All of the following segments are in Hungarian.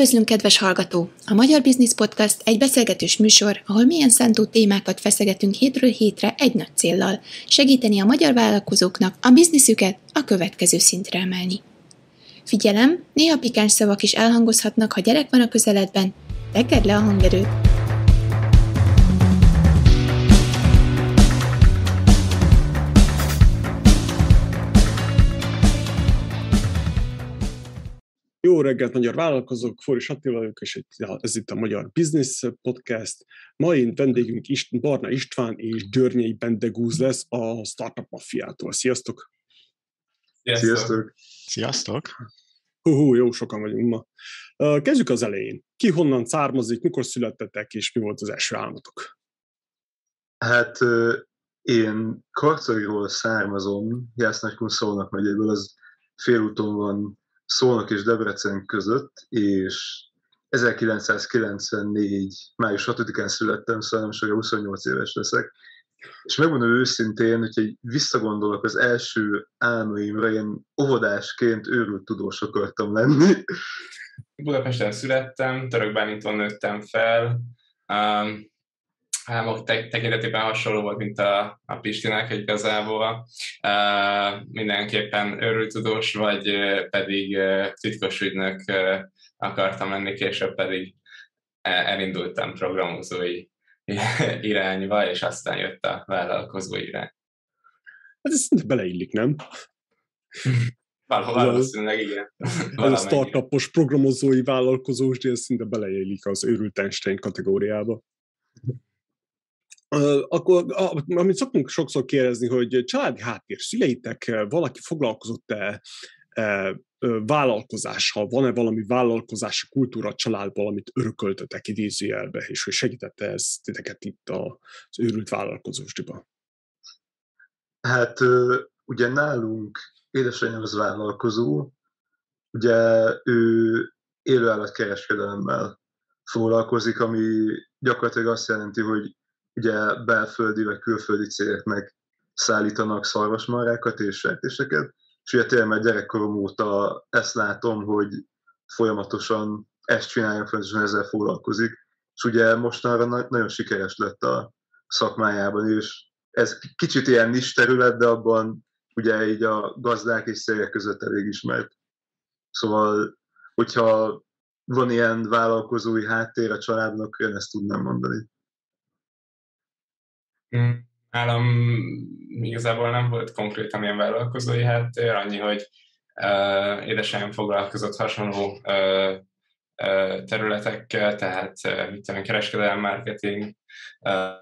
Üdvözlünk, kedves hallgató! A Magyar Business Podcast egy beszélgetős műsor, ahol milyen szántó témákat feszegetünk hétről hétre egy nagy céllal, segíteni a magyar vállalkozóknak a bizniszüket a következő szintre emelni. Figyelem, néha pikáns szavak is elhangozhatnak, ha gyerek van a közeledben, tekerd le a hangerőt! Jó reggelt, magyar vállalkozók, Foris Attila vagyok, és ez itt a Magyar Business Podcast. Mai vendégünk Ist- Barna István és Györnyei Bendegúz lesz a Startup Mafiától. Sziasztok! Sziasztok! Sziasztok! Hú, hú, jó sokan vagyunk ma. Kezdjük az elején. Ki honnan származik, mikor születtetek, és mi volt az első álmatok? Hát én Karcairól származom, Jász-Nagykun megyéből, az félúton van Szolnok és Debrecen között, és 1994. május 6-án születtem, nem sokkal 28 éves leszek. És megmondom őszintén, hogy visszagondolok az első álmaimra, én óvodásként őrült tudós akartam lenni. Budapesten születtem, Török Bálinton nőttem fel. Um, álmok tekintetében hasonló volt, mint a, a Pistinek igazából. Uh, mindenképpen örültudós, vagy uh, pedig uh, titkos ügynök uh, akartam lenni, később pedig elindultam programozói irányba, és aztán jött a vállalkozó irány. Hát ez szinte beleillik, nem? Valahol valószínűleg igen. Ez a startupos programozói vállalkozós, de ez szinte beleillik az őrült Einstein kategóriába akkor, amit szoktunk sokszor kérdezni, hogy családi háttér, szüleitek, valaki foglalkozott-e vállalkozással, van-e valami vállalkozási kultúra a családban, amit örököltetek idézőjelbe, és hogy segítette ez titeket itt az őrült vállalkozósdiba? Hát ugye nálunk édesanyám az vállalkozó, ugye ő élőállatkereskedelemmel foglalkozik, ami gyakorlatilag azt jelenti, hogy ugye belföldi vagy külföldi cégeknek szállítanak szarvasmarrákat és sertéseket, és ugye tényleg már gyerekkorom óta ezt látom, hogy folyamatosan ezt csinálja, folyamatosan ezzel foglalkozik, és ugye mostanra na- nagyon sikeres lett a szakmájában, és ez kicsit ilyen nis terület, de abban ugye így a gazdák és cégek között elég ismert. Szóval, hogyha van ilyen vállalkozói háttér a családnak, én ezt tudnám mondani. Nálam igazából nem volt konkrétan ilyen vállalkozói háttér, annyi, hogy uh, édesanyám foglalkozott hasonló uh, uh, területekkel, tehát uh, mit tudom, kereskedelmi marketing, uh,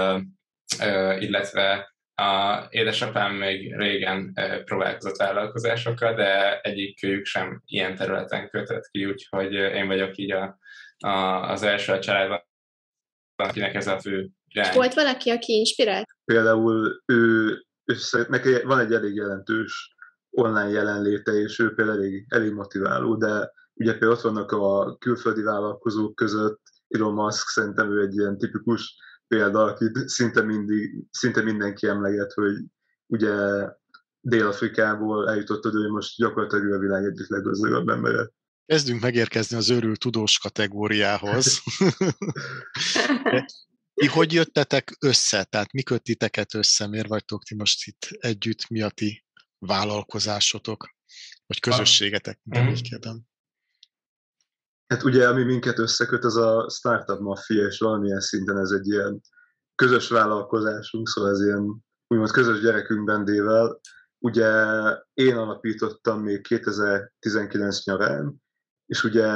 uh, illetve a édesapám még régen próbálkozott vállalkozásokkal, de egyikük sem ilyen területen kötött ki, úgyhogy én vagyok így a, a, az első a családban, akinek ez a fő irány. Volt valaki, aki inspirált? Például ő, ő neki van egy elég jelentős online jelenléte, és ő például elég, elég motiváló, de ugye például ott vannak a külföldi vállalkozók között, Elon Musk szerintem ő egy ilyen tipikus példa, akit szinte, mindig, szinte mindenki emleget, hogy ugye Dél-Afrikából eljutott oda, hogy most gyakorlatilag a világ egyik leggazdagabb embere. Kezdünk megérkezni az őrült tudós kategóriához. Ti hogy jöttetek össze? Tehát mi köt titeket össze? Miért vagytok ti most itt együtt? Mi a ti vállalkozásotok? Vagy közösségetek? De mm. így kérdem. Hát ugye, ami minket összeköt, az a startup maffia, és valamilyen szinten ez egy ilyen közös vállalkozásunk, szóval ez ilyen úgymond közös gyerekünk bendével. Ugye én alapítottam még 2019 nyarán, és ugye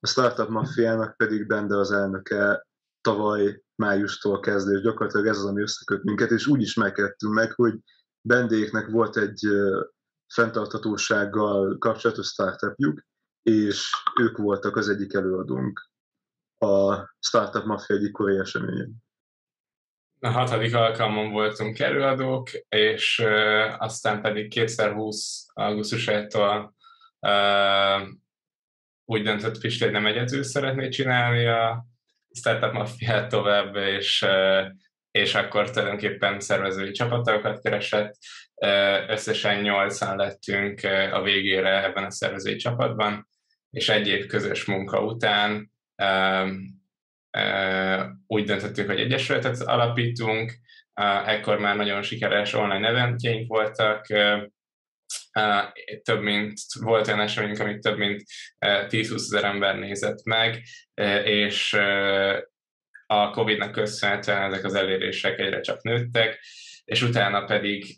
a Startup Mafiának pedig Bende az elnöke tavaly májustól kezdve, és gyakorlatilag ez az, ami összeköt minket, és úgy ismerkedtünk meg, hogy Bendéknek volt egy fenntarthatósággal kapcsolatos startupjuk, és ők voltak az egyik előadónk a Startup Mafia egyik korai eseményen. A hatodik alkalmon voltunk előadók, és uh, aztán pedig 2020 augusztusától uh, úgy döntött Pisti, hogy nem egyedül szeretné csinálni a Startup Mafiát tovább, és, és akkor tulajdonképpen szervezői csapatokat keresett. Összesen nyolcan lettünk a végére ebben a szervezői csapatban, és egy év közös munka után úgy döntöttünk, hogy egyesületet alapítunk, ekkor már nagyon sikeres online eventjeink voltak, több mint, volt olyan eseményünk, amit több mint 10-20 ezer ember nézett meg, és a Covid-nak köszönhetően ezek az elérések egyre csak nőttek, és utána pedig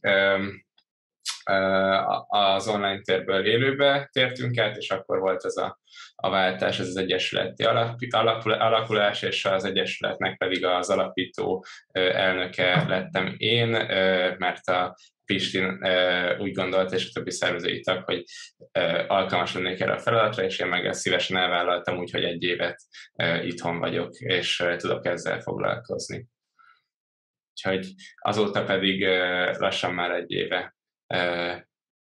az online térből élőbe tértünk át, és akkor volt ez a, a váltás, ez az egyesületi alakulás, és az egyesületnek pedig az alapító elnöke lettem én, mert a Pistin úgy gondolta, és a többi szervezői tag, hogy alkalmas lennék erre a feladatra, és én meg ezt szívesen elvállaltam, úgyhogy egy évet itthon vagyok, és tudok ezzel foglalkozni. Úgyhogy azóta pedig lassan már egy éve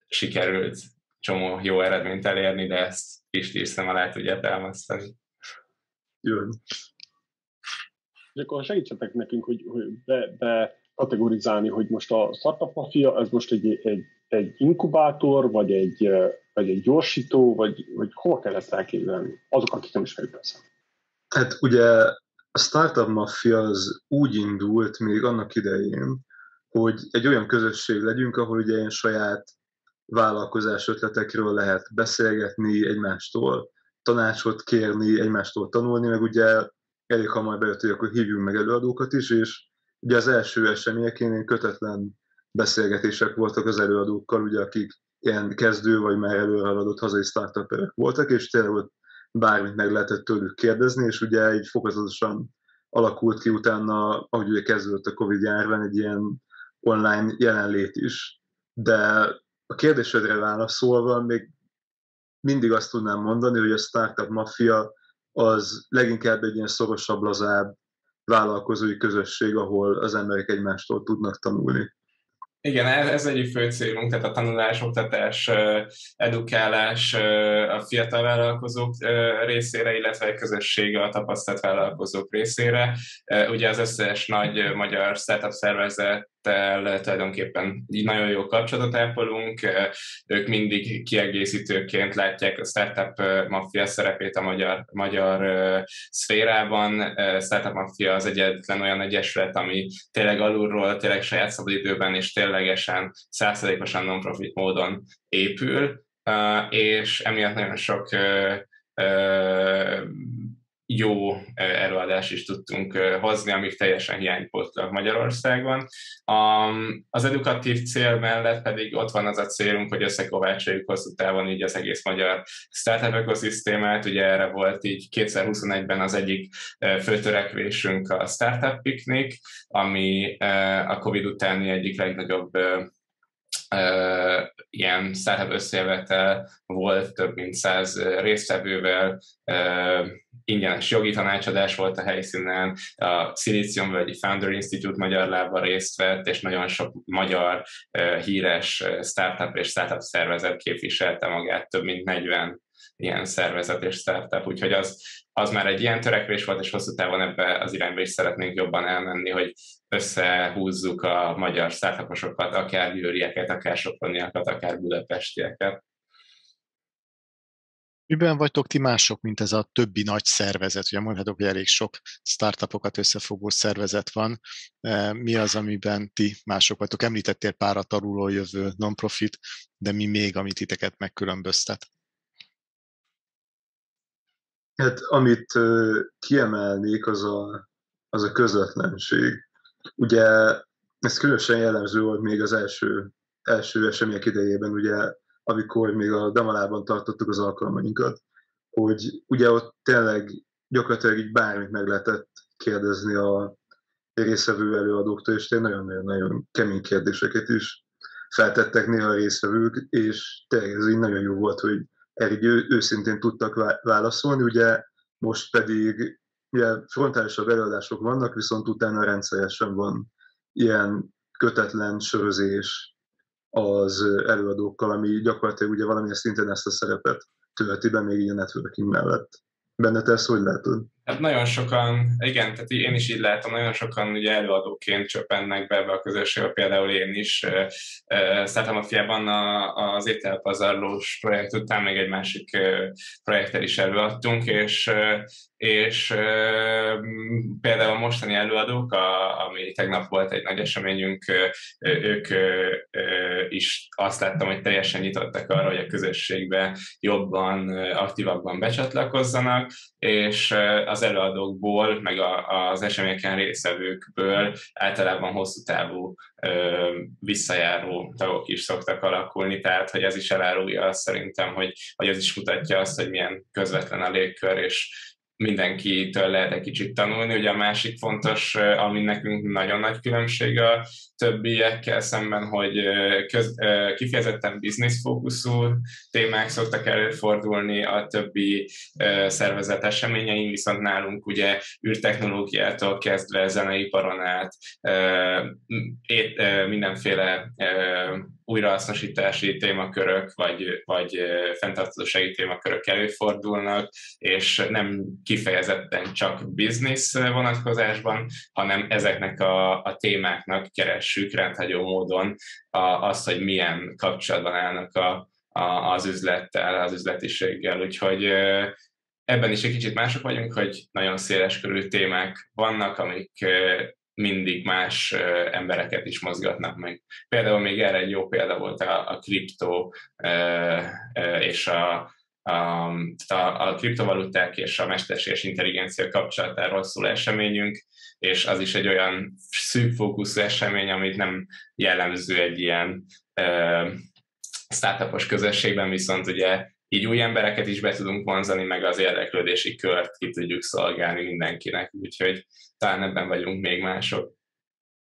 sikerült csomó jó eredményt elérni, de ezt Pisti is szem alá tudja támasztani. Jó. És akkor segítsetek nekünk, hogy, hogy be, be kategorizálni, hogy most a Startup Mafia, ez most egy, egy, egy inkubátor, vagy egy, vagy egy gyorsító, vagy, vagy hova kell ezt elképzelni? Azok, akik nem is persze. Hát ugye a Startup Mafia az úgy indult még annak idején, hogy egy olyan közösség legyünk, ahol ugye ilyen saját vállalkozás ötletekről lehet beszélgetni egymástól, tanácsot kérni, egymástól tanulni, meg ugye elég hamar bejött, hogy akkor hívjunk meg előadókat is, és ugye az első eseményekén ilyen kötetlen beszélgetések voltak az előadókkal, ugye akik ilyen kezdő vagy már előre haladott hazai startuperek voltak, és tényleg ott bármit meg lehetett tőlük kérdezni, és ugye így fokozatosan alakult ki utána, ahogy ugye kezdődött a Covid járvány, egy ilyen online jelenlét is. De a kérdésedre válaszolva még mindig azt tudnám mondani, hogy a Startup Mafia az leginkább egy ilyen szorosabb, lazább vállalkozói közösség, ahol az emberek egymástól tudnak tanulni. Igen, ez egyik fő célunk, tehát a tanulás, oktatás, edukálás a fiatal vállalkozók részére, illetve a közösség a tapasztalt vállalkozók részére. Ugye az összes nagy magyar startup szervezet tel tulajdonképpen így nagyon jó kapcsolatot ápolunk. Ők mindig kiegészítőként látják a startup maffia szerepét a magyar, magyar szférában. Startup Mafia az egyetlen olyan egyesület, ami tényleg alulról, tényleg saját szabadidőben és ténylegesen százszerékosan non-profit módon épül, és emiatt nagyon sok jó előadást is tudtunk hozni, amik teljesen hiánypótlak Magyarországon. Az edukatív cél mellett pedig ott van az a célunk, hogy összekovácsoljuk hosszú távon így az egész magyar startup ökoszisztémát. Ugye erre volt így 2021-ben az egyik főtörekvésünk a Startup Picnic, ami a COVID utáni egyik legnagyobb ilyen startup összejövetel volt, több mint száz résztvevővel, ingyenes jogi tanácsadás volt a helyszínen, a Silicium vagy Founder Institute magyar lába részt vett, és nagyon sok magyar híres startup és startup szervezet képviselte magát, több mint 40 ilyen szervezet és startup, úgyhogy az, az már egy ilyen törekvés volt, és hosszú távon ebbe az irányba is szeretnénk jobban elmenni, hogy összehúzzuk a magyar startuposokat, akár győrieket, akár soproniakat, akár budapestieket. Miben vagytok ti mások, mint ez a többi nagy szervezet? Ugye mondhatok, hogy elég sok startupokat összefogó szervezet van. E, mi az, amiben ti mások vagytok? Említettél pár a taruló jövő non-profit, de mi még, amit titeket megkülönböztet? Hát amit kiemelnék, az a, az a közvetlenség. Ugye ez különösen jellemző volt még az első, első események idejében, ugye, amikor még a Damalában tartottuk az alkalmainkat, hogy ugye ott tényleg gyakorlatilag így bármit meg lehetett kérdezni a részvevő előadóktól, és tényleg nagyon-nagyon kemény kérdéseket is feltettek néha a részvevők, és tényleg ez így nagyon jó volt, hogy erre ő, őszintén tudtak válaszolni, ugye most pedig ugye frontálisabb előadások vannak, viszont utána rendszeresen van ilyen kötetlen sörözés az előadókkal, ami gyakorlatilag ugye valamilyen szinten ezt a szerepet tölti be még így a networking mellett. Benne te ezt hogy látod? Hát nagyon sokan, igen, tehát én is így látom, nagyon sokan ugye előadóként csöppennek be ebbe a közösségbe, például én is. Startup az ételpazarlós projekt után még egy másik projektet is előadtunk, és és például a mostani előadók, a, ami tegnap volt egy nagy eseményünk, ők is azt láttam, hogy teljesen nyitottak arra, hogy a közösségbe jobban, aktívabban becsatlakozzanak, és az előadókból, meg a, az eseményeken részevőkből általában hosszú távú visszajáró tagok is szoktak alakulni, tehát hogy ez is elárulja azt szerintem, hogy, hogy ez is mutatja azt, hogy milyen közvetlen a légkör, és mindenkitől lehet egy kicsit tanulni. Ugye a másik fontos, ami nekünk nagyon nagy különbség a többiekkel szemben, hogy köz, kifejezetten business fókuszú témák szoktak előfordulni a többi szervezet eseményein, viszont nálunk ugye űrtechnológiától kezdve zeneiparon át mindenféle újrahasznosítási témakörök, vagy, vagy fenntartósági témakörök előfordulnak, és nem kifejezetten csak business vonatkozásban, hanem ezeknek a, a témáknak keressük rendhagyó módon a, azt, hogy milyen kapcsolatban állnak a, a, az üzlettel, az üzletiséggel. Úgyhogy ebben is egy kicsit mások vagyunk, hogy nagyon széles körű témák vannak, amik mindig más embereket is mozgatnak meg. Például még erre egy jó példa volt a, a kriptó és a, a, a, kriptovaluták és a mesterséges intelligencia kapcsolatáról szól eseményünk, és az is egy olyan szűk fókuszú esemény, amit nem jellemző egy ilyen uh, startupos közösségben, viszont ugye így új embereket is be tudunk vonzani, meg az érdeklődési kört ki tudjuk szolgálni mindenkinek, úgyhogy talán ebben vagyunk még mások.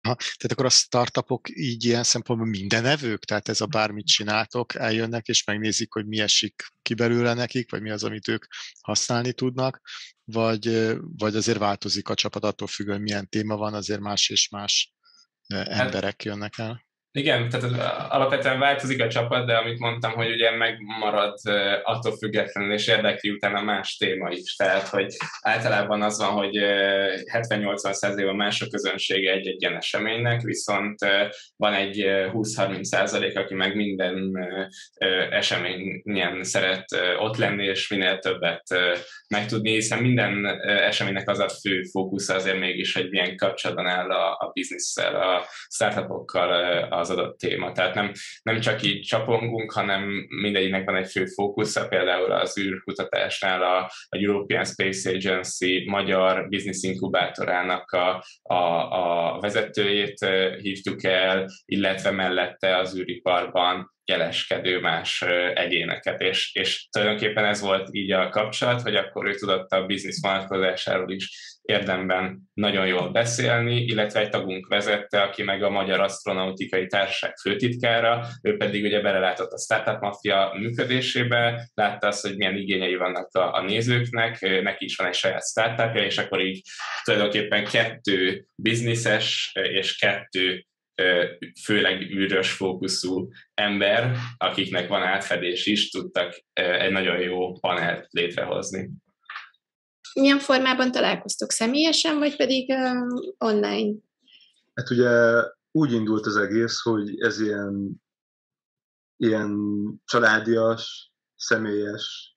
Ha, tehát akkor a startupok így ilyen szempontból mindenevők? Tehát ez a bármit csináltok, eljönnek és megnézik, hogy mi esik ki belőle nekik, vagy mi az, amit ők használni tudnak, vagy, vagy azért változik a csapat attól függően, milyen téma van, azért más és más hát emberek jönnek el? Igen, tehát alapvetően változik a csapat, de amit mondtam, hogy ugye megmarad attól függetlenül, és érdekli utána más téma is. Tehát, hogy általában az van, hogy 70-80%-ban más a közönsége egy-egy ilyen eseménynek, viszont van egy 20-30%, aki meg minden eseményen szeret ott lenni, és minél többet megtudni, hiszen minden eseménynek az a fő fókusz azért mégis, hogy milyen kapcsolatban áll a, a bizniszsel, a startupokkal az adott téma. Tehát nem, nem csak így csapongunk, hanem mindegyiknek van egy fő fókusza, például az űrkutatásnál a, a European Space Agency magyar business inkubátorának a, a, a vezetőjét hívtuk el, illetve mellette az űriparban jeleskedő más egyéneket, és, és tulajdonképpen ez volt így a kapcsolat, hogy akkor ő tudott a biznisz vonatkozásáról is érdemben nagyon jól beszélni, illetve egy tagunk vezette, aki meg a Magyar Asztronautikai Társaság főtitkára, ő pedig ugye belelátott a Startup Mafia működésébe, látta azt, hogy milyen igényei vannak a, a nézőknek, neki is van egy saját startupja, és akkor így tulajdonképpen kettő bizniszes és kettő főleg űrös fókuszú ember, akiknek van átfedés is, tudtak egy nagyon jó panelt létrehozni. Milyen formában találkoztok? Személyesen, vagy pedig uh, online? Hát ugye úgy indult az egész, hogy ez ilyen, ilyen családias, személyes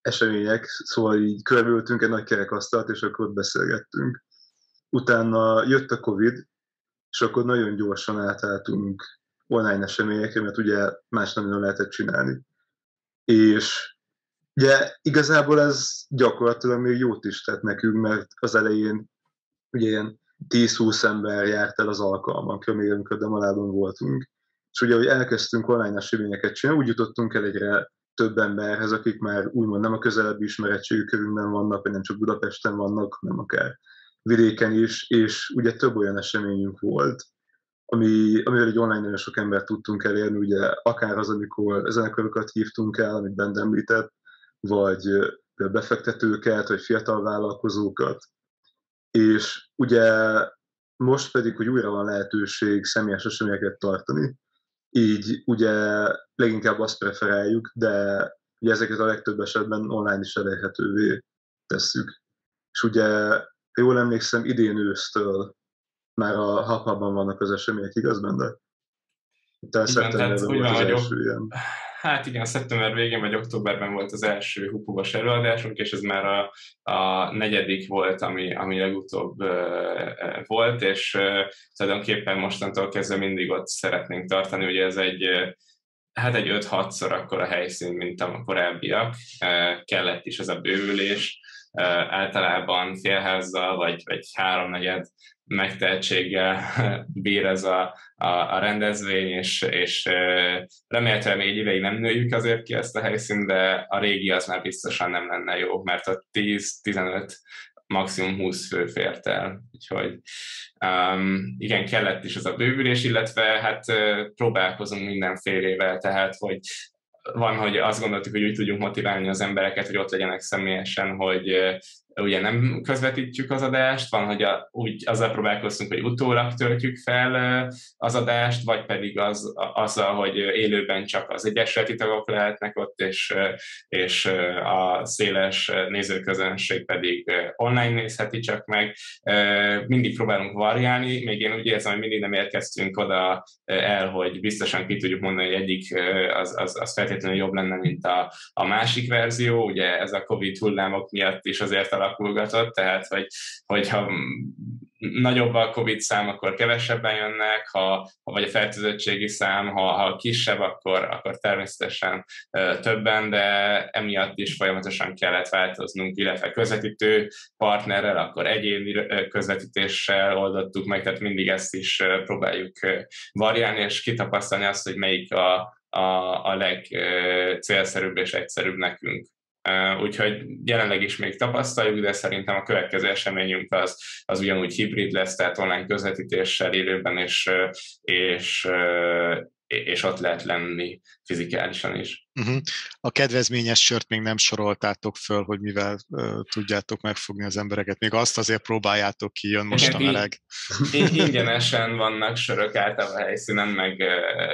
események, szóval így körülültünk egy nagy kerekasztalt, és akkor ott beszélgettünk. Utána jött a Covid, és akkor nagyon gyorsan átálltunk online eseményekre, mert ugye más nem nagyon lehetett csinálni. És ugye igazából ez gyakorlatilag még jót is tett nekünk, mert az elején ugye ilyen 10-20 ember járt el az alkalmakra, még amikor Demalában voltunk. És ugye, hogy elkezdtünk online eseményeket csinálni, úgy jutottunk el egyre több emberhez, akik már úgymond nem a közelebbi ismeretségű körünkben vannak, vagy nem csak Budapesten vannak, hanem akár vidéken is, és ugye több olyan eseményünk volt, ami, amivel egy online nagyon sok embert tudtunk elérni, ugye akár az, amikor zenekarokat hívtunk el, amit bent említett, vagy befektetőket, vagy fiatal vállalkozókat. És ugye most pedig, hogy újra van lehetőség személyes eseményeket tartani, így ugye leginkább azt preferáljuk, de ugye ezeket a legtöbb esetben online is elérhetővé tesszük. és ugye, jól emlékszem, idén ősztől már a hapában vannak az események, igaz benne? Tehát szeptemberben volt az első ilyen. Hát igen, szeptember végén vagy októberben volt az első hupuvas előadásunk, és ez már a, a negyedik volt, ami, ami legutóbb uh, volt, és uh, tulajdonképpen mostantól kezdve mindig ott szeretnénk tartani, ugye ez egy hát egy 5-6-szor akkor a helyszín, mint a korábbiak. Kellett is ez a bővülés, általában félházzal vagy, vagy háromnegyed megtehetséggel bír ez a, a, a rendezvény, és, és remélhetően még egy ideig nem nőjük azért ki ezt a helyszínt, de a régi az már biztosan nem lenne jó, mert a 10-15 maximum 20 fő fért el. Úgyhogy um, igen, kellett is az a bővülés, illetve hát próbálkozunk mindenfélével, tehát hogy van, hogy azt gondoltuk, hogy úgy tudjunk motiválni az embereket, hogy ott legyenek személyesen, hogy ugye nem közvetítjük az adást, van, hogy a, úgy azzal próbálkoztunk, hogy utólag töltjük fel az adást, vagy pedig az, azzal, hogy élőben csak az egyesületi tagok lehetnek ott, és, és a széles nézőközönség pedig online nézheti csak meg. Mindig próbálunk variálni, még én úgy érzem, hogy mindig nem érkeztünk oda el, hogy biztosan ki tudjuk mondani, hogy egyik az, az, az feltétlenül jobb lenne, mint a, a másik verzió. Ugye ez a Covid hullámok miatt is azért alakulgatott, tehát hogy, hogyha nagyobb a COVID szám, akkor kevesebben jönnek, ha, vagy a fertőzöttségi szám, ha, ha kisebb, akkor, akkor természetesen többen, de emiatt is folyamatosan kellett változnunk, illetve közvetítő partnerrel, akkor egyéni közvetítéssel oldottuk meg, tehát mindig ezt is próbáljuk variálni, és kitapasztalni azt, hogy melyik a, a, a legcélszerűbb és egyszerűbb nekünk. Úgyhogy jelenleg is még tapasztaljuk, de szerintem a következő eseményünk az, az ugyanúgy hibrid lesz, tehát online közvetítéssel élőben, és, és, és ott lehet lenni fizikálisan is. Uh-huh. A kedvezményes sört még nem soroltátok föl, hogy mivel uh, tudjátok megfogni az embereket. Még azt azért próbáljátok ki, jön most a meleg. Ingyenesen vannak sörök általában a helyszínen, meg,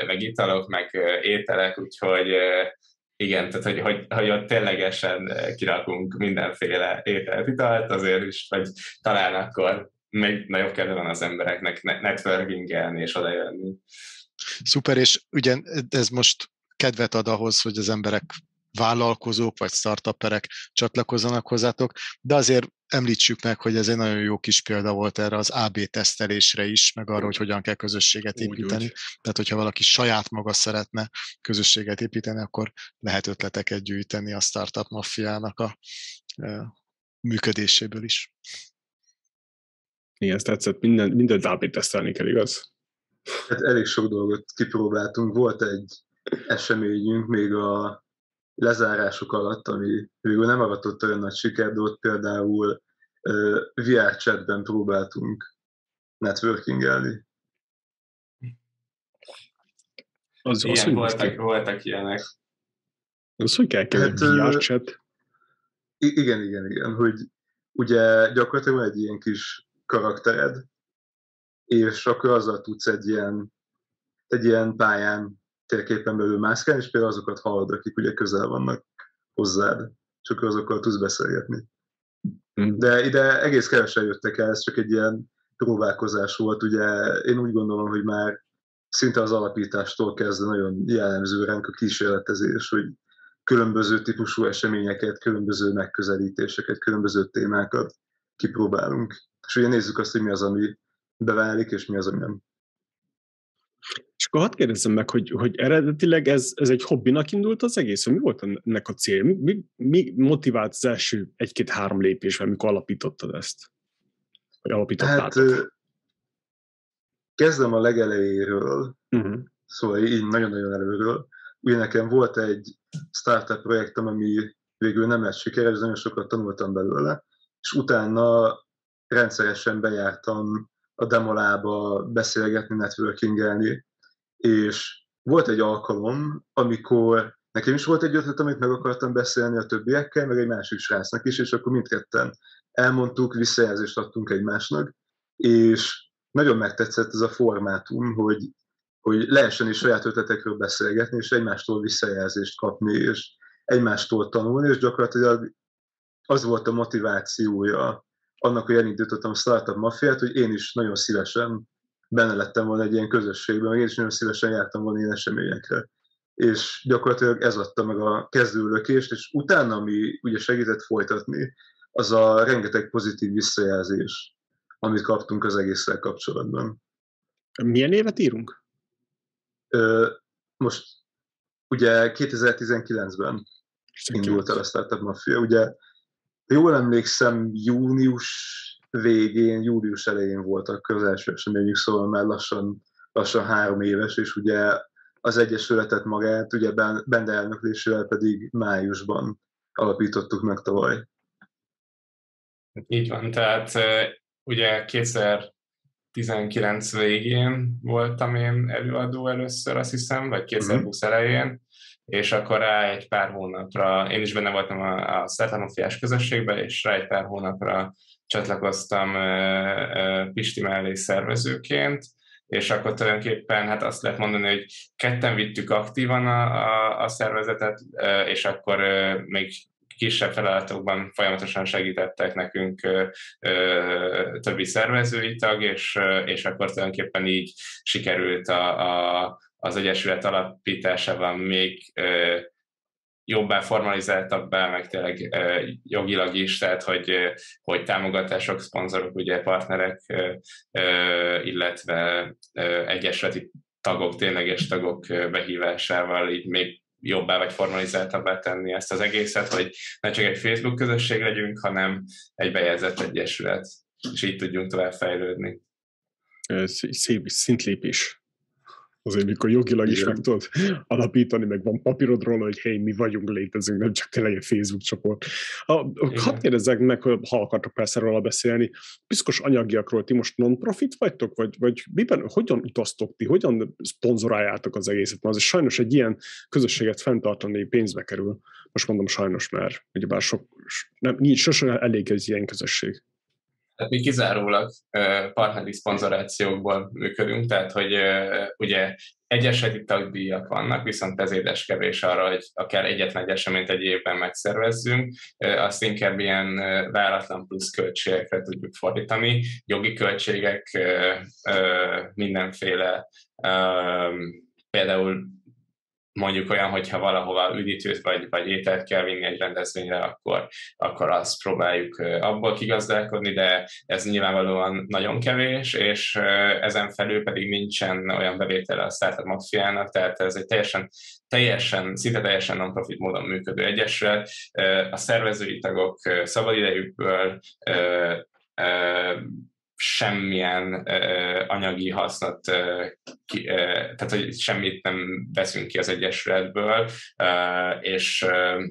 meg italok, meg ételek, úgyhogy igen, tehát hogy, hogy, hogy ott ténylegesen kirakunk mindenféle ételt, italt, azért is, vagy talán akkor még nagyobb kedve van az embereknek networkingelni és odajönni. Szuper, és ugye ez most kedvet ad ahhoz, hogy az emberek vállalkozók vagy startuperek csatlakozzanak hozzátok, de azért említsük meg, hogy ez egy nagyon jó kis példa volt erre az AB tesztelésre is, meg arra, hogy hogyan kell közösséget építeni. Úgy, úgy. Tehát, hogyha valaki saját maga szeretne közösséget építeni, akkor lehet ötleteket gyűjteni a startup maffiának a e, működéséből is. Igen, ezt tetszett, minden, mindent AB tesztelni kell, igaz? Hát elég sok dolgot kipróbáltunk. Volt egy eseményünk még a lezárások alatt, ami végül nem avatott olyan nagy sikert, de ott például uh, VR chatben próbáltunk networkingelni. Az, Igen, az, hogy voltak, voltak ilyenek. Az hogy kell kell hát, VR chat? Igen, igen, igen, hogy ugye gyakorlatilag van egy ilyen kis karaktered, és akkor azzal tudsz egy ilyen, egy ilyen pályán térképen belül mászkálni, és például azokat hallod, akik ugye közel vannak hozzád, csak azokkal tudsz beszélgetni. Hmm. De ide egész kevesen jöttek el, ez csak egy ilyen próbálkozás volt. Ugye én úgy gondolom, hogy már szinte az alapítástól kezdve nagyon jellemző ránk a kísérletezés, hogy különböző típusú eseményeket, különböző megközelítéseket, különböző témákat kipróbálunk. És ugye nézzük azt, hogy mi az, ami beválik, és mi az, ami nem. Akkor hadd kérdezzem meg, hogy, hogy eredetileg ez, ez egy hobbinak indult az egész, mi volt ennek a cél? Mi, mi, mi motivált az első egy-két-három lépésben, amikor alapítottad ezt? Vagy alapítottátok? Hát, kezdem a legelejéről, uh-huh. szóval így nagyon-nagyon előről. Ugye nekem volt egy startup projektem, ami végül nem lett sikeres, nagyon sokat tanultam belőle, és utána rendszeresen bejártam a demolába beszélgetni, networkingelni, és volt egy alkalom, amikor nekem is volt egy ötlet, amit meg akartam beszélni a többiekkel, meg egy másik srácnak is, és akkor mindketten elmondtuk, visszajelzést adtunk egymásnak, és nagyon megtetszett ez a formátum, hogy, hogy lehessen is saját ötletekről beszélgetni, és egymástól visszajelzést kapni, és egymástól tanulni, és gyakorlatilag az volt a motivációja annak, hogy elindítottam a Startup Mafiát, hogy én is nagyon szívesen benne lettem volna egy ilyen közösségben, meg én is nagyon szívesen jártam volna ilyen eseményekre. És gyakorlatilag ez adta meg a kezdőlökést, és utána, ami ugye segített folytatni, az a rengeteg pozitív visszajelzés, amit kaptunk az egészszel kapcsolatban. Milyen évet írunk? Ö, most ugye 2019-ben indult el a Startup Mafia. Ugye jól emlékszem, június végén, július elején voltak az első eseményük, szóval már lassan, lassan három éves, és ugye az Egyesületet magát, ugye Bende elnöklésével pedig májusban alapítottuk meg tavaly. Így van, tehát ugye 2019 végén voltam én előadó először, azt hiszem, vagy 2020 mm-hmm. elején, és akkor rá egy pár hónapra, én is benne voltam a, a Szertámofiás közösségben, és rá egy pár hónapra csatlakoztam Pisti mellé szervezőként, és akkor tulajdonképpen hát azt lehet mondani, hogy ketten vittük aktívan a, a, a szervezetet, és akkor még kisebb feladatokban folyamatosan segítettek nekünk ö, ö, többi szervezői tag, és, és akkor tulajdonképpen így sikerült a, a, az Egyesület alapításában még ö, jobbá, formalizáltabbá, meg tényleg jogilag is, tehát hogy, hogy támogatások, szponzorok, ugye partnerek, illetve egyesületi tagok, tényleges tagok behívásával így még jobbá vagy formalizáltabbá tenni ezt az egészet, hogy ne csak egy Facebook közösség legyünk, hanem egy bejegyzett egyesület, és így tudjunk tovább fejlődni. Szép szintlépés azért mikor jogilag is meg tudod alapítani, meg van papírod róla, hogy hé, mi vagyunk, létezünk, nem csak tényleg egy Facebook csoport. Hadd kérdezzek meg, ha akartok persze róla beszélni, piszkos anyagiakról ti most non-profit vagytok, vagy, vagy miben, hogyan utaztok ti, hogyan szponzoráljátok az egészet? Mert az sajnos egy ilyen közösséget fenntartani pénzbe kerül. Most mondom sajnos, mert ugyebár sok, nem, nincs sosem elég egy ilyen közösség. Tehát mi kizárólag partneri szponzorációkból működünk, tehát hogy ugye egyeseti tagdíjak vannak, viszont ez édes kevés arra, hogy akár egyetlen egy eseményt egy évben megszervezzünk, azt inkább ilyen váratlan plusz költségekre tudjuk fordítani, jogi költségek, mindenféle például mondjuk olyan, hogyha valahova üdítőt vagy, vagy ételt kell vinni egy rendezvényre, akkor, akkor azt próbáljuk abból kigazdálkodni, de ez nyilvánvalóan nagyon kevés, és ezen felül pedig nincsen olyan bevétele a Startup Mafiának, tehát ez egy teljesen, teljesen, szinte teljesen non-profit módon működő egyesület. A szervezői tagok szabadidejükből semmilyen uh, anyagi hasznot, uh, ki, uh, tehát hogy semmit nem veszünk ki az Egyesületből, uh, és uh,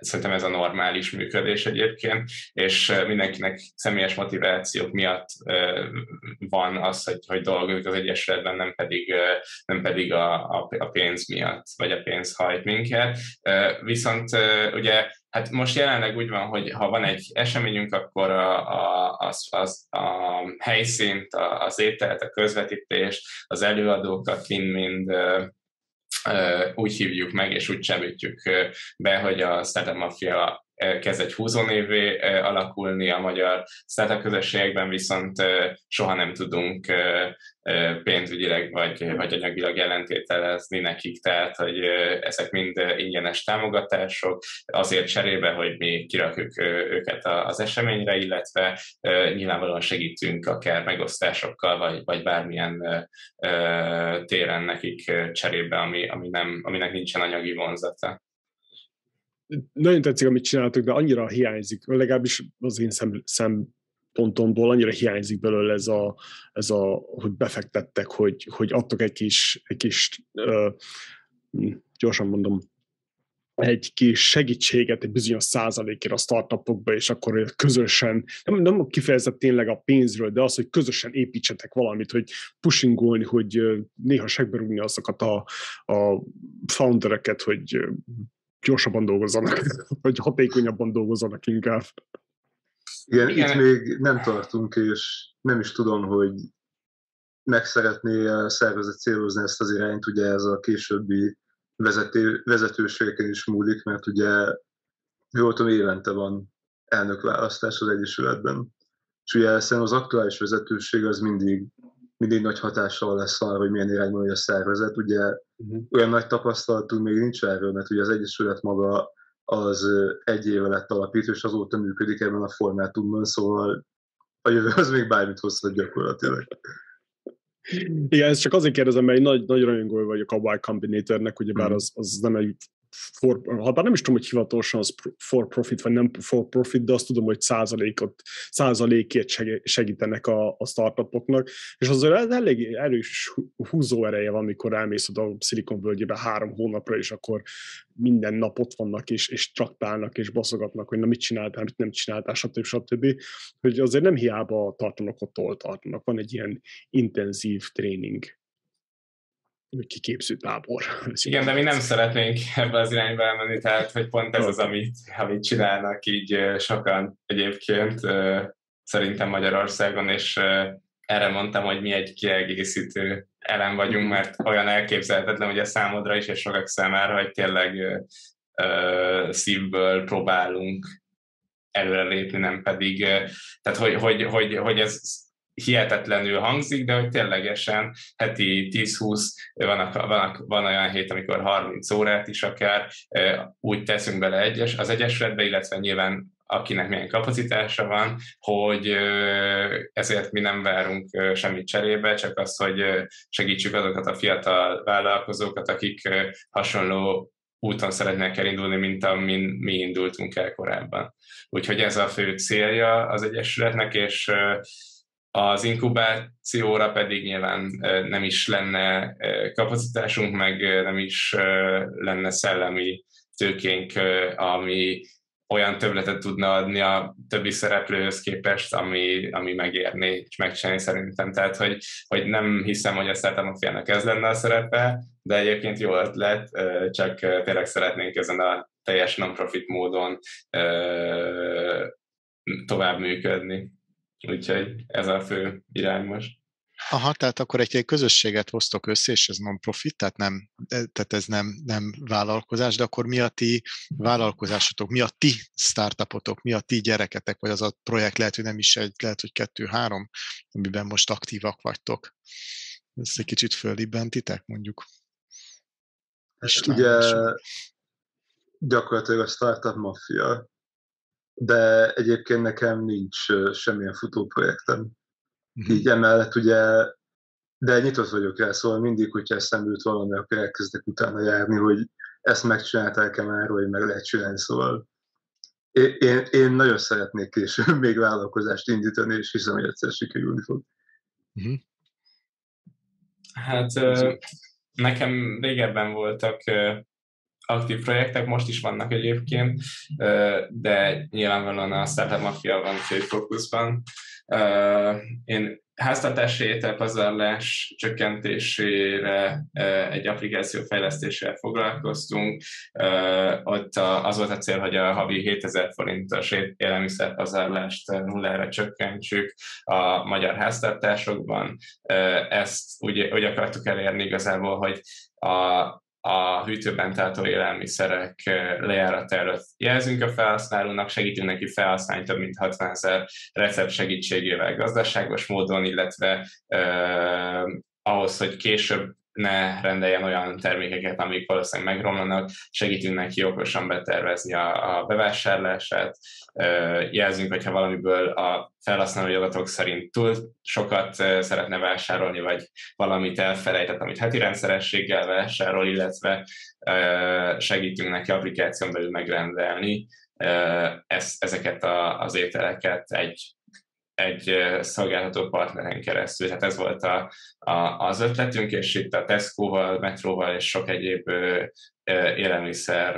szerintem ez a normális működés egyébként, és mindenkinek személyes motivációk miatt van az, hogy, hogy dolgozik az Egyesületben, nem pedig, nem pedig a, a, a pénz miatt, vagy a pénz hajt minket. Viszont ugye Hát most jelenleg úgy van, hogy ha van egy eseményünk, akkor a, a, az, az, a helyszínt, az ételt, a közvetítést, az előadókat mind-mind úgy hívjuk meg, és úgy csemítjük be, hogy a Startup Mafia kezd egy húzónévé alakulni a magyar startup közösségekben, viszont soha nem tudunk pénzügyileg vagy, vagy anyagilag jelentételezni nekik, tehát hogy ezek mind ingyenes támogatások, azért cserébe, hogy mi kirakjuk őket az eseményre, illetve nyilvánvalóan segítünk akár megosztásokkal, vagy, vagy bármilyen téren nekik cserébe, ami, ami nem, aminek nincsen anyagi vonzata nagyon tetszik, amit csináltok, de annyira hiányzik, legalábbis az én szem, szempontomból annyira hiányzik belőle ez a, ez a hogy befektettek, hogy, hogy adtok egy kis, egy kis uh, gyorsan mondom, egy kis segítséget egy bizonyos százalékért a startupokba, és akkor közösen, nem, nem kifejezett tényleg a pénzről, de az, hogy közösen építsetek valamit, hogy pushingolni, hogy néha segberúgni azokat a, a foundereket, hogy gyorsabban dolgozzanak, vagy hatékonyabban dolgozzanak inkább. Igen, Igen, itt még nem tartunk, és nem is tudom, hogy meg szeretné a szervezet célozni ezt az irányt, ugye ez a későbbi vezető, vezetőségeken is múlik, mert ugye voltam évente van elnökválasztás az Egyesületben, és ugye szerintem az aktuális vezetőség az mindig, mindig nagy hatással lesz arra, hogy milyen irányba megy a szervezet. Ugye. Olyan nagy tapasztalatunk még nincs erről, mert ugye az Egyesület maga az egy éve lett alapítva, és azóta működik ebben a formátumban, szóval a jövő az még bármit hozhat gyakorlatilag. Igen, ezt csak azért kérdezem, mert egy nagy, nagy rajongó vagyok a Y Combinatornek, ugyebár mm. az, az nem egy for, ha bár nem is tudom, hogy hivatalosan az for profit, vagy nem for profit, de azt tudom, hogy százalékot, százalékét segítenek a, a startupoknak, és azért elég erős húzó ereje van, amikor elmész oda a Silicon völgyébe három hónapra, és akkor minden nap ott vannak, és, és traktálnak, és baszogatnak, hogy na mit csináltál, mit nem csináltál, stb. stb. Hogy azért nem hiába tartanak ott, ahol tartanak. Van egy ilyen intenzív tréning kiképző tábor. Igen, de mi nem szeretnénk ebbe az irányba elmenni, tehát hogy pont ez az, amit, amit csinálnak így sokan egyébként szerintem Magyarországon, és erre mondtam, hogy mi egy kiegészítő elem vagyunk, mhm. mert olyan elképzelhetetlen, hogy a számodra is, és sokak számára, hogy tényleg szívből próbálunk előrelépni, nem pedig, tehát hogy, hogy, hogy, hogy ez hihetetlenül hangzik, de hogy ténylegesen heti 10-20, van, van, van olyan hét, amikor 30 órát is akár úgy teszünk bele egyes, az egyesületbe, illetve nyilván akinek milyen kapacitása van, hogy ezért mi nem várunk semmit cserébe, csak azt, hogy segítsük azokat a fiatal vállalkozókat, akik hasonló úton szeretnék elindulni, mint amin mi indultunk el korábban. Úgyhogy ez a fő célja az Egyesületnek, és az inkubációra pedig nyilván nem is lenne kapacitásunk, meg nem is lenne szellemi tőkénk, ami olyan többletet tudna adni a többi szereplőhöz képest, ami, ami megérné és megcsinálni szerintem. Tehát, hogy, hogy nem hiszem, hogy a Startup ez lenne a szerepe, de egyébként jó ötlet, csak tényleg szeretnénk ezen a teljes non-profit módon tovább működni. Úgyhogy ez a fő irány most. Aha, tehát akkor egy, egy közösséget hoztok össze, és ez non-profit, tehát, nem, tehát ez nem, nem vállalkozás, de akkor mi a ti vállalkozásotok, mi a ti startupotok, mi a ti gyereketek, vagy az a projekt lehet, hogy nem is egy, lehet, hogy kettő-három, amiben most aktívak vagytok. Ez egy kicsit fölibbentitek, mondjuk. És ugye gyakorlatilag a Startup Mafia de egyébként nekem nincs semmilyen futóprojektem. Mm-hmm. Így emellett ugye, de nyitott vagyok rá, szóval mindig, hogyha eszembe jut valami, akkor elkezdek utána járni, hogy ezt megcsinálták-e már, vagy meg lehet csinálni, szóval én, én, én nagyon szeretnék később még vállalkozást indítani, és hiszem, hogy egyszer sikerülni fog. Mm-hmm. Hát nekem régebben voltak aktív projektek, most is vannak egyébként, de nyilvánvalóan a Startup Mafia van főfókuszban. Én háztartási ételpazarlás csökkentésére egy applikáció fejlesztésével foglalkoztunk. Ott az volt a cél, hogy a havi 7000 forintos élelmiszerpazarlást nullára csökkentsük a magyar háztartásokban. Ezt úgy, úgy akartuk elérni igazából, hogy a a hűtőben tartó élelmiszerek lejárata előtt jelzünk a felhasználónak, segítünk neki felhasználni több mint 60 ezer recept segítségével gazdaságos módon, illetve eh, ahhoz, hogy később ne rendeljen olyan termékeket, amik valószínűleg megromlanak, segítünk neki okosan betervezni a, a bevásárlását, jelzünk, hogyha valamiből a felhasználói adatok szerint túl sokat szeretne vásárolni, vagy valamit elfelejtett, amit heti rendszerességgel vásárol, illetve segítünk neki applikáción belül megrendelni ezeket az ételeket egy egy szolgáltató partneren keresztül. Tehát ez volt a, a, az ötletünk, és itt a Tesco-val, Metróval és sok egyéb élelmiszer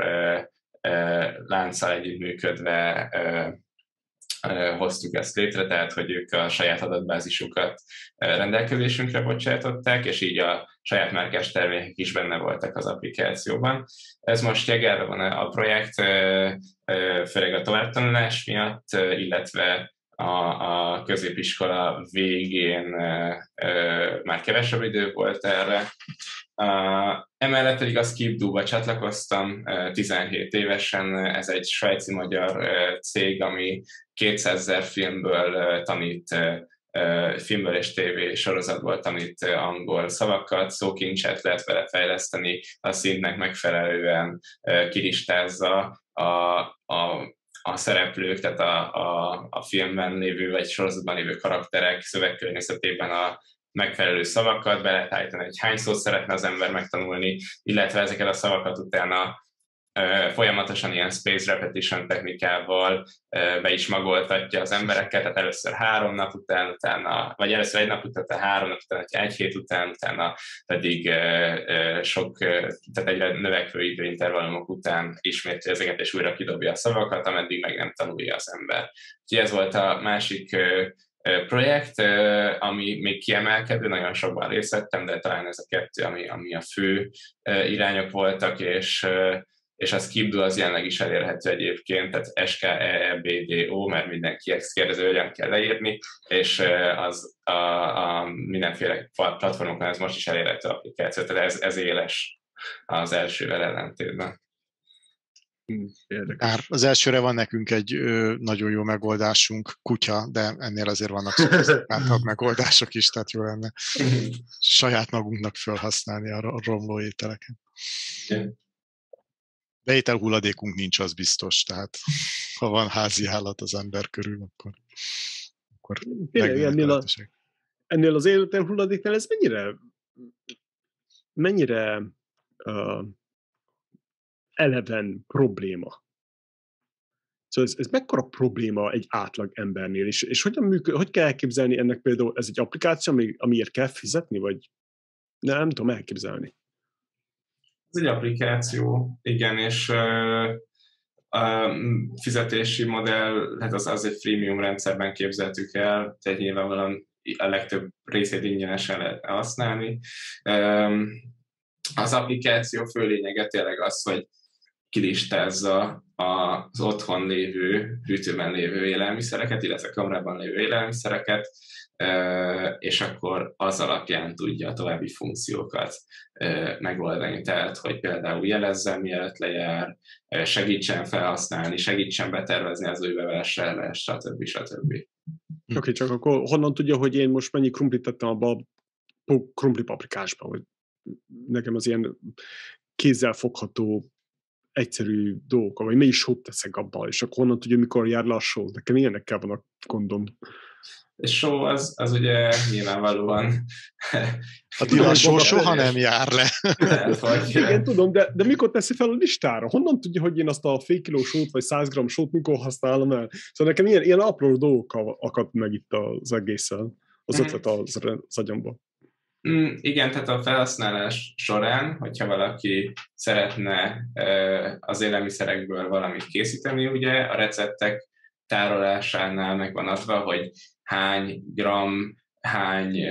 lánccal együttműködve hoztuk ezt létre, tehát hogy ők a saját adatbázisukat rendelkezésünkre bocsátották, és így a saját márkás termékek is benne voltak az applikációban. Ez most jegelve van a projekt, főleg a továbbtanulás miatt, illetve a, a középiskola végén már kevesebb idő volt erre, emellett pedig a Skipdo-ba csatlakoztam uh, 17 évesen, ez egy svájci-magyar cég, ami 200 ezer filmből tanít filmből és tévé sorozatból tanít angol szavakat, szókincset lehet vele fejleszteni, a szintnek megfelelően kilistázza a, a a szereplők, tehát a, a, a filmben lévő vagy sorozatban lévő karakterek szövegkörnyezetében a megfelelő szavakat, be lehet állítani, hogy hány szót szeretne az ember megtanulni, illetve ezeket a szavakat utána folyamatosan ilyen space repetition technikával be is magoltatja az embereket, tehát először három nap után, utána, vagy először egy nap után, tehát három nap után, egy hét után, utána pedig sok, tehát egyre növekvő időintervallumok után ismétli ezeket, és újra kidobja a szavakat, ameddig meg nem tanulja az ember. Úgyhogy ez volt a másik projekt, ami még kiemelkedő, nagyon sokban részt vettem, de talán ez a kettő, ami, ami a fő irányok voltak, és és a Skipdo az jelenleg is elérhető egyébként, tehát SKEBDO, mert mindenki ezt kérdező, hogyan kell leírni, és az a, a mindenféle platformokon ez most is elérhető applikáció, tehát ez, ez éles az elsővel ellentétben. Érdekes. Az elsőre van nekünk egy ö, nagyon jó megoldásunk, kutya, de ennél azért vannak szofisztikáltabb megoldások is, tehát jó lenne saját magunknak felhasználni a romló ételeket. Igen. De ételhulladékunk nincs, az biztos, tehát ha van házi állat az ember körül, akkor, akkor Tényleg, ennél, a, ennél az ételhulladéknál ez mennyire mennyire uh, eleven probléma? Szóval ez, ez mekkora probléma egy átlag embernél, és, és hogyan működ, hogy kell elképzelni ennek például, ez egy applikáció, ami, amiért kell fizetni, vagy nem, nem tudom elképzelni. Ez egy applikáció, igen, és a fizetési modell, hát az, az egy freemium rendszerben képzeltük el, tehát nyilvánvalóan a legtöbb részét ingyenesen lehet használni. Az applikáció fő lényege tényleg az, hogy kilistázza az otthon lévő, hűtőben lévő élelmiszereket, illetve kamrában lévő élelmiszereket, és akkor az alapján tudja a további funkciókat megoldani. Tehát, hogy például jelezzen, mielőtt lejár, segítsen felhasználni, segítsen betervezni az új bevásárlást, stb. stb. Oké, okay, csak akkor honnan tudja, hogy én most mennyi krumplit tettem abba a krumpli paprikásba, hogy nekem az ilyen kézzel fogható egyszerű dolgok, vagy is sót teszek abba, és akkor honnan tudja, mikor jár lassú. Nekem ilyenekkel van a gondom. És só az, az ugye nyilvánvalóan... A Dylan só soha nem jár le. Igen, tudom, de, de mikor teszi fel a listára? Honnan tudja, hogy én azt a fél kiló sót, vagy 100 gram sót mikor használom el? Szóval nekem ilyen, ilyen apró dolgok akadt meg itt az egészen, az mm. ötlet az, az agyamban. Mm, igen, tehát a felhasználás során, hogyha valaki szeretne az élelmiszerekből valamit készíteni, ugye a receptek tárolásánál meg van adva, hogy hány gram, hány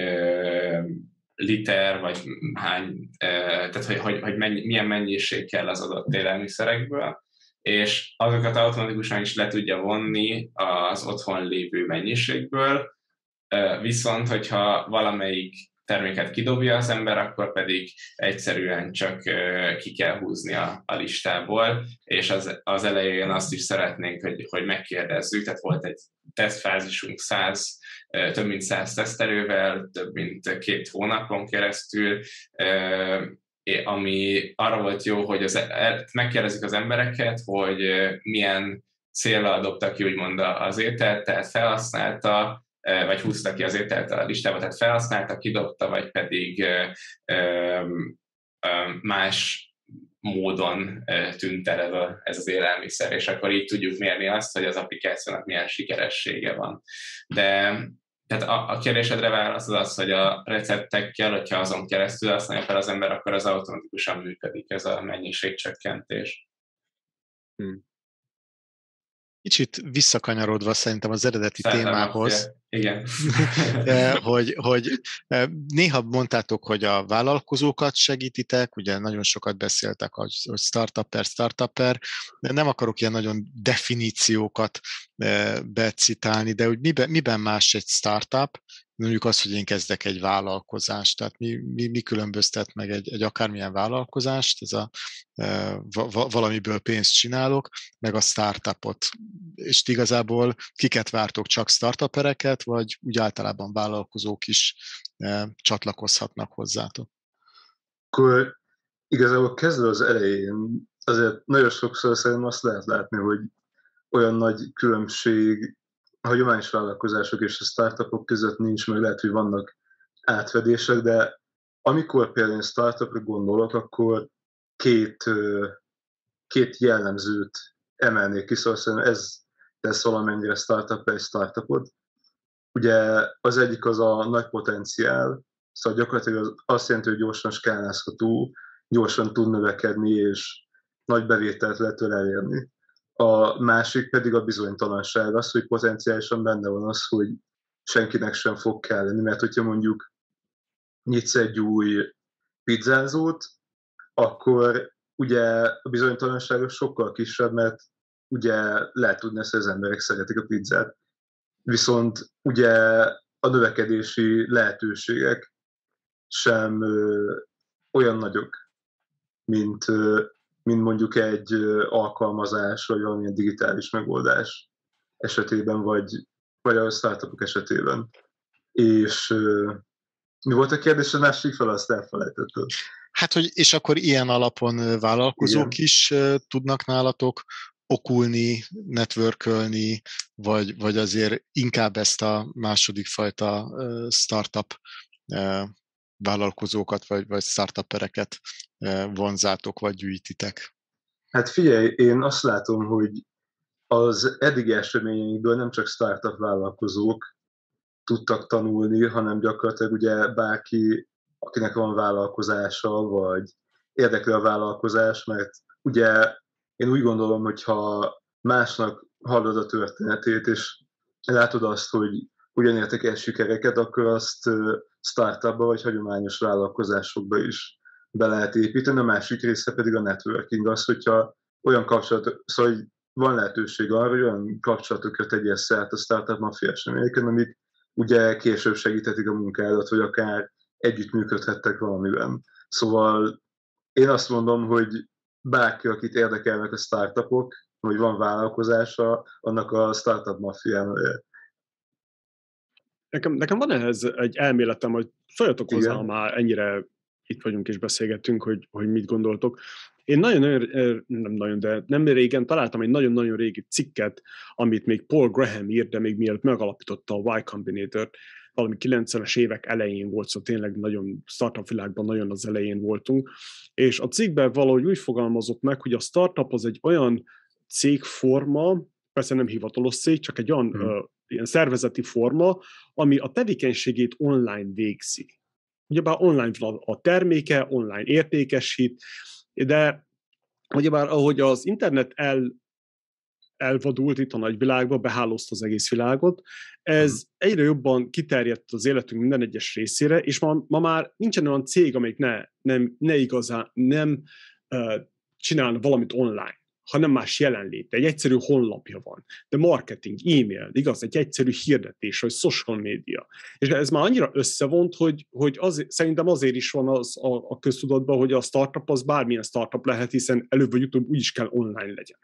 liter, vagy hány, tehát hogy, hogy, hogy mennyi, milyen mennyiség kell az adott élelmiszerekből, és azokat automatikusan is le tudja vonni az otthon lévő mennyiségből, viszont hogyha valamelyik terméket kidobja az ember, akkor pedig egyszerűen csak ki kell húzni a, a listából, és az, az elején azt is szeretnénk, hogy, hogy megkérdezzük, tehát volt egy tesztfázisunk 100, több mint 100 tesztelővel, több mint két hónapon keresztül, ami arra volt jó, hogy az, e, megkérdezik az embereket, hogy milyen célra dobtak ki úgymond az ételt, tehát felhasználta, vagy húzta ki az ételt a listába, tehát felhasználta, kidobta, vagy pedig más módon tűnt el ez az élelmiszer, és akkor így tudjuk mérni azt, hogy az applikációnak milyen sikeressége van. De tehát a, a kérdésedre válasz az az, hogy a receptekkel, hogyha azon keresztül használja fel az ember, akkor az automatikusan működik ez a mennyiségcsökkentés. Hmm. Kicsit visszakanyarodva szerintem az eredeti Szerintem témához, igen. Hogy, hogy néha mondtátok, hogy a vállalkozókat segítitek, ugye nagyon sokat beszéltek, hogy startupper, startupper, de nem akarok ilyen nagyon definíciókat becitálni, de hogy miben, miben más egy startup, mondjuk az, hogy én kezdek egy vállalkozást, tehát mi, mi, mi különböztet meg egy, egy akármilyen vállalkozást, ez a e, valamiből pénzt csinálok, meg a startupot. És igazából kiket vártok, csak startupereket, vagy úgy általában vállalkozók is e, csatlakozhatnak hozzátok? Akkor igazából kezdve az elején azért nagyon sokszor szerintem azt lehet látni, hogy olyan nagy különbség hagyományos vállalkozások és a startupok között nincs, meg lehet, hogy vannak átfedések, de amikor például startupra gondolok, akkor két, két jellemzőt emelnék ki, szóval ez tesz valamennyire startup egy startupot. Ugye az egyik az a nagy potenciál, szóval gyakorlatilag azt jelenti, hogy gyorsan skálázható, gyorsan tud növekedni, és nagy bevételt lehet elérni. A másik pedig a bizonytalanság, az, hogy potenciálisan benne van az, hogy senkinek sem fog kelleni, mert hogyha mondjuk nyitsz egy új pizzázót, akkor ugye a bizonytalanság sokkal kisebb, mert ugye lehet tudni hogy az emberek szeretik a pizzát. Viszont ugye a növekedési lehetőségek sem ö, olyan nagyok, mint, ö, mint mondjuk egy alkalmazás, vagy valamilyen digitális megoldás esetében, vagy, vagy a startupok esetében. És mi volt a kérdés? A másik fel, azt elfelejtettem. Hát, hogy és akkor ilyen alapon vállalkozók Igen. is tudnak nálatok okulni, networkölni, vagy, vagy azért inkább ezt a második fajta startup vállalkozókat, vagy, vagy startupereket vonzátok, vagy gyűjtitek? Hát figyelj, én azt látom, hogy az eddigi eseményeinkből nem csak startup vállalkozók tudtak tanulni, hanem gyakorlatilag ugye bárki, akinek van vállalkozása, vagy érdekli a vállalkozás, mert ugye én úgy gondolom, hogy ha másnak hallod a történetét, és látod azt, hogy hogyan értek el sikereket, akkor azt startupba vagy hagyományos vállalkozásokba is be lehet építeni. A másik része pedig a networking, az, hogyha olyan kapcsolat, szóval van lehetőség arra, hogy olyan kapcsolatokat tegyél szert a startup mafia eseményeken, amik ugye később segíthetik a munkádat, vagy akár együttműködhettek valamiben. Szóval én azt mondom, hogy bárki, akit érdekelnek a startupok, vagy van vállalkozása, annak a startup mafiának Nekem, nekem van ehhez egy elméletem, hogy szóljatok hozzá, ha már ennyire itt vagyunk és beszélgetünk, hogy, hogy mit gondoltok. Én nagyon-nagyon, nem nagyon, de nem régen találtam egy nagyon-nagyon régi cikket, amit még Paul Graham írt, de még mielőtt megalapította a Y Combinator-t, valami 90-es évek elején volt, szóval tényleg nagyon startup világban nagyon az elején voltunk, és a cikkben valahogy úgy fogalmazott meg, hogy a startup az egy olyan cégforma, persze nem hivatalos cég, csak egy olyan hmm. Ilyen szervezeti forma, ami a tevékenységét online végzi. Ugyebár online van a terméke, online értékesít, de ugyebár ahogy az internet el, elvadult itt a nagyvilágba, behálózta az egész világot, ez hmm. egyre jobban kiterjedt az életünk minden egyes részére, és ma, ma már nincsen olyan cég, amelyik ne, nem, ne igazán nem uh, csinálna valamit online hanem más jelenléte. Egy egyszerű honlapja van, de marketing, e-mail, igaz, egy egyszerű hirdetés, vagy social media. És ez már annyira összevont, hogy, hogy az, szerintem azért is van az a, a köztudatban, hogy a startup az bármilyen startup lehet, hiszen előbb vagy utóbb úgy is kell online legyen.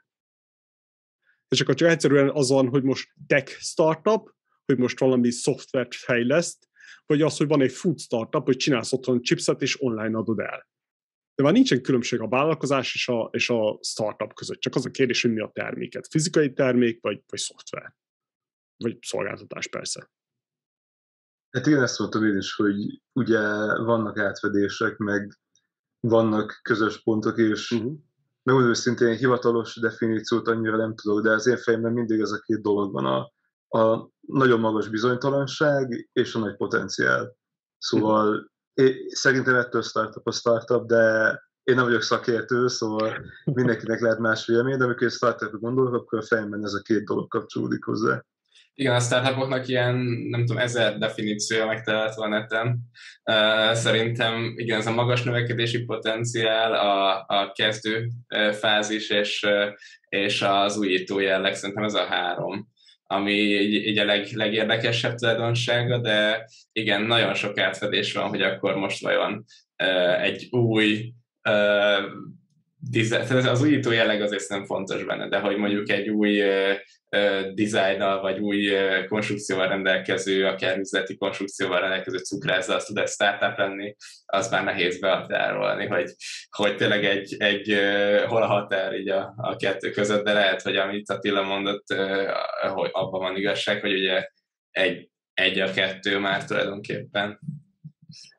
És akkor csak egyszerűen az van, hogy most tech startup, hogy most valami szoftvert fejleszt, vagy az, hogy van egy food startup, hogy csinálsz otthon chipset és online adod el de már nincsen különbség a vállalkozás és a, és a startup között. Csak az a kérdés, hogy mi a terméket. Fizikai termék, vagy, vagy szoftver. Vagy szolgáltatás persze. Hát igen, ezt mondtam én is, hogy ugye vannak átfedések, meg vannak közös pontok, és uh-huh. megmondom őszintén, hivatalos definíciót annyira nem tudok, de az én fejemben mindig ez a két dolog van, a, a nagyon magas bizonytalanság és a nagy potenciál. Szóval uh-huh szerintem ettől startup a startup, de én nem vagyok szakértő, szóval mindenkinek lehet más vélemény, de amikor startupra gondolok, akkor a fejemben ez a két dolog kapcsolódik hozzá. Igen, a startupoknak ilyen, nem tudom, ezer definíciója megtalálható a neten. Szerintem igen, ez a magas növekedési potenciál, a, a kezdő fázis és, és az újító jelleg, szerintem ez a három. Ami így, így a leg, legérdekesebb tulajdonsága, de igen, nagyon sok átfedés van, hogy akkor most vajon egy új az újító jelleg azért nem fontos benne, de hogy mondjuk egy új dizájnnal vagy új konstrukcióval rendelkező, akár üzleti konstrukcióval rendelkező cukrászda, az tud egy startup lenni, az már nehéz behatárolni, hogy, hogy tényleg egy, egy hol a határ így a, a kettő között, de lehet, hogy amit Attila mondott, hogy abban van igazság, hogy ugye egy, egy a kettő már tulajdonképpen.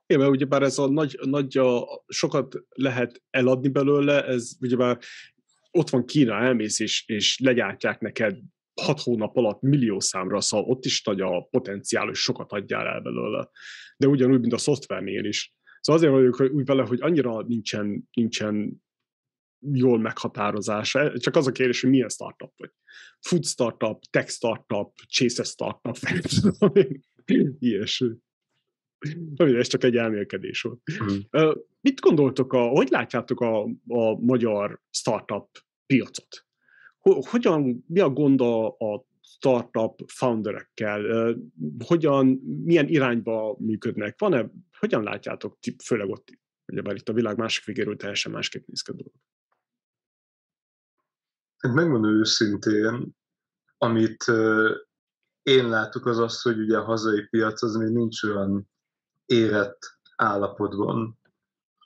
Igen, mert ugyebár ez a nagy, nagy a, sokat lehet eladni belőle, ez ugyebár ott van Kína, elmész és, és legyártják neked hat hónap alatt millió számra, szóval ott is nagy a potenciál, hogy sokat adjál el belőle. De ugyanúgy, mint a szoftvernél is. Szóval azért vagyok úgy vele, hogy annyira nincsen, nincsen jól meghatározása. Csak az a kérdés, hogy milyen startup vagy. Food startup, tech startup, chase startup, ilyesmi. Ez csak egy elmélkedés volt. Mm. Mit gondoltok, a, hogy látjátok a, a magyar startup piacot? hogyan, mi a gond a, a startup founderekkel, hogyan, milyen irányba működnek, van-e, hogyan látjátok, főleg ott, ugye már itt a világ másik végéről teljesen másképp néz ki a dolog. Hát megmondom őszintén, amit én látok az az, hogy ugye a hazai piac az még nincs olyan érett állapotban,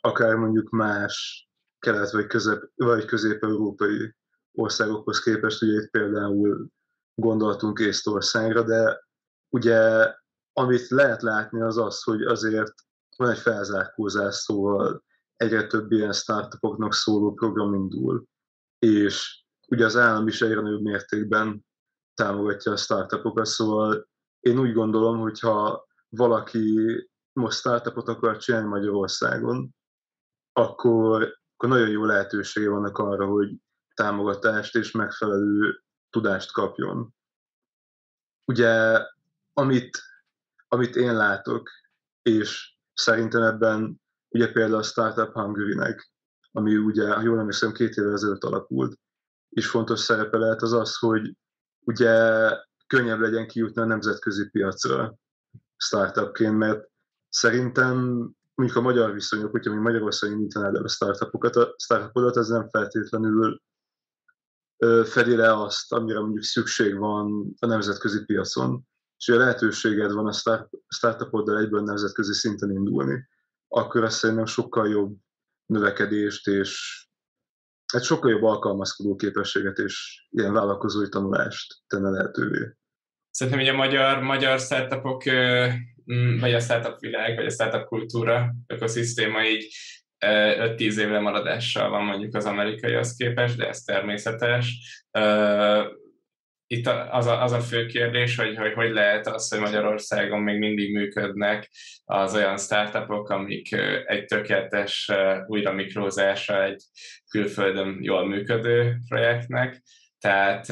akár mondjuk más kelet vagy, közep, vagy közép-európai országokhoz képest, ugye itt például gondoltunk Észtországra, de ugye amit lehet látni az az, hogy azért van egy felzárkózás, szóval egyre több ilyen startupoknak szóló program indul, és ugye az állam is egyre nagyobb mértékben támogatja a startupokat, szóval én úgy gondolom, hogy ha valaki most startupot akar csinálni Magyarországon, akkor, akkor nagyon jó lehetősége vannak arra, hogy támogatást és megfelelő tudást kapjon. Ugye, amit, amit én látok, és szerintem ebben ugye például a Startup Hungary-nek, ami ugye, ha jól emlékszem, két évvel ezelőtt alakult, és fontos szerepe lehet az az, hogy ugye könnyebb legyen kijutni a nemzetközi piacra startupként, mert szerintem mondjuk a magyar viszonyok, hogyha mi Magyarországon indítanád el a startupokat, a startupodat, ez nem feltétlenül fedi le azt, amire mondjuk szükség van a nemzetközi piacon, és a lehetőséged van a start, startupoddal egyből nemzetközi szinten indulni, akkor azt szerintem sokkal jobb növekedést és egy sokkal jobb alkalmazkodó képességet és ilyen vállalkozói tanulást tenne lehetővé. Szerintem hogy a magyar, magyar startupok, vagy a startup világ, vagy a startup kultúra, ökoszisztéma így 5-10 évre maradással van mondjuk az amerikaihoz képest, de ez természetes. Itt az a, az a fő kérdés, hogy, hogy hogy lehet az, hogy Magyarországon még mindig működnek az olyan startupok, amik egy tökéletes újra mikrózása egy külföldön jól működő projektnek. Tehát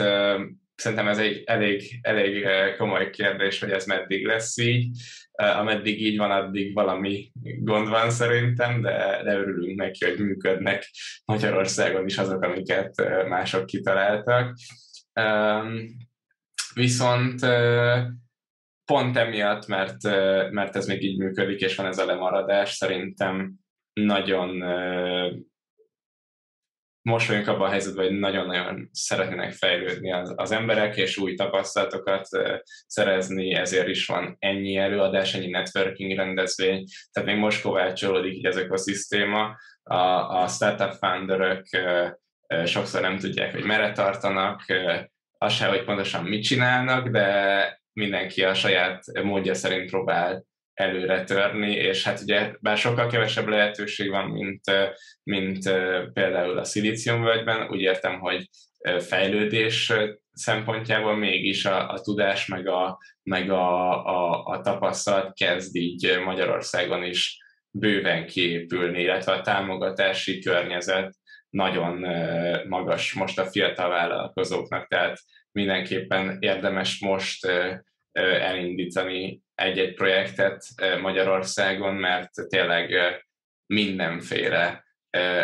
szerintem ez egy elég, elég komoly kérdés, hogy ez meddig lesz így ameddig így van, addig valami gond van szerintem, de, de örülünk neki, hogy működnek Magyarországon is azok, amiket mások kitaláltak. Viszont pont emiatt, mert, mert ez még így működik, és van ez a lemaradás, szerintem nagyon most vagyunk abban a helyzetben, hogy nagyon-nagyon szeretnének fejlődni az, az emberek, és új tapasztalatokat szerezni, ezért is van ennyi előadás, ennyi networking rendezvény, tehát még most kovácsolódik ez a szisztéma. A, a startup founderök sokszor nem tudják, hogy merre tartanak, az se, hogy pontosan mit csinálnak, de mindenki a saját módja szerint próbál előre törni, és hát ugye bár sokkal kevesebb lehetőség van, mint, mint például a szilíciumvölgyben, úgy értem, hogy fejlődés szempontjából mégis a, a tudás meg a, meg a, a, a tapasztalat kezd így Magyarországon is bőven kiépülni, illetve a támogatási környezet nagyon magas most a fiatal vállalkozóknak, tehát mindenképpen érdemes most elindítani egy-egy projektet Magyarországon, mert tényleg mindenféle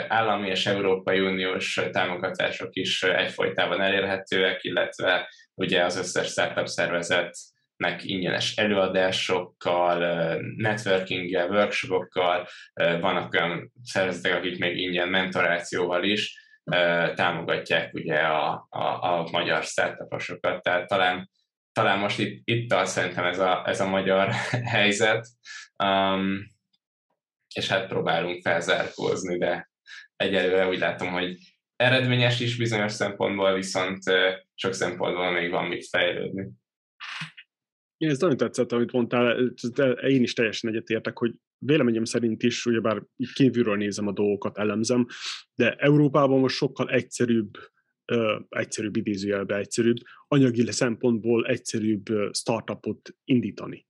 állami és Európai Uniós támogatások is egyfolytában elérhetőek, illetve ugye az összes startup szervezetnek ingyenes előadásokkal, networkinggel, workshopokkal, vannak olyan szervezetek, akik még ingyen mentorációval is támogatják ugye a, a, a magyar startuposokat, tehát talán, talán most itt, itt tart szerintem ez a, ez a magyar helyzet, um, és hát próbálunk felzárkózni, de egyelőre úgy látom, hogy eredményes is bizonyos szempontból, viszont sok szempontból még van mit fejlődni. Én ez nagyon tetszett, amit mondtál, én is teljesen egyetértek, hogy véleményem szerint is, ugyebár kívülről nézem a dolgokat, elemzem, de Európában most sokkal egyszerűbb, uh, egyszerűbb idézőjelbe egyszerűbb, anyagi szempontból egyszerűbb startupot indítani,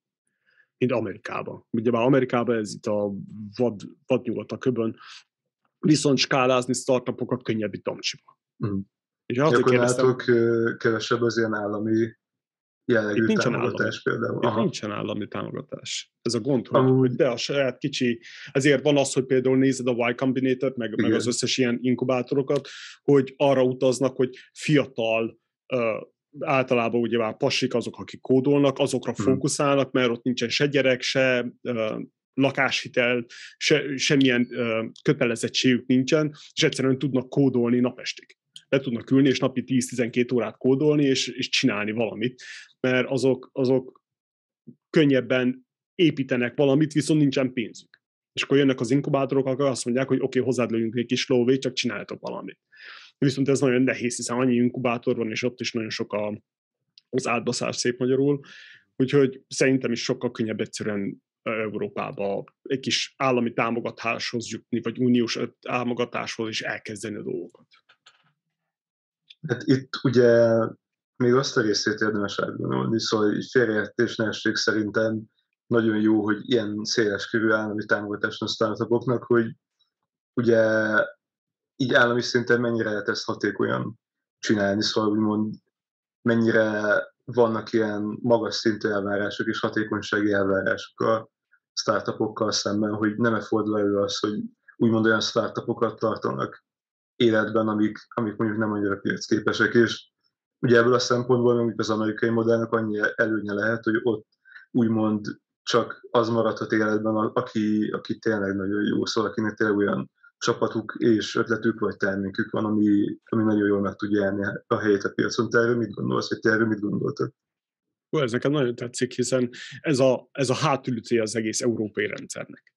mint Amerikában. Ugyebár Amerikában ez itt a vad, vadnyugat a köbön, viszont skálázni startupokat könnyebb itt Amcsiba. Mm. És Gyakorlatilag kevesebb az ilyen állami jellegű itt nincsen támogatás állami. például. Itt nincsen állami támogatás. Ez a gond, hogy, Amúgy... de a saját kicsi, ezért van az, hogy például nézed a Y combinator meg, meg az összes ilyen inkubátorokat, hogy arra utaznak, hogy fiatal uh, általában ugye már pasik azok, akik kódolnak, azokra hmm. fókuszálnak, mert ott nincsen se gyerek, se uh, lakáshitel, se, semmilyen uh, kötelezettségük nincsen, és egyszerűen tudnak kódolni napestig. Le tudnak ülni, és napi 10-12 órát kódolni, és, és csinálni valamit, mert azok, azok könnyebben építenek valamit, viszont nincsen pénzük. És akkor jönnek az inkubátorok, akkor azt mondják, hogy oké, okay, hozzád lőjünk egy kis lóvét, csak csináltok valamit. Viszont ez nagyon nehéz, hiszen annyi inkubátor van, és ott is nagyon sok a, az átbaszás szép magyarul, úgyhogy szerintem is sokkal könnyebb egyszerűen Európába egy kis állami támogatáshoz jutni, vagy uniós támogatáshoz is elkezdeni a dolgokat. Hát itt ugye még azt a részét érdemes átgondolni, szóval így félreértés ne szerintem nagyon jó, hogy ilyen széles körű állami támogatás a startupoknak, hogy ugye így állami szinten mennyire lehet ezt hatékonyan csinálni, szóval úgymond mennyire vannak ilyen magas szintű elvárások és hatékonysági elvárások a startupokkal szemben, hogy nem fordul elő az, hogy úgymond olyan startupokat tartanak életben, amik, amik mondjuk nem annyira piacképesek, és ugye ebből a szempontból mondjuk az amerikai modellnek annyi előnye lehet, hogy ott úgymond csak az maradhat életben, aki, aki tényleg nagyon jó, szóval akinek tényleg olyan csapatuk és ötletük vagy termékük van, ami, ami nagyon jól meg tudja élni a helyét a piacon. Te erről mit gondolsz, vagy te erről mit gondoltad? Ó, ez nekem nagyon tetszik, hiszen ez a, ez a hátulütője az egész európai rendszernek.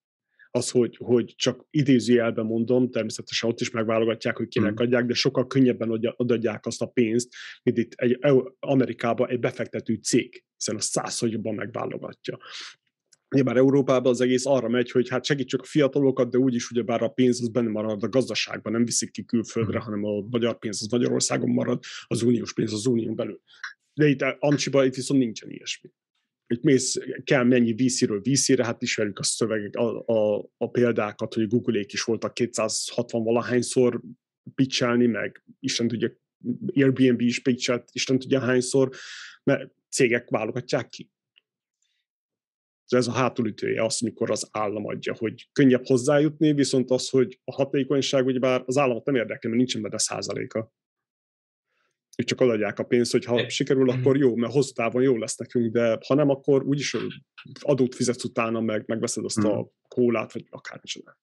Az, hogy, hogy csak idézőjelben mondom, természetesen ott is megválogatják, hogy kinek mm. adják, de sokkal könnyebben adják azt a pénzt, mint itt egy Amerikában egy befektető cég, hiszen a száz, hogy jobban megválogatja. Nyilván Európában az egész arra megy, hogy hát segítsük a fiatalokat, de úgyis ugyebár a pénz az benne marad a gazdaságban, nem viszik ki külföldre, mm. hanem a magyar pénz az Magyarországon marad, az uniós pénz az unión belül. De itt Amcsiban itt viszont nincsen ilyesmi. Itt mész, kell mennyi VC-ről VC-re, hát ismerjük a szövegek, a, a, a példákat, hogy Google-ék is voltak 260 valahányszor pitchelni, meg Isten tudja, Airbnb is pitchelt, Isten tudja hányszor, mert cégek válogatják ki. Ez a hátulütője az, mikor az állam adja, hogy könnyebb hozzájutni, viszont az, hogy a hatékonyság, ugye bár az államot nem érdekel, mert nincsen benne százaléka ők csak adják a pénzt, hogy ha sikerül, akkor jó, mert hosszú távon jó lesz nekünk, de ha nem, akkor úgyis adót fizetsz utána, meg megveszed azt a hmm. kólát, vagy akármicsoda.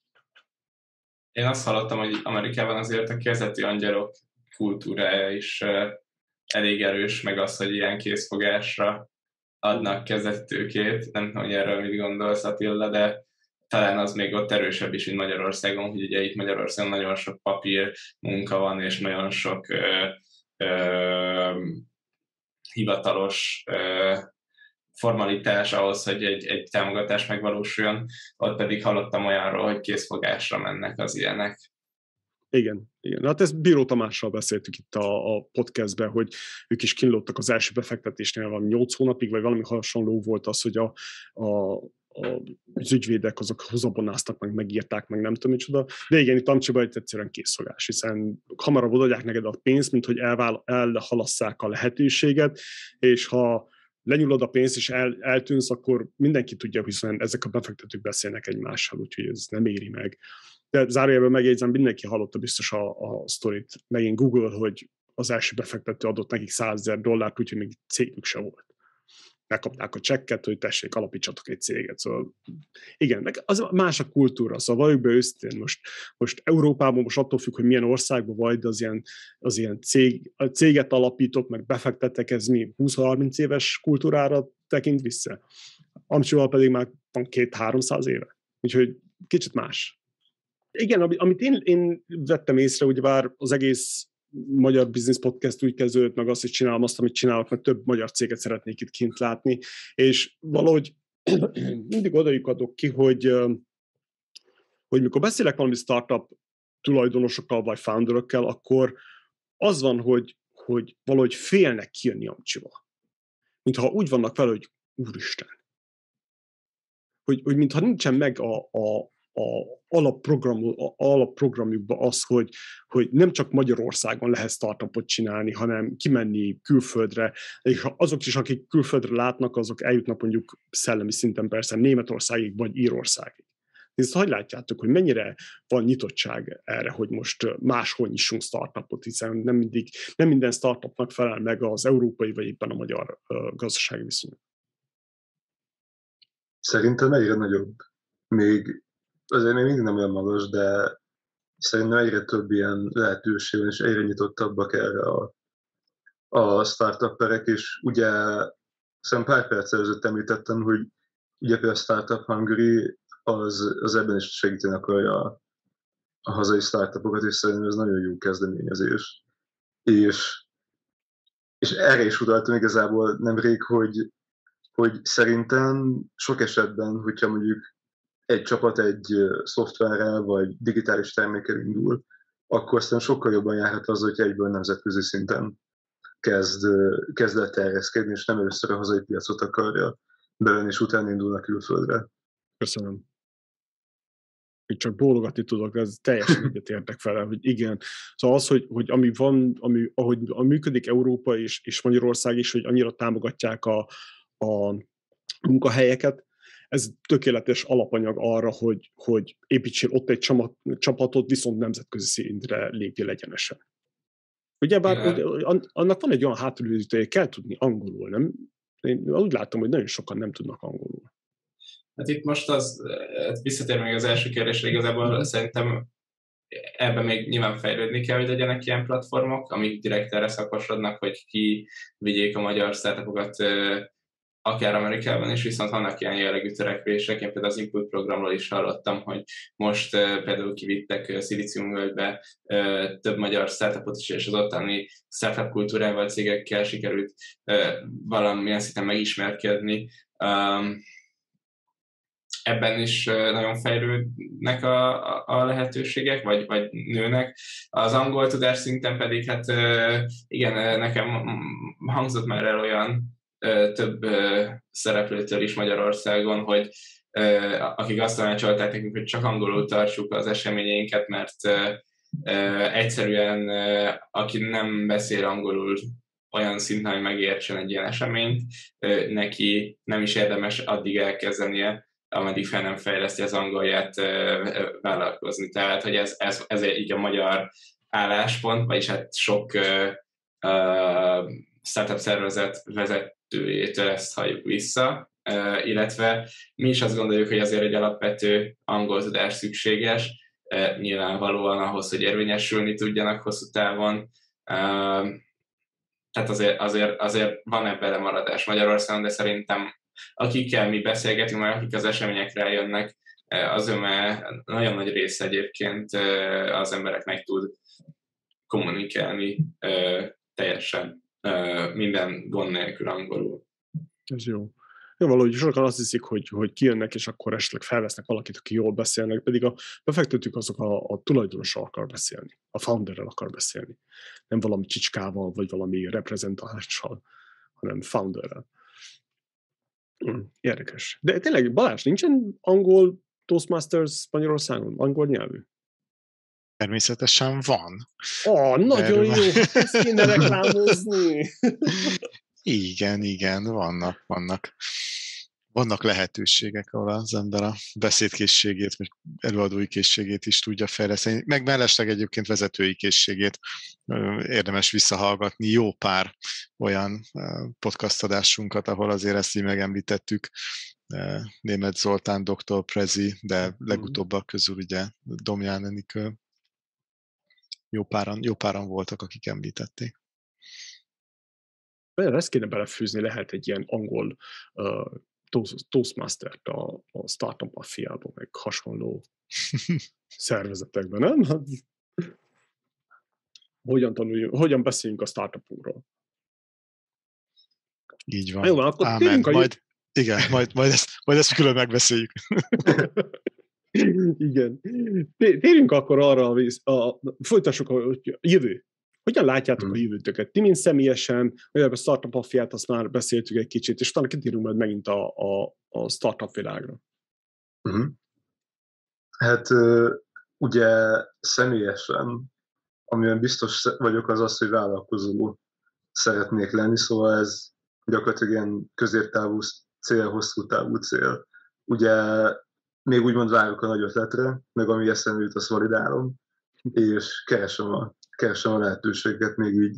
Én azt hallottam, hogy Amerikában azért a kezdeti angyalok kultúrája is elég erős, meg az, hogy ilyen készfogásra adnak kezdetőkét. Nem tudom, hogy erről mit gondolsz, Attila, de talán az még ott erősebb is, mint Magyarországon, hogy ugye itt Magyarországon nagyon sok papír munka van, és nagyon sok hivatalos formalitás ahhoz, hogy egy, egy támogatás megvalósuljon, ott pedig hallottam olyanról, hogy készfogásra mennek az ilyenek. Igen, igen. Hát ezt Bíró Tamással beszéltük itt a, a podcastben, hogy ők is kínlódtak az első befektetésnél valami 8 hónapig, vagy valami hasonló volt az, hogy a, a az ügyvédek azok hozabonáztak, meg megírták, meg nem tudom micsoda. De igen, itt Amcsiba egy egyszerűen készszolás, hiszen hamarabb odaadják neked a pénzt, mint hogy elvál, elhalasszák a lehetőséget, és ha lenyúlod a pénzt és el, eltűnsz, akkor mindenki tudja, hiszen ezek a befektetők beszélnek egymással, úgyhogy ez nem éri meg. De zárójelben megjegyzem, mindenki hallotta biztos a, a sztorit, megint Google, hogy az első befektető adott nekik 100 ezer dollárt, úgyhogy még cégük se volt megkapták a csekket, hogy tessék, alapítsatok egy céget. Szóval igen, meg az más a kultúra, szóval valljuk be őszintén, most, most Európában most attól függ, hogy milyen országban vagy, de az ilyen, az ilyen cég, a céget alapítok, meg befektetek, ez mi 20-30 éves kultúrára tekint vissza. Amcsival pedig már van két-háromszáz éve. Úgyhogy kicsit más. Igen, amit én, én vettem észre, hogy bár az egész magyar business podcast úgy kezdődött, meg azt is csinálom azt, amit csinálok, mert több magyar céget szeretnék itt kint látni, és valahogy mindig odajuk adok ki, hogy, hogy mikor beszélek valami startup tulajdonosokkal vagy founderökkel, akkor az van, hogy, hogy valahogy félnek kijönni amcsiba. Mintha úgy vannak vele, hogy úristen. Hogy, hogy mintha nincsen meg a, a, a alapprogram, a alapprogramjukba az, hogy, hogy nem csak Magyarországon lehet startupot csinálni, hanem kimenni külföldre, és azok is, akik külföldre látnak, azok eljutnak mondjuk szellemi szinten persze Németországig vagy Írországig. Ezt hogy látjátok, hogy mennyire van nyitottság erre, hogy most máshol nyissunk startupot, hiszen nem, mindig, nem minden startupnak felel meg az európai vagy éppen a magyar gazdasági viszonyok. Szerintem egyre nagyobb. Még azért még mindig nem olyan magas, de szerintem egyre több ilyen lehetőség van, és egyre nyitottabbak erre a, a startupperek, és ugye szerintem pár perc előtt említettem, hogy ugye például a Startup Hungary az, az ebben is segíteni akarja a, a hazai startupokat, és szerintem ez nagyon jó kezdeményezés. És, és erre is utaltam igazából nemrég, hogy, hogy szerintem sok esetben, hogyha mondjuk egy csapat egy szoftverrel vagy digitális termékkel indul, akkor aztán sokkal jobban járhat az, hogy egyből nemzetközi szinten kezd, kezd el terjeszkedni, és nem először a hazai piacot akarja bevenni, és utána indulnak külföldre. Köszönöm. Itt csak bólogatni tudok, ez teljesen egyet értek vele, hogy igen. Szóval az, hogy, hogy ami van, ami, ahogy működik Európa és, és Magyarország is, hogy annyira támogatják a, a munkahelyeket, ez tökéletes alapanyag arra, hogy, hogy építsél ott egy csapatot, viszont nemzetközi szintre lépjél egyenesen. Ugyebár yeah. annak van egy olyan hátulütője, kell tudni angolul, nem? Én úgy látom, hogy nagyon sokan nem tudnak angolul. Hát itt most az, hát visszatér még az első kérdésre, igazából szerintem ebben még nyilván fejlődni kell, hogy legyenek ilyen platformok, amik direkt erre szakosodnak, hogy ki vigyék a magyar startupokat akár Amerikában is, viszont vannak ilyen jellegű törekvések. Én például az Input programról is hallottam, hogy most például kivittek Szilíciumvölgybe több magyar startupot is, és az ottani startup kultúrával, cégekkel sikerült valamilyen szinten megismerkedni. Ebben is nagyon fejlődnek a, a lehetőségek, vagy, vagy nőnek. Az angol tudás szinten pedig, hát igen, nekem hangzott már el olyan több szereplőtől is Magyarországon, hogy akik azt tanácsolták nekünk, hogy csak angolul tartsuk az eseményeinket, mert egyszerűen aki nem beszél angolul olyan szinten, hogy megértsen egy ilyen eseményt, neki nem is érdemes addig elkezdenie, ameddig fel nem fejleszti az angolját vállalkozni. Tehát, hogy ez, ez, ez így a magyar álláspont, vagyis hát sok uh, startup szervezet vezet vezetőjétől ezt halljuk vissza, illetve mi is azt gondoljuk, hogy azért egy alapvető angol tudás szükséges, nyilvánvalóan ahhoz, hogy érvényesülni tudjanak hosszú távon. Tehát azért, azért, azért van ebben lemaradás Magyarországon, de szerintem akikkel mi beszélgetünk, mert akik az eseményekre eljönnek, az öme nagyon nagy része egyébként az embereknek tud kommunikálni teljesen minden gond nélkül angolul. Ez jó. Ja, valahogy sokan azt hiszik, hogy, hogy kijönnek, és akkor esetleg felvesznek valakit, aki jól beszélnek, pedig a befektetők azok a, a tulajdonossal akar beszélni, a founderrel akar beszélni. Nem valami csicskával, vagy valami reprezentálással, hanem founderrel. Hm, érdekes. De tényleg, Balázs, nincsen angol Toastmasters Magyarországon? Angol nyelvű? Természetesen van. Ó, nagyon Erről... jó, ezt kéne reklámozni. igen, igen, vannak, vannak. vannak lehetőségek, ahol az ember a beszédkészségét, vagy előadói készségét is tudja fejleszteni, meg mellesleg egyébként vezetői készségét érdemes visszahallgatni. Jó pár olyan podcast adásunkat, ahol azért ezt így megemlítettük, Német Zoltán, Dr. Prezi, de mhm. legutóbbak közül ugye Domján Enikő. Jó páran, jó páran voltak, akik említették. Ezt kéne belefűzni, lehet egy ilyen angol uh, Toastmaster-t a, a Startup Mafia-ban, meg hasonló szervezetekben, nem? Hát, hogyan, tanuljunk, hogyan beszéljünk a startupunkról? Így van. Jó, akkor Ámen. Majd, igen, majd, majd, ezt, majd ezt külön megbeszéljük. igen. Térjünk akkor arra, a, a, folytassuk a jövő. Hogyan látjátok hmm. a jövőtöket? Ti, mint személyesen, olyan a startup affiát, azt már beszéltük egy kicsit, és utána kitérünk majd megint a, a, a startup világra. Hmm. Hát ugye személyesen, amiben biztos vagyok, az az, hogy vállalkozó szeretnék lenni, szóval ez gyakorlatilag ilyen középtávú cél, hosszú távú cél. Ugye még úgymond várok a nagy ötletre, meg ami eszembe jut, azt validálom, és keresem a keresem a lehetőséget még így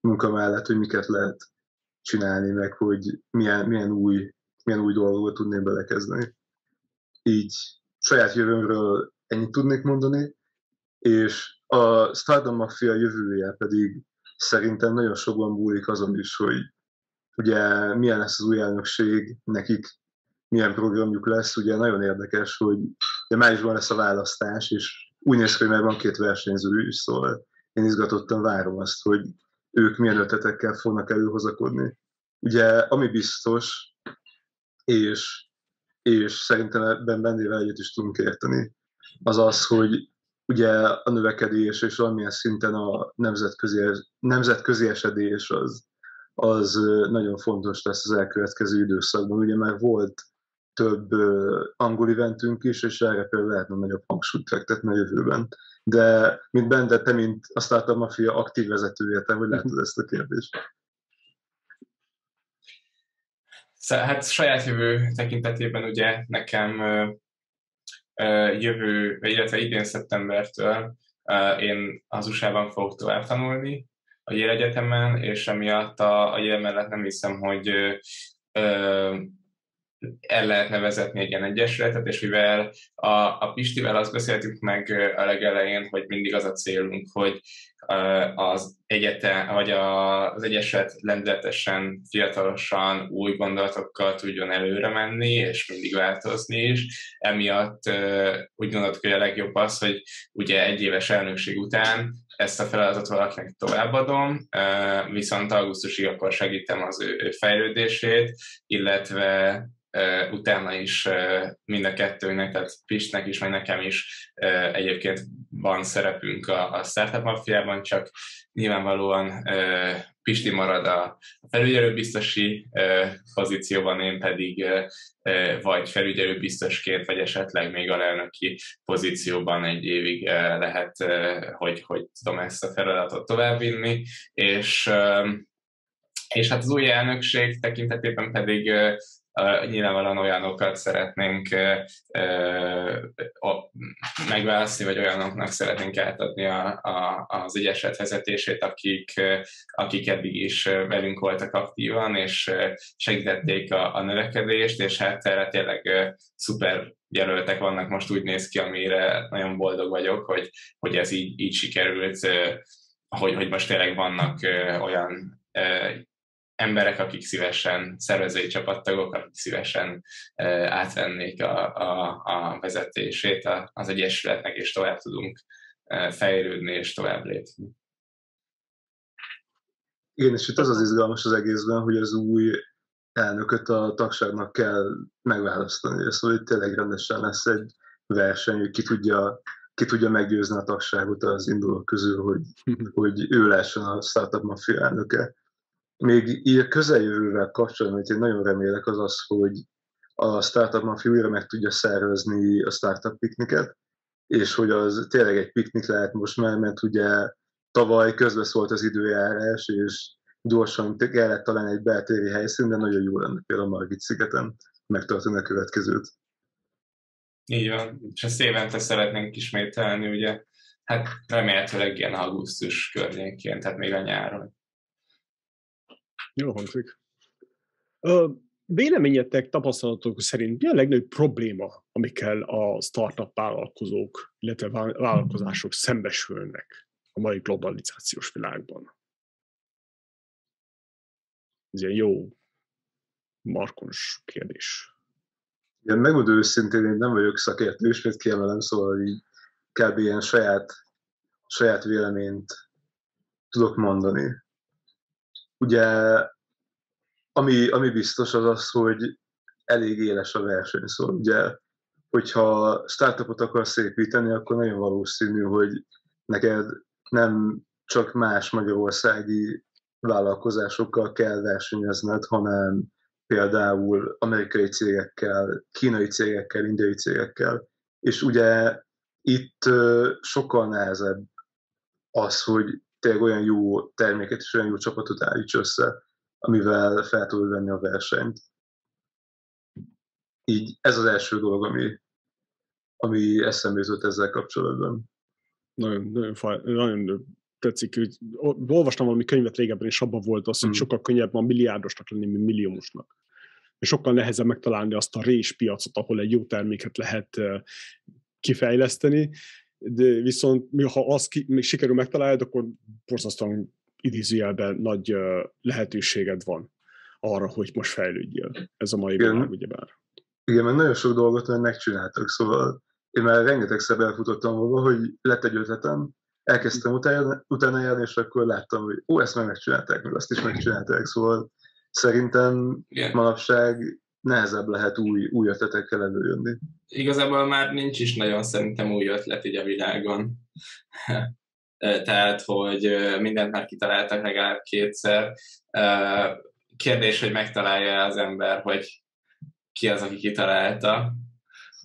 munka mellett, hogy miket lehet csinálni, meg hogy milyen, milyen, új, milyen új dolgokat tudnék belekezdeni. Így saját jövőmről ennyit tudnék mondani, és a Stardom Mafia jövője pedig szerintem nagyon sokban múlik azon is, hogy ugye milyen lesz az új elnökség, nekik milyen programjuk lesz, ugye nagyon érdekes, hogy ugye májusban lesz a választás, és úgy néz ki, hogy már van két versenyző is, szóval én izgatottan várom azt, hogy ők milyen ötletekkel fognak előhozakodni. Ugye, ami biztos, és, és szerintem ebben bennére egyet is tudunk érteni, az az, hogy ugye a növekedés és valamilyen szinten a nemzetközi, nemzetközi esedés az, az nagyon fontos lesz az elkövetkező időszakban. Ugye már volt több angol eventünk is, és erre például lehetne nagyobb hangsúlyt fektetni a jövőben. De mint Bende, te, mint a Startup Mafia aktív vezetője, te hogy látod ezt a kérdést? Hát saját jövő tekintetében ugye nekem jövő, illetve idén szeptembertől én az USA-ban fogok tovább tanulni a Yale Egyetemen, és emiatt a, a Yale mellett nem hiszem, hogy el lehetne vezetni egy ilyen egyesületet, és mivel a, a Pistivel azt beszéltük meg a legelején, hogy mindig az a célunk, hogy az egyetem, vagy az egyesület lendületesen, fiatalosan, új gondolatokkal tudjon előre menni, és mindig változni is. Emiatt úgy gondoltuk, hogy a legjobb az, hogy ugye egy éves elnökség után ezt a feladatot valakinek továbbadom, viszont augusztusig akkor segítem az ő fejlődését, illetve utána is mind a kettőnek, tehát Pistnek is, meg nekem is egyébként van szerepünk a, a Startup Mafiában, csak nyilvánvalóan Pisti marad a felügyelőbiztosi pozícióban, én pedig vagy felügyelőbiztosként, vagy esetleg még a lelnöki pozícióban egy évig lehet, hogy, hogy tudom ezt a feladatot továbbvinni, és és hát az új elnökség tekintetében pedig nyilvánvalóan olyanokat szeretnénk megválasztani, vagy olyanoknak szeretnénk átadni a, a, az ügyeset vezetését, akik, akik eddig is velünk voltak aktívan, és segítették a, a növekedést, és hát erre tényleg szuper jelöltek vannak, most úgy néz ki, amire nagyon boldog vagyok, hogy, hogy ez így, így sikerült, hogy, hogy most tényleg vannak olyan emberek, akik szívesen, szervezői csapattagok, akik szívesen átvennék a, a, a vezetését az Egyesületnek, és tovább tudunk fejlődni és tovább lépni. Igen, és itt az az izgalmas az egészben, hogy az új elnököt a tagságnak kell megválasztani. Szóval itt tényleg rendesen lesz egy verseny, hogy ki tudja, ki tudja meggyőzni a tagságot az indulók közül, hogy, hogy ő lehessen a Startup Mafia elnöke még így a közeljövővel kapcsolatban, amit én nagyon remélek, az az, hogy a Startup Mafia újra meg tudja szervezni a startup pikniket, és hogy az tényleg egy piknik lehet most már, mert ugye tavaly közbeszólt az időjárás, és gyorsan kellett talán egy beltéri helyszín, de nagyon jó lenne például a Margit szigeten megtartani a következőt. Így van, és ezt évente szeretnénk ismételni, ugye, hát remélhetőleg ilyen augusztus környékén, tehát még a nyáron. Jó hangzik. Véleményetek, tapasztalatok szerint mi a legnagyobb probléma, amikkel a startup vállalkozók, illetve vállalkozások szembesülnek a mai globalizációs világban? Ez ilyen jó markons kérdés. Igen, megmondom őszintén, én nem vagyok szakértő, ismét kiemelem, szóval így kb. ilyen saját, saját véleményt tudok mondani. Ugye ami, ami biztos az az, hogy elég éles a verseny, szóval ugye, hogyha startupot akarsz építeni, akkor nagyon valószínű, hogy neked nem csak más magyarországi vállalkozásokkal kell versenyezned, hanem például amerikai cégekkel, kínai cégekkel, indiai cégekkel. És ugye itt sokkal nehezebb az, hogy tényleg olyan jó terméket és olyan jó csapatot állíts össze, amivel fel tudod venni a versenyt. Így ez az első dolog, ami, ami eszembe jutott ezzel kapcsolatban. Nagyon, nagyon, faj, nagyon tetszik, hogy olvastam valami könyvet régebben, és abban volt az, hogy mm. sokkal könnyebb van milliárdosnak lenni, mint milliómosnak. És sokkal nehezebb megtalálni azt a réspiacot, ahol egy jó terméket lehet kifejleszteni, de viszont ha azt ki, még sikerül megtalálni, akkor borzasztóan idézőjelben nagy lehetőséged van arra, hogy most fejlődjél. Ez a mai Igen. világ, ugyebár. Igen, mert nagyon sok dolgot már megcsináltak, szóval én már rengetegszer elfutottam volna, hogy lett egy ötletem, elkezdtem utána, utána járni, és akkor láttam, hogy ó, ezt meg megcsinálták, meg azt is megcsinálták, szóval szerintem Igen. manapság nehezebb lehet új, új ötletekkel előjönni. Igazából már nincs is nagyon szerintem új ötlet így a világon. tehát hogy mindent már kitaláltak legalább kétszer. Kérdés, hogy megtalálja az ember, hogy ki az, aki kitalálta.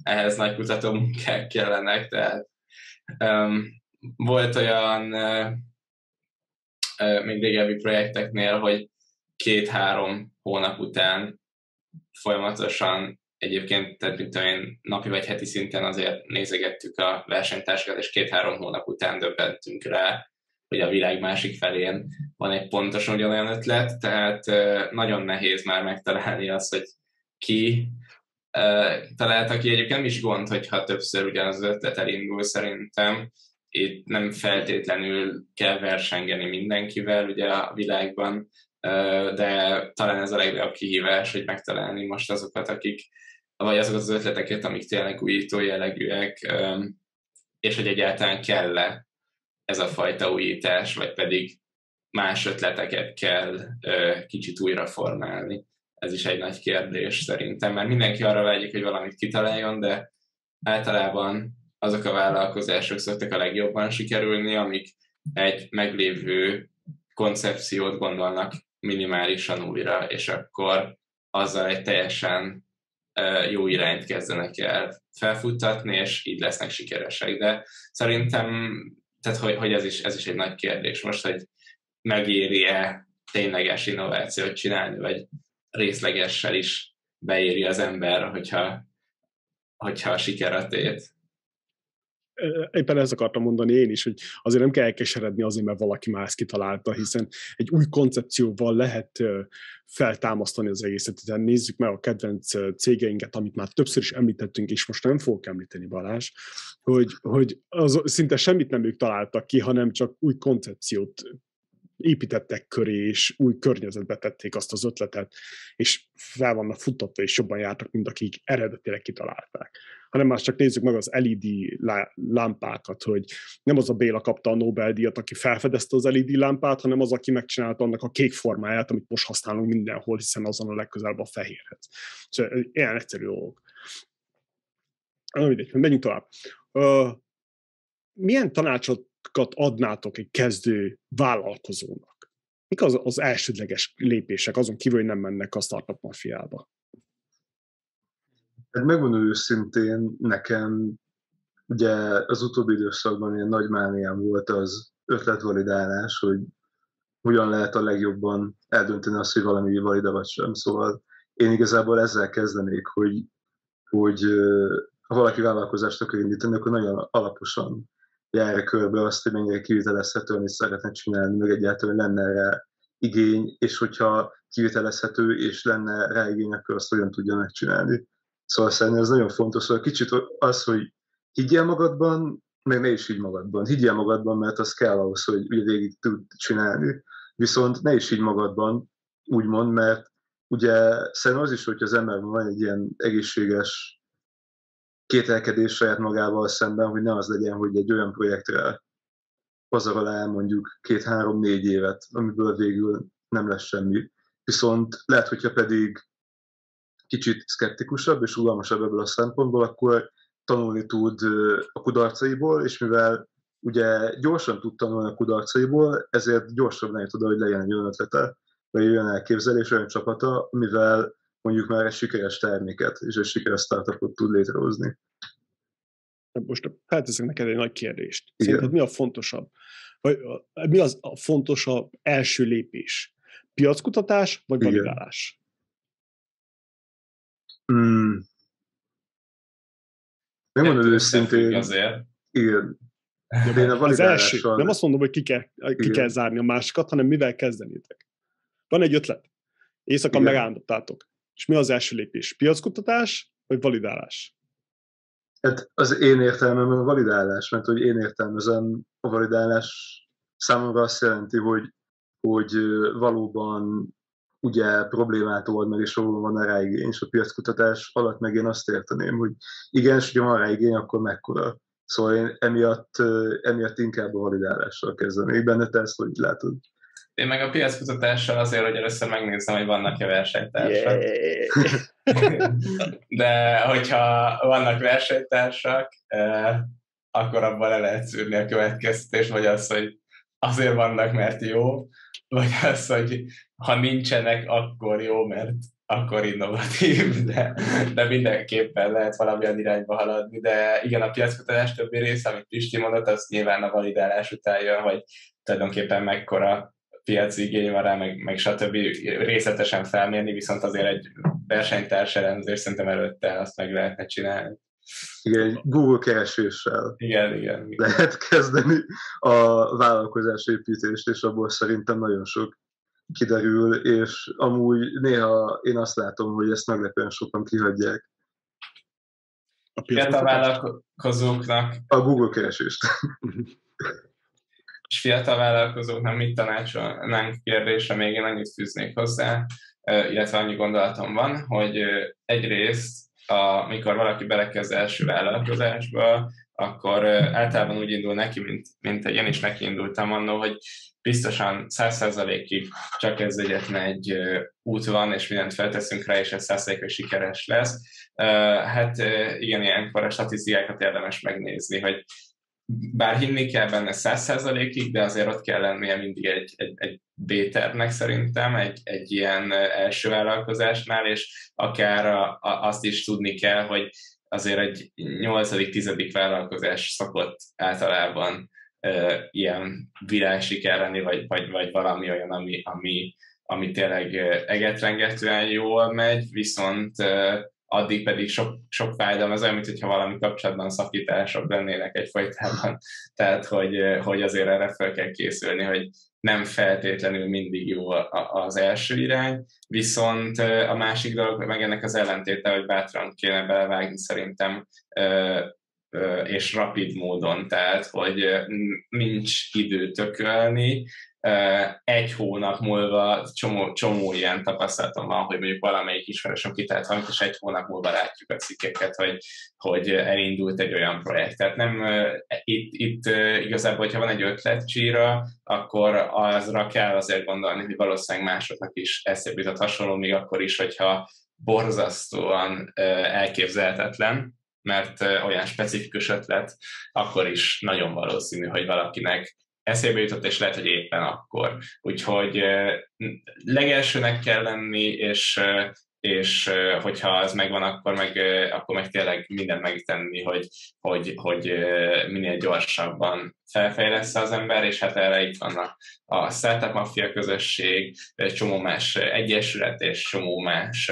Ehhez nagy kutató munkák kellenek, tehát volt olyan még régebbi projekteknél, hogy két-három hónap után folyamatosan egyébként, tehát mint én, napi vagy heti szinten azért nézegettük a versenytársakat, és két-három hónap után döbbentünk rá, hogy a világ másik felén van egy pontosan ugyanolyan ötlet, tehát nagyon nehéz már megtalálni azt, hogy ki találta ki. Egyébként is gond, hogyha többször ugyanaz az ötlet elindul szerintem. Itt nem feltétlenül kell versengeni mindenkivel ugye a világban, de talán ez a legnagyobb kihívás, hogy megtalálni most azokat, akik vagy azokat az ötleteket, amik tényleg újító jellegűek, és hogy egyáltalán kell-e ez a fajta újítás, vagy pedig más ötleteket kell kicsit újra formálni. Ez is egy nagy kérdés szerintem, mert mindenki arra vágyik, hogy valamit kitaláljon, de általában azok a vállalkozások szoktak a legjobban sikerülni, amik egy meglévő koncepciót gondolnak minimálisan újra, és akkor azzal egy teljesen jó irányt kezdenek el felfuttatni, és így lesznek sikeresek. De szerintem, tehát hogy, hogy ez, is, ez is egy nagy kérdés most, hogy megéri-e tényleges innovációt csinálni, vagy részlegessel is beéri az ember, hogyha, hogyha a siker a tét éppen ezt akartam mondani én is, hogy azért nem kell elkeseredni azért, mert valaki más kitalálta, hiszen egy új koncepcióval lehet feltámasztani az egészet. Tehát nézzük meg a kedvenc cégeinket, amit már többször is említettünk, és most nem fogok említeni Balázs, hogy, hogy az, szinte semmit nem ők találtak ki, hanem csak új koncepciót építettek köré, és új környezetbe tették azt az ötletet, és fel vannak futtatva, és jobban jártak, mint akik eredetileg kitalálták. Hanem már csak nézzük meg az LED lámpákat, hogy nem az a Béla kapta a Nobel-díjat, aki felfedezte az LED lámpát, hanem az, aki megcsinálta annak a kék formáját, amit most használunk mindenhol, hiszen azon a legközelebb a fehérhez. Szóval ilyen egyszerű dolgok. Na mindegy, menjünk tovább. Uh, milyen tanácsot adnátok egy kezdő vállalkozónak? Mik az, az elsődleges lépések, azon kívül, hogy nem mennek a startup mafiába? Hát megmondom őszintén, nekem ugye az utóbbi időszakban ilyen nagy mániám volt az ötletvalidálás, hogy hogyan lehet a legjobban eldönteni azt, hogy valami valida vagy sem. Szóval én igazából ezzel kezdenék, hogy, hogy ha valaki vállalkozást akar indítani, akkor nagyon alaposan járja körbe azt, hogy mennyire kivitelezhető, amit szeretne csinálni, meg egyáltalán lenne rá igény, és hogyha kivitelezhető és lenne rá igény, akkor azt hogyan tudja megcsinálni. Szóval szerintem ez nagyon fontos, szóval kicsit az, hogy higgyél magadban, meg ne is higgy magadban. Higgyél magadban, mert az kell ahhoz, hogy ugye végig tud csinálni, viszont ne is higgy magadban, úgymond, mert ugye szerintem az is, hogy az emberben van egy ilyen egészséges kételkedés saját magával szemben, hogy ne az legyen, hogy egy olyan projektre pazarol el mondjuk két-három-négy évet, amiből végül nem lesz semmi. Viszont lehet, hogyha pedig kicsit szkeptikusabb és rugalmasabb ebből a szempontból, akkor tanulni tud a kudarcaiból, és mivel ugye gyorsan tud tanulni a kudarcaiból, ezért gyorsabban jut oda, hogy legyen egy olyan ötlete, vagy olyan elképzelés, olyan csapata, mivel mondjuk már egy sikeres terméket és egy sikeres startupot tud létrehozni. Most felteszek neked egy nagy kérdést. Szerinted mi a fontosabb? Vagy mi az a fontosabb első lépés? Piackutatás vagy validálás? Hmm. Nem mondom őszintén. Azért. Igen. De én a az első, nem azt mondom, hogy ki kell, ki kell zárni a másikat, hanem mivel kezdenétek. Van egy ötlet. Éjszaka megálmodtátok. És mi az első lépés? Piackutatás vagy validálás? Hát az én értelmemben a validálás, mert hogy én értelmezem a validálás számomra azt jelenti, hogy, hogy valóban ugye problémát old meg, és valóban van rá igény, és a piackutatás alatt meg én azt érteném, hogy igen, és hogyha van rá igény, akkor mekkora. Szóval én emiatt, emiatt inkább a validálással kezdenék benne, te ezt hogy látod? Én meg a piackutatással azért, hogy először megnézem, hogy vannak-e versenytársak. Yeah. De hogyha vannak versenytársak, akkor abban le lehet szűrni a következtetést, vagy az, hogy azért vannak, mert jó, vagy az, hogy ha nincsenek, akkor jó, mert akkor innovatív, de, de mindenképpen lehet valamilyen irányba haladni. De igen, a piackutatás többi része, amit Pisti mondott, az nyilván a validálás után jön, hogy tulajdonképpen mekkora piaci igény van rá, meg, meg stb. részletesen felmérni, viszont azért egy versenytárs elemzés szerintem előtte azt meg lehetne csinálni. Igen, egy Google kereséssel igen, igen, igen. lehet kezdeni a vállalkozás építést, és abból szerintem nagyon sok kiderül, és amúgy néha én azt látom, hogy ezt meglepően sokan kihagyják. A fiatal vállalkozóknak... A Google keresést. és fiatal vállalkozóknak mit tanácsolnánk kérdésre, még én annyit fűznék hozzá, illetve annyi gondolatom van, hogy egyrészt, amikor valaki belekezd első vállalkozásba, akkor általában úgy indul neki, mint, mint én is neki indultam annó, hogy biztosan 100%-ig csak ez egyetlen egy út van, és mindent felteszünk rá, és ez 100 sikeres lesz. Hát igen, ilyenkor a statisztikákat érdemes megnézni, hogy bár hinni kell benne 100%-ig, de azért ott kell lennie mindig egy, egy, egy B-tervnek szerintem, egy, egy ilyen első vállalkozásnál, és akár a, a, azt is tudni kell, hogy azért egy 8.-10. vállalkozás szokott általában e, ilyen virágsiker lenni, vagy, vagy, vagy valami olyan, ami, ami, ami tényleg egetrengetően jól megy, viszont e, addig pedig sok, sok fájdalom, az olyan, mintha valami kapcsolatban szakítások lennének egyfajtában. Tehát, hogy, hogy azért erre fel kell készülni, hogy nem feltétlenül mindig jó az első irány, viszont a másik dolog, meg ennek az ellentéte, hogy bátran kéne belevágni szerintem, és rapid módon, tehát, hogy nincs idő tökölni, egy hónap múlva csomó, csomó ilyen tapasztalatom van, hogy mondjuk valamelyik ismerősöm kitalált valamit, és egy hónap múlva látjuk a cikkeket, hogy, hogy elindult egy olyan projekt. Tehát nem, itt, itt igazából, hogyha van egy ötlet csíra, akkor azra kell azért gondolni, hogy valószínűleg másoknak is eszébe jutott hasonló, még akkor is, hogyha borzasztóan elképzelhetetlen, mert olyan specifikus ötlet, akkor is nagyon valószínű, hogy valakinek eszébe jutott, és lehet, hogy éppen akkor. Úgyhogy legelsőnek kell lenni, és, és hogyha az megvan, akkor meg, akkor meg tényleg mindent megtenni, hogy, hogy, hogy minél gyorsabban felfejlesz az ember, és hát erre itt vannak a Startup Mafia közösség, csomó más egyesület és csomó más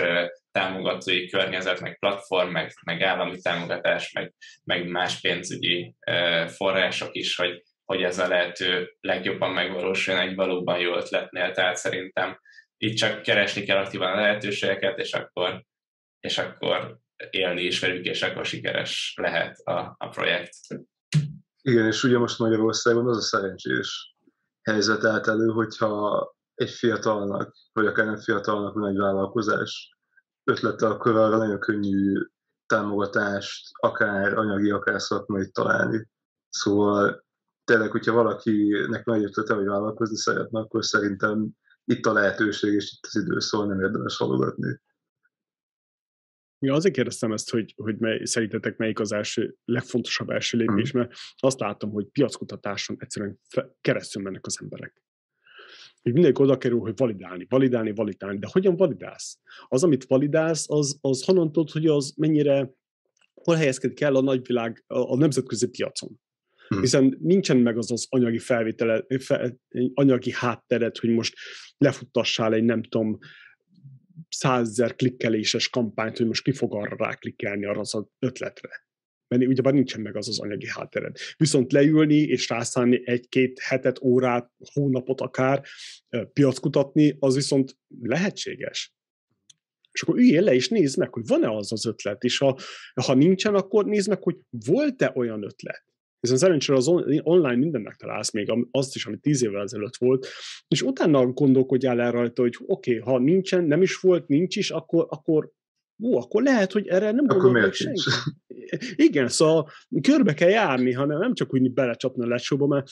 támogatói környezet, meg platform, meg, meg állami támogatás, meg, meg más pénzügyi források is, hogy, hogy ez a lehető legjobban megvalósuljon egy valóban jó ötletnél. Tehát szerintem itt csak keresni kell aktívan a lehetőségeket, és akkor, és akkor élni is velük, és akkor sikeres lehet a, a projekt. Igen, és ugye most Magyarországon az a szerencsés helyzet állt elő, hogyha egy fiatalnak, vagy akár nem fiatalnak van egy vállalkozás ötlete, akkor arra nagyon könnyű támogatást, akár anyagi, akár szakmai találni. Szóval tényleg, hogyha valakinek nagy ötlete, vagy vállalkozni szeretne, akkor szerintem itt a lehetőség, és itt az idő, szóval nem érdemes halogatni. Ja, azért kérdeztem ezt, hogy, hogy mely, szerintetek melyik az első, legfontosabb első lépés, mm. mert azt látom, hogy piackutatáson egyszerűen keresztül mennek az emberek. Hogy mindenki oda kerül, hogy validálni, validálni, validálni, de hogyan validálsz? Az, amit validálsz, az, az honnan tudod, hogy az mennyire, hol helyezkedik el a nagyvilág, a, a nemzetközi piacon? Hmm. Hiszen nincsen meg az az anyagi felvétele, fe, anyagi hátteret, hogy most lefuttassál egy nem tudom, százezer klikkeléses kampányt, hogy most ki fog arra ráklikkelni arra az ötletre. Mert ugyebár nincsen meg az az anyagi háttered. Viszont leülni és rászállni egy-két hetet, órát, hónapot akár piackutatni, az viszont lehetséges. És akkor üljél le, és nézd meg, hogy van-e az az ötlet, és ha, ha nincsen, akkor nézd meg, hogy volt-e olyan ötlet. Hiszen szerencsére az online minden megtalálsz, még azt is, ami tíz évvel ezelőtt volt, és utána gondolkodjál el rajta, hogy oké, okay, ha nincsen, nem is volt, nincs is, akkor, akkor ó, akkor lehet, hogy erre nem gondol meg senki. Igen, szóval körbe kell járni, hanem nem csak úgy belecsapni a lecsóba, mert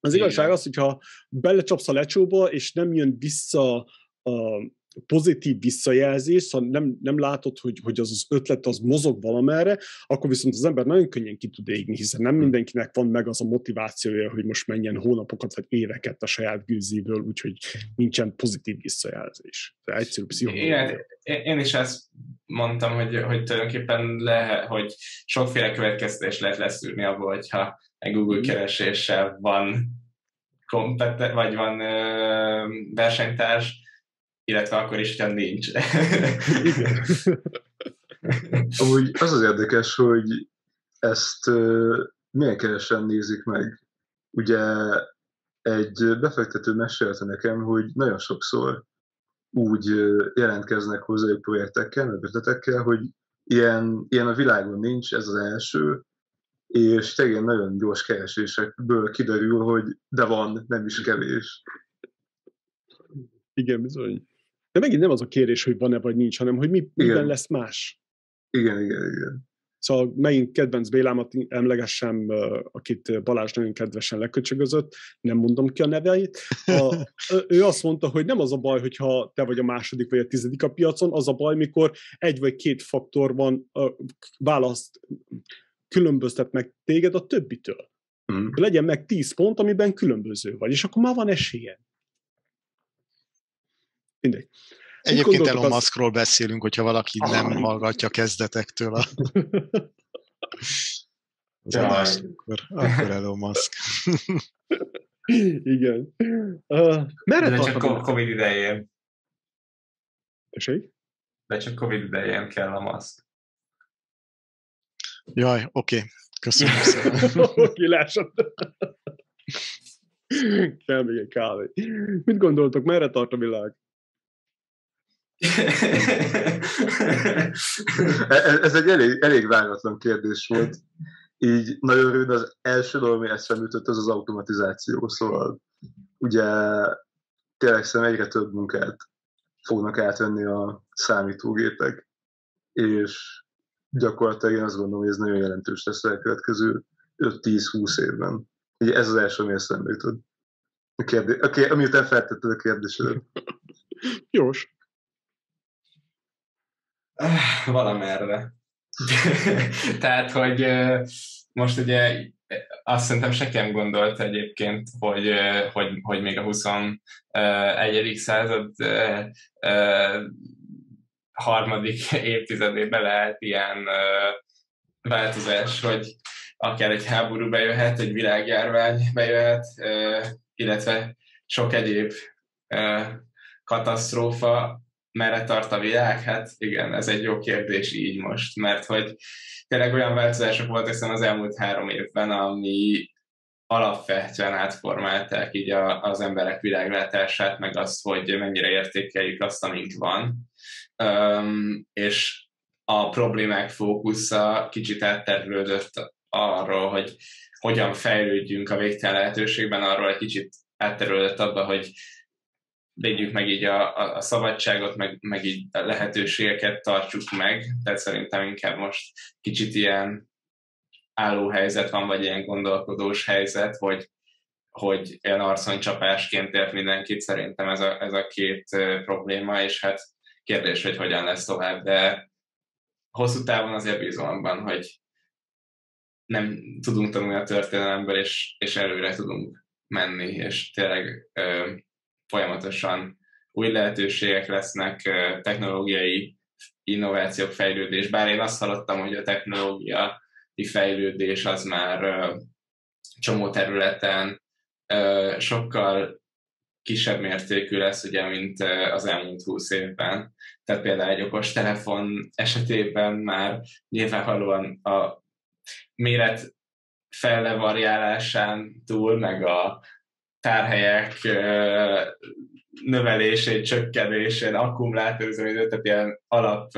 az Igen. igazság az, hogyha belecsapsz a lecsóba, és nem jön vissza a, pozitív visszajelzés, szóval nem, nem látod, hogy, hogy az az ötlet az mozog valamerre, akkor viszont az ember nagyon könnyen ki tud égni, hiszen nem hm. mindenkinek van meg az a motivációja, hogy most menjen hónapokat vagy éveket a saját gőzéből, úgyhogy nincsen pozitív visszajelzés. De egyszerű pszichológia. Én is ezt mondtam, hogy, hogy tulajdonképpen lehet, hogy sokféle következtetés lehet leszűrni abból, hogyha egy Google hm. kereséssel van kompeten, vagy van ö, versenytárs, illetve akkor is, hogyha nincs. Amúgy az az érdekes, hogy ezt milyen keresen nézik meg. Ugye egy befektető mesélte nekem, hogy nagyon sokszor úgy jelentkeznek hozzá projektekkel, meg ötletekkel, hogy ilyen, ilyen a világon nincs, ez az első, és tényleg nagyon gyors keresésekből kiderül, hogy de van, nem is kevés. Igen, bizony. De megint nem az a kérés, hogy van-e vagy nincs, hanem hogy mi, miben lesz más. Igen, igen, igen. Szóval megint kedvenc Bélámat emlegessem, akit Balázs nagyon kedvesen leköcsögözött, nem mondom ki a neveit. A, ő azt mondta, hogy nem az a baj, hogyha te vagy a második vagy a tizedik a piacon, az a baj, mikor egy vagy két faktor van, választ, különböztet meg téged a többitől. Mm. Legyen meg tíz pont, amiben különböző vagy, és akkor már van esélyed. Mindegy. Egyébként Elon Muskról beszélünk, hogyha valaki ah. nem hallgatja kezdetektől a... az adást, akkor, akkor Elon Musk. Igen. Uh, merre De csak Covid idején. Tessék? De csak Covid idején kell a Musk. Jaj, oké. Okay. Köszönöm szépen. oké, lássad. Kell még egy kávé. Mit gondoltok, merre tart a világ? Ez egy elég, elég váratlan kérdés volt. Így nagyon rövid az első dolog, ami eszembe jutott, az az automatizáció. Szóval ugye tényleg szerintem egyre több munkát fognak átvenni a számítógépek, és gyakorlatilag én azt gondolom, hogy ez nagyon jelentős lesz a következő 5-10-20 évben. Ugye ez az első, ami eszembe jutott. A kérdés, okay, amiután feltetted a kérdésedet. Jós. Valamerre. Tehát, hogy most ugye azt szerintem sekem gondolt egyébként, hogy, hogy, hogy még a 21. század harmadik évtizedében lehet ilyen változás, hogy akár egy háború bejöhet, egy világjárvány bejöhet, illetve sok egyéb katasztrófa, merre tart a világ? Hát igen, ez egy jó kérdés így most, mert hogy tényleg olyan változások voltak hiszen az elmúlt három évben, ami alapvetően átformálták így a, az emberek világlátását, meg azt, hogy mennyire értékeljük azt, amink van. Um, és a problémák fókusza kicsit átterülődött arról, hogy hogyan fejlődjünk a végtelen lehetőségben, arról egy kicsit átterülődött abba, hogy védjük meg így a, a, a szabadságot, meg, meg így a lehetőségeket tartsuk meg, tehát szerintem inkább most kicsit ilyen álló helyzet van, vagy ilyen gondolkodós helyzet, hogy, hogy ilyen arconycsapásként ért mindenkit, szerintem ez a, ez a két probléma, és hát kérdés, hogy hogyan lesz tovább, de hosszú távon azért bízom abban, hogy nem tudunk tanulni a történelemből, és, és előre tudunk menni, és tényleg folyamatosan új lehetőségek lesznek, technológiai innovációk, fejlődés. Bár én azt hallottam, hogy a technológiai fejlődés az már csomó területen sokkal kisebb mértékű lesz, ugye, mint az elmúlt húsz évben. Tehát például egy okos telefon esetében már nyilvánvalóan a méret fellevariálásán túl, meg a tárhelyek növelésén, csökkenésén, akkumulátorüzemidő, tehát ilyen alap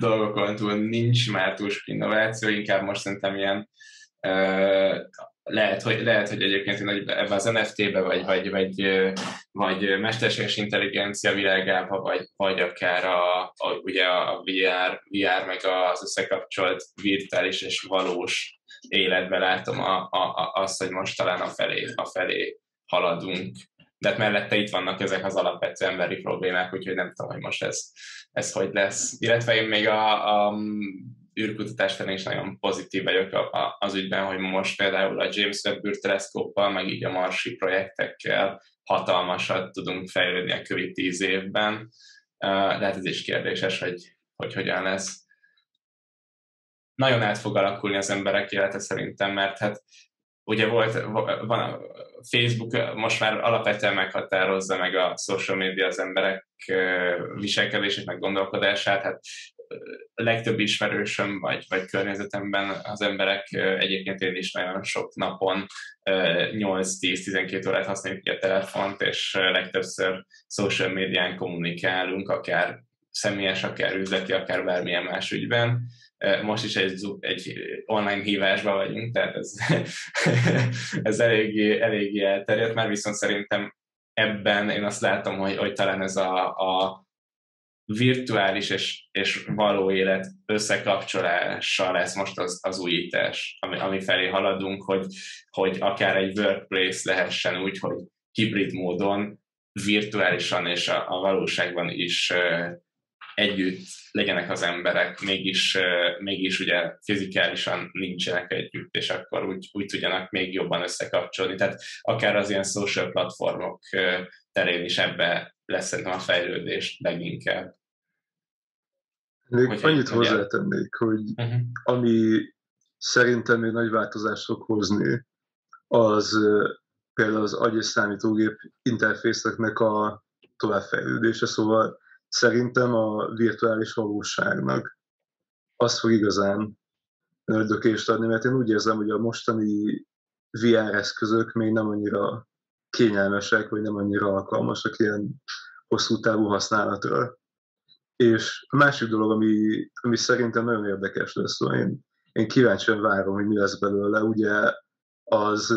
dolgokon túl nincs már túl sok innováció, inkább most szerintem ilyen lehet, hogy, lehet, hogy egyébként ebbe az NFT-be, vagy, vagy, vagy, vagy mesterséges intelligencia világába, vagy, vagy akár a, a, ugye a VR, VR, meg az összekapcsolt virtuális és valós életben látom a, a, a, azt, hogy most talán a felé, a felé haladunk. De hát mellette itt vannak ezek az alapvető emberi problémák, úgyhogy nem tudom, hogy most ez, ez hogy lesz. Illetve én még a, a űrkutatás terén is nagyon pozitív vagyok az ügyben, hogy most például a James Webb űrteleszkóppal, meg így a marsi projektekkel hatalmasat tudunk fejlődni a kövi tíz évben, de hát ez is kérdéses, hogy, hogy hogyan lesz. Nagyon át fog alakulni az emberek élete szerintem, mert hát ugye volt, van Facebook most már alapvetően meghatározza meg a social media az emberek viselkedését, meg gondolkodását, hát legtöbb ismerősöm vagy, vagy környezetemben az emberek egyébként én is nagyon sok napon 8-10-12 órát használjuk a telefont, és legtöbbször social médián kommunikálunk, akár személyes, akár üzleti, akár bármilyen más ügyben. Most is egy, egy online hívásban vagyunk, tehát ez, ez eléggé, eléggé elterjedt, már viszont szerintem ebben én azt látom, hogy, hogy talán ez a, a virtuális és, és való élet összekapcsolása lesz most az, az újítás, ami, ami felé haladunk, hogy, hogy akár egy workplace lehessen úgy, hogy hibrid módon virtuálisan és a, a valóságban is együtt legyenek az emberek, mégis, mégis ugye fizikálisan nincsenek együtt, és akkor úgy, úgy tudjanak még jobban összekapcsolni. Tehát akár az ilyen social platformok terén is ebbe lesz szerintem a fejlődés leginkább. Még hogy annyit hozzátennék, hogy uh-huh. ami szerintem még nagy változást fog hozni, az például az agy és számítógép interfészeknek a továbbfejlődése, szóval szerintem a virtuális valóságnak az fog igazán nördökést adni, mert én úgy érzem, hogy a mostani VR eszközök még nem annyira kényelmesek, vagy nem annyira alkalmasak ilyen hosszú távú használatra. És a másik dolog, ami, ami szerintem nagyon érdekes lesz, szóval én, én kíváncsian várom, hogy mi lesz belőle, ugye az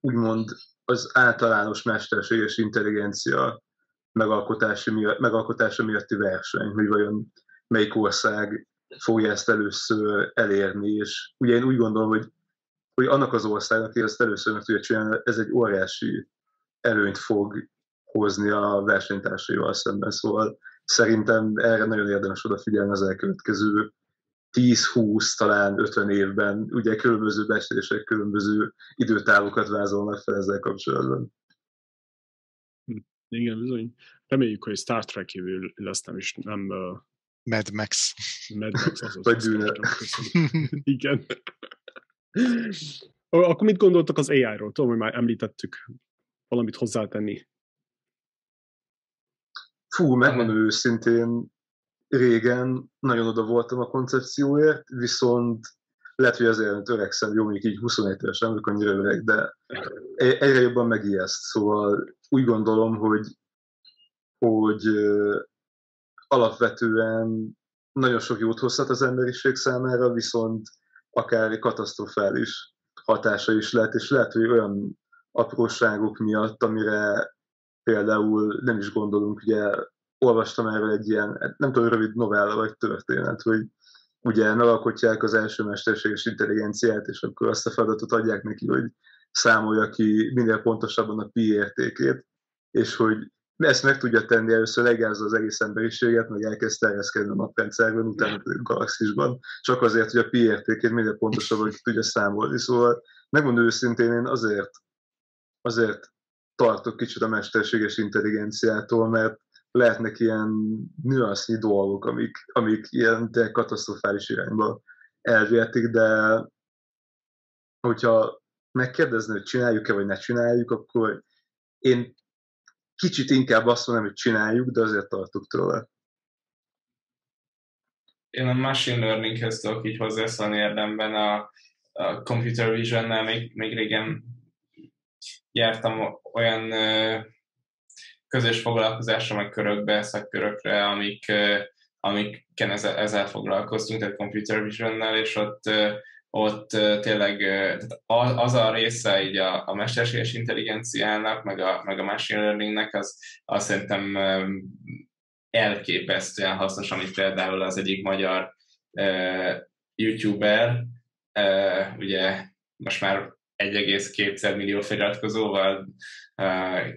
úgymond az általános mesterséges intelligencia megalkotása, miatt, megalkotása miatti verseny, hogy vajon melyik ország fogja ezt először elérni, és ugye én úgy gondolom, hogy, hogy annak az ország, aki ezt először meg tudja csinálni, ez egy óriási előnyt fog hozni a versenytársaival szemben, szóval szerintem erre nagyon érdemes odafigyelni az elkövetkező 10-20, talán 50 évben, ugye különböző beszélések, különböző időtávokat vázolnak fel ezzel kapcsolatban. Igen, bizony. Reméljük, hogy Star Trek jövő lesz, nem is nem... Uh... Mad Max. Mad Max, az Vagy Dűne. Igen. Akkor mit gondoltak az AI-ról? Tudom, hogy már említettük valamit hozzátenni. Fú, megmondom őszintén, régen nagyon oda voltam a koncepcióért, viszont lehet, hogy azért öregszem, jó, még így 21 éves, nem vagyok annyira öreg, de e- egyre jobban megijeszt. Szóval úgy gondolom, hogy, hogy alapvetően nagyon sok jót hozhat az emberiség számára, viszont akár katasztrofális hatása is lehet, és lehet, hogy olyan apróságok miatt, amire például nem is gondolunk, ugye olvastam erről egy ilyen, nem tudom, rövid novella vagy történet, hogy ugye megalkotják az első mesterséges intelligenciát, és akkor azt a feladatot adják neki, hogy számolja ki minél pontosabban a pi értékét, és hogy ezt meg tudja tenni, először legázza az egész emberiséget, meg elkezd terjeszkedni a naprendszerben, utána a galaxisban, csak azért, hogy a pi értékét minél pontosabban ki tudja számolni. Szóval megmondom őszintén, én azért, azért tartok kicsit a mesterséges intelligenciától, mert lehetnek ilyen nüansznyi dolgok, amik, amik ilyen katasztrofális irányba elvihetik, de hogyha megkérdezni, hogy csináljuk-e, vagy ne csináljuk, akkor én kicsit inkább azt mondom, hogy csináljuk, de azért tartok tőle. Én a machine learninghez tudok így hozzászólni érdemben a, a computer vision-nel még, még régen jártam olyan közös foglalkozásra, meg körökbe, szakkörökre, amik, amiken ezzel, ezzel foglalkoztunk, tehát computer vision és ott, ott tényleg az a része így a, a mesterséges intelligenciának, meg a, meg a machine learningnek, az, az szerintem elképesztően hasznos, amit például az egyik magyar uh, youtuber, uh, ugye most már 1,2 millió feliratkozóval uh,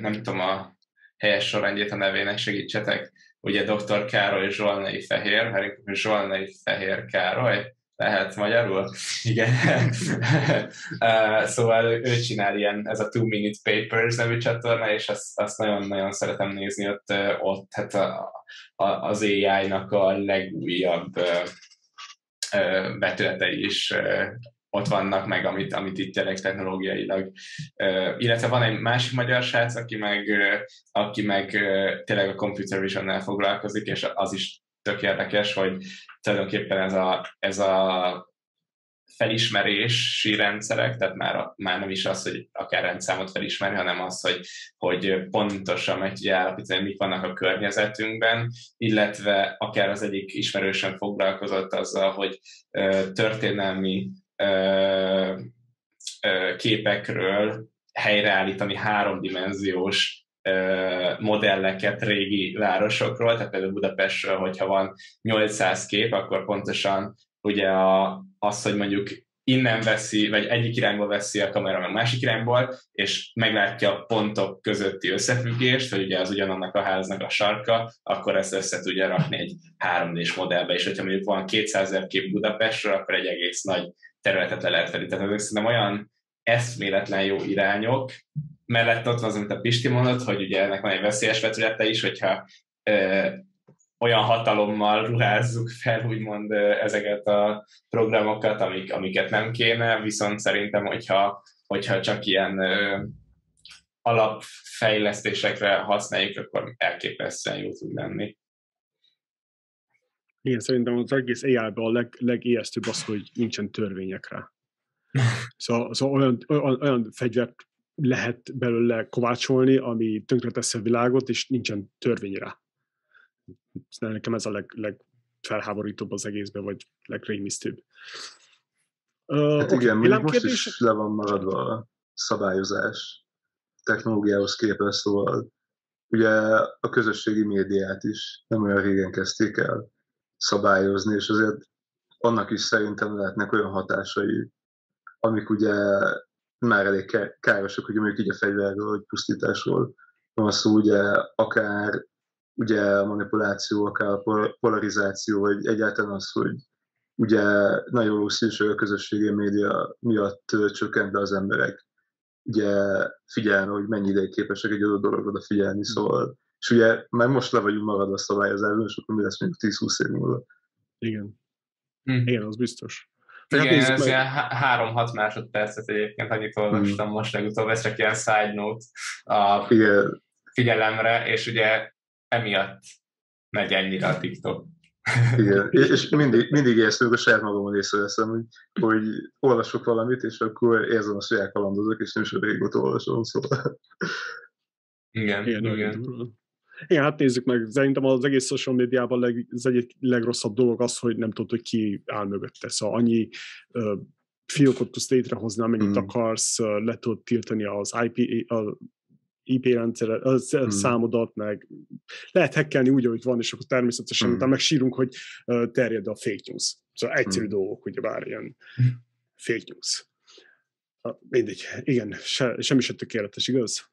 nem tudom a helyes sorrendjét a nevének segítsetek, ugye dr. Károly Zsolnai Fehér, Zsolnai Fehér Károly, lehet magyarul? Igen. szóval ő, ő csinál ilyen, ez a Two Minute Papers nevű csatorna, és azt, azt nagyon-nagyon szeretem nézni, ott, ott hát a, a, az AI-nak a legújabb betületei is ott vannak meg, amit, amit itt tényleg technológiailag. Illetve van egy másik magyar srác, aki meg, aki meg uh, tényleg a computer vision foglalkozik, és az is tök érdekes, hogy tulajdonképpen ez a, ez a felismerési rendszerek, tehát már, már nem is az, hogy akár rendszámot felismerni, hanem az, hogy, hogy pontosan meg tudja állapítani, mik vannak a környezetünkben, illetve akár az egyik ismerősen foglalkozott azzal, hogy történelmi képekről helyreállítani háromdimenziós modelleket régi városokról, tehát például Budapestről, hogyha van 800 kép, akkor pontosan ugye a, az, hogy mondjuk innen veszi, vagy egyik irányból veszi a kamera, meg másik irányból, és meglátja a pontok közötti összefüggést, hogy ugye az ugyanannak a háznak a sarka, akkor ezt össze tudja rakni egy 3D-s modellbe, és hogyha mondjuk van 200 ezer kép Budapestről, akkor egy egész nagy területet le lehet felé. Tehát ezek szerintem olyan eszméletlen jó irányok, mellett ott van az, amit a Pisti mondott, hogy ugye ennek van egy veszélyes vetülete is, hogyha ö, olyan hatalommal ruházzuk fel, úgymond ezeket a programokat, amik, amiket nem kéne, viszont szerintem, hogyha, hogyha csak ilyen ö, alapfejlesztésekre használjuk, akkor elképesztően jó tud lenni. Igen, szerintem az egész AI-ban a leg, legijesztőbb az, hogy nincsen törvényekre. Szóval, szóval olyan, olyan, olyan fegyvert lehet belőle kovácsolni, ami tönkreteszi a világot, és nincsen törvényre. Nekem ez a leg, legfelháborítóbb az egészben, vagy legrémisztőbb. Uh, hát igen, okay, most kérdés... is le van maradva a szabályozás technológiához képest, szóval ugye a közösségi médiát is nem olyan régen kezdték el szabályozni, és azért annak is szerintem lehetnek olyan hatásai, amik ugye már elég károsak, hogy mondjuk így a fegyverről, vagy pusztításról van szó, ugye akár ugye a manipuláció, akár a polarizáció, vagy egyáltalán az, hogy ugye nagyon jó szívső a közösségi média miatt csökkent az emberek ugye figyelni, hogy mennyi ideig képesek egy adott dologra figyelni, szóval és ugye már most le vagyunk maradva a szabályozásban, és akkor mi lesz még 10-20 év múlva. Igen. Hm. Igen, az biztos. Igen, hát ez meg... ilyen 3-6 másodpercet egyébként annyit olvastam hmm. most legutóbb, ez csak ilyen side note. A Igen. figyelemre, és ugye emiatt megy ennyire a TikTok. Igen, és mindig, mindig érzem, a saját magamon észreveszem, hogy, hogy olvasok valamit, és akkor érzem a saját kalandozok, és nem is régóta olvasom, szóval. Igen, igen. igen. Igen, hát nézzük meg, szerintem az egész social médiában leg, az egyik legrosszabb dolog az, hogy nem tudod, hogy ki áll mögötte. Szóval annyi uh, fiókot tudsz létrehozni, amennyit mm. akarsz, uh, le tudod tiltani az IP, a IP rendszer, a hmm. számodat, meg lehet hackelni úgy, ahogy van, és akkor természetesen hmm. utána meg sírunk, hogy uh, terjed a fake news. Szóval egyszerű hmm. dolgok, ugye bár ilyen hmm. fake news. Mindegy, igen, se, semmi se tökéletes, igaz?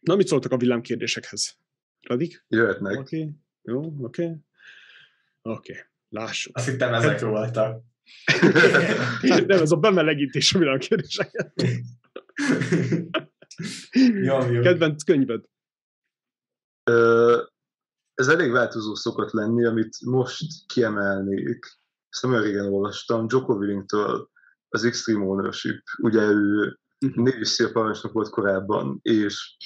Na, mit szóltak a villámkérdésekhez? Radik? Jöhetnek. Oké, okay. jó, oké. Okay. Oké, okay. lássuk. Azt hittem ezek voltak. Nem, ez a bemelegítés a villámkérdéseket. jó, jó. Kedvenc könyved? ez elég változó szokott lenni, amit most kiemelnék. Ezt nem régen olvastam, Joko Willingtől az Extreme Ownership. Ugye ő uh-huh. Navy parancsnok volt korábban, és,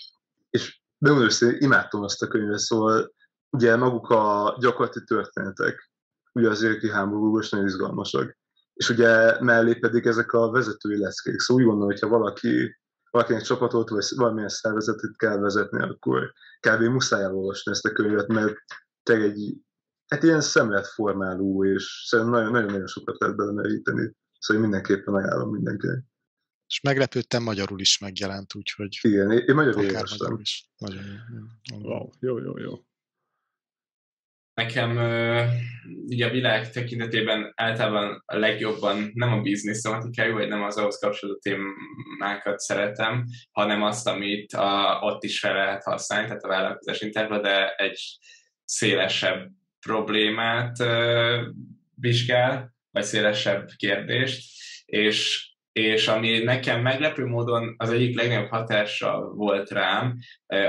és de őszintén imádtam azt a könyvet, szóval ugye maguk a gyakorlati történetek, ugye az érki háborúban nagyon izgalmasak. És ugye mellé pedig ezek a vezetői leckék. Szóval úgy gondolom, hogyha valaki valakinek csapatot vagy valamilyen szervezetet kell vezetni, akkor kb. muszáj elolvasni ezt a könyvet, mert te egy hát ilyen szemletformáló, és szerintem nagyon-nagyon sokat lehet belemeríteni. Szóval mindenképpen ajánlom mindenkinek. És meglepődtem, magyarul is megjelent, úgyhogy... Igen, én, magyarul olvastam. Is. Nagyon, wow, jó, jó, jó. Nekem ugye a világ tekintetében általában a legjobban nem a biznisz tematikájú, vagy nem az ahhoz kapcsolódó témákat szeretem, hanem azt, amit a, ott is fel lehet használni, tehát a vállalkozás interva, de egy szélesebb problémát vizsgál, vagy szélesebb kérdést, és és ami nekem meglepő módon az egyik legnagyobb hatása volt rám,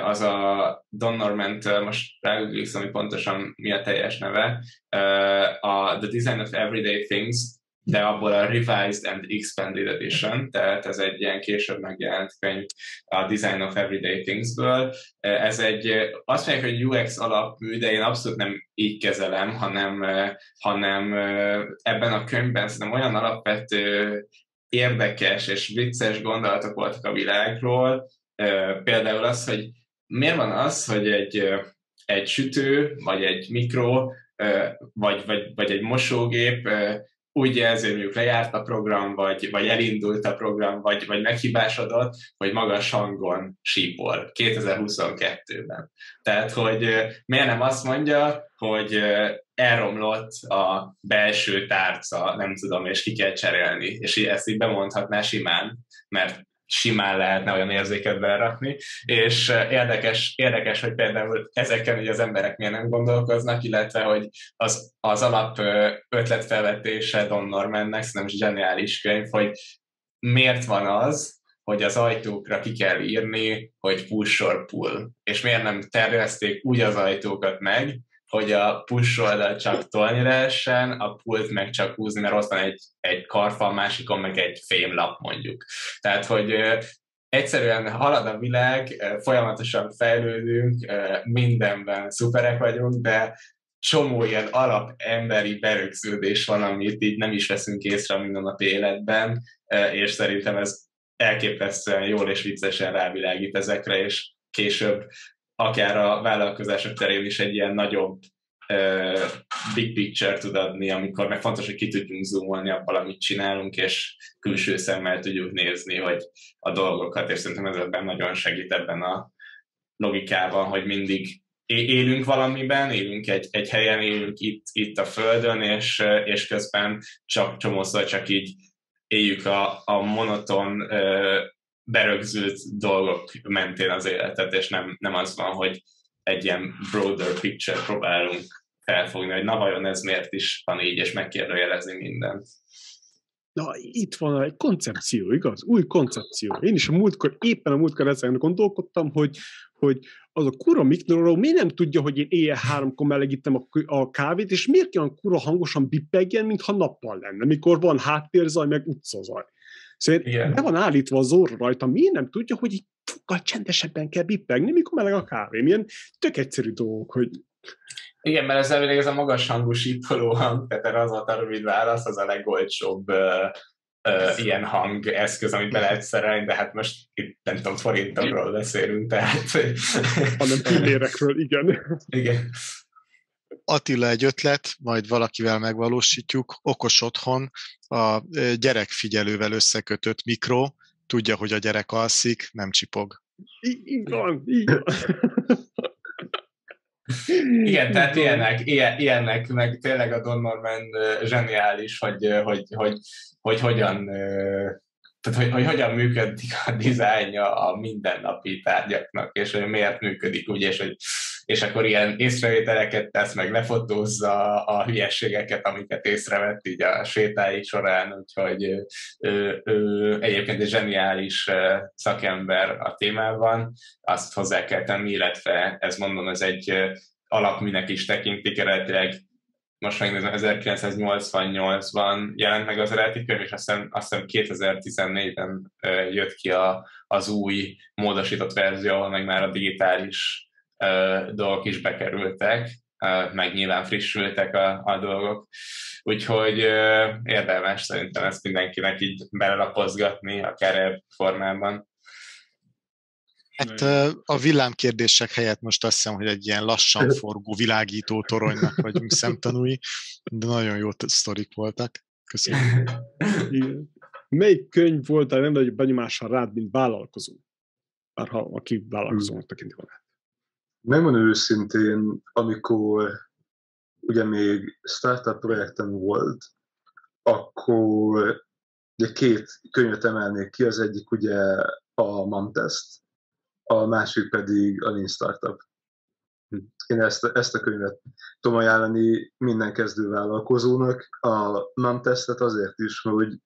az a Don Norman, most rágooglikszom, hogy pontosan mi a teljes neve, a The Design of Everyday Things, de abból a Revised and Expanded Edition, tehát ez egy ilyen később megjelent könyv a Design of Everyday Things-ből. Ez egy, azt mondják, hogy UX alapmű, de én abszolút nem így kezelem, hanem, hanem ebben a könyvben szerintem olyan alapvető érdekes és vicces gondolatok voltak a világról. Például az, hogy miért van az, hogy egy, egy sütő, vagy egy mikro, vagy, vagy, vagy egy mosógép úgy jelzi, hogy mondjuk lejárt a program, vagy, vagy elindult a program, vagy, vagy meghibásodott, hogy magas hangon sípol 2022-ben. Tehát, hogy miért nem azt mondja, hogy elromlott a belső tárca, nem tudom, és ki kell cserélni, és ezt így bemondhatná simán, mert simán lehetne olyan érzéket belerakni, és érdekes, érdekes, hogy például ezeken hogy az emberek miért nem gondolkoznak, illetve, hogy az, az alap ötletfelvetése Don Normannek, szerintem is zseniális könyv, hogy miért van az, hogy az ajtókra ki kell írni, hogy push or pull, és miért nem tervezték úgy az ajtókat meg, hogy a push oldal csak tolni lehessen, a pult meg csak húzni, mert ott van egy, egy karfal, másikon meg egy fémlap mondjuk. Tehát, hogy egyszerűen halad a világ, folyamatosan fejlődünk, mindenben szuperek vagyunk, de csomó ilyen alap emberi berögződés van, amit így nem is veszünk észre a mindennapi életben, és szerintem ez elképesztően jól és viccesen rávilágít ezekre, és később akár a vállalkozások terén is egy ilyen nagyobb big picture tud adni, amikor meg fontos, hogy ki tudjunk zoomolni abban, amit csinálunk, és külső szemmel tudjuk nézni, hogy a dolgokat, és szerintem ez ebben nagyon segít ebben a logikában, hogy mindig élünk valamiben, élünk egy, egy helyen, élünk itt, itt a Földön, és, és közben csak csomószor csak így éljük a, a monoton berögzült dolgok mentén az életet, és nem, nem az van, hogy egy ilyen broader picture próbálunk felfogni, hogy na vajon ez miért is van így, és megkérdőjelezni mindent. Na, itt van egy koncepció, igaz? Új koncepció. Én is a múltkor, éppen a múltkor ezen gondolkodtam, hogy, hogy az a kura mikroról miért nem tudja, hogy én éjjel háromkor melegítem a, a kávét, és miért kell kura hangosan bippegjen, mintha nappal lenne, mikor van háttérzaj, meg utcazaj. Szóval Igen. be van állítva az orra rajta, miért nem tudja, hogy így sokkal csendesebben kell bippegni, mikor meleg a kávé. Milyen tök egyszerű dolgok, hogy igen, mert ez elvileg ez a magas hangú sípoló hang, tehát erre az volt a rövid válasz, az a legolcsóbb uh, uh, ilyen hang eszköz, amit be lehet szerelni, de hát most itt nem tudom, forintokról beszélünk, tehát... Hanem pillérekről, igen. Igen. Attila egy ötlet, majd valakivel megvalósítjuk, okos otthon, a gyerekfigyelővel összekötött mikro, tudja, hogy a gyerek alszik, nem csipog. Így van, így van. Igen, tehát ilyenek, ilyen, ilyenek, meg tényleg a Don Norman zseniális, hogy, hogy, hogy, hogy hogyan tehát hogy, hogy hogyan működik a dizájnja a mindennapi tárgyaknak, és hogy miért működik úgy, és, hogy, és akkor ilyen észrevételeket tesz, meg lefotózza a hülyességeket, amiket észrevett így a sétái során, úgyhogy ő, ő, egyébként egy zseniális szakember a témában, azt hozzá kell tenni, illetve ez mondom, ez egy alapműnek is tekintik, eredetileg most megnézem, 1988-ban jelent meg az eredeti könyv, és azt hiszem, azt hiszem 2014-ben jött ki a, az új módosított verzió, ahol meg már a digitális dolgok is bekerültek, meg nyilván frissültek a, a dolgok. Úgyhogy érdemes szerintem ezt mindenkinek így belelapozgatni, akár formában. Hát a villámkérdések helyett most azt hiszem, hogy egy ilyen lassan forgó világító toronynak vagyunk szemtanúi, de nagyon jó sztorik voltak. Köszönöm. Igen. Melyik könyv volt a legnagyobb benyomással rád, mint vállalkozó? Ha aki vállalkozónak tekinti magát. Megmondom őszintén, amikor ugye még startup projektem volt, akkor ugye két könyvet emelnék ki, az egyik ugye a Mantest, a másik pedig a Lean Startup. Én ezt, ezt a könyvet tudom ajánlani minden kezdő vállalkozónak. A nem tesztet azért is, hogy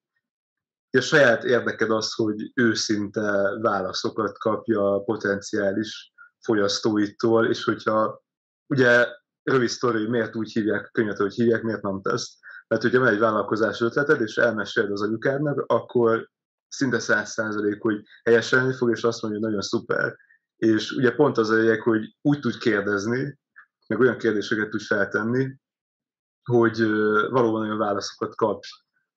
a saját érdeked az, hogy őszinte válaszokat kapja a potenciális fogyasztóitól, és hogyha ugye rövid sztori, miért úgy hívják könyvet, hogy hívják, miért nem teszt. Mert hogyha van egy vállalkozás ötleted, és elmeséled az anyukádnak, akkor szinte száz százalék, hogy helyeselni fog, és azt mondja, hogy nagyon szuper. És ugye pont az a lényeg, hogy úgy tud kérdezni, meg olyan kérdéseket tud feltenni, hogy valóban olyan válaszokat kap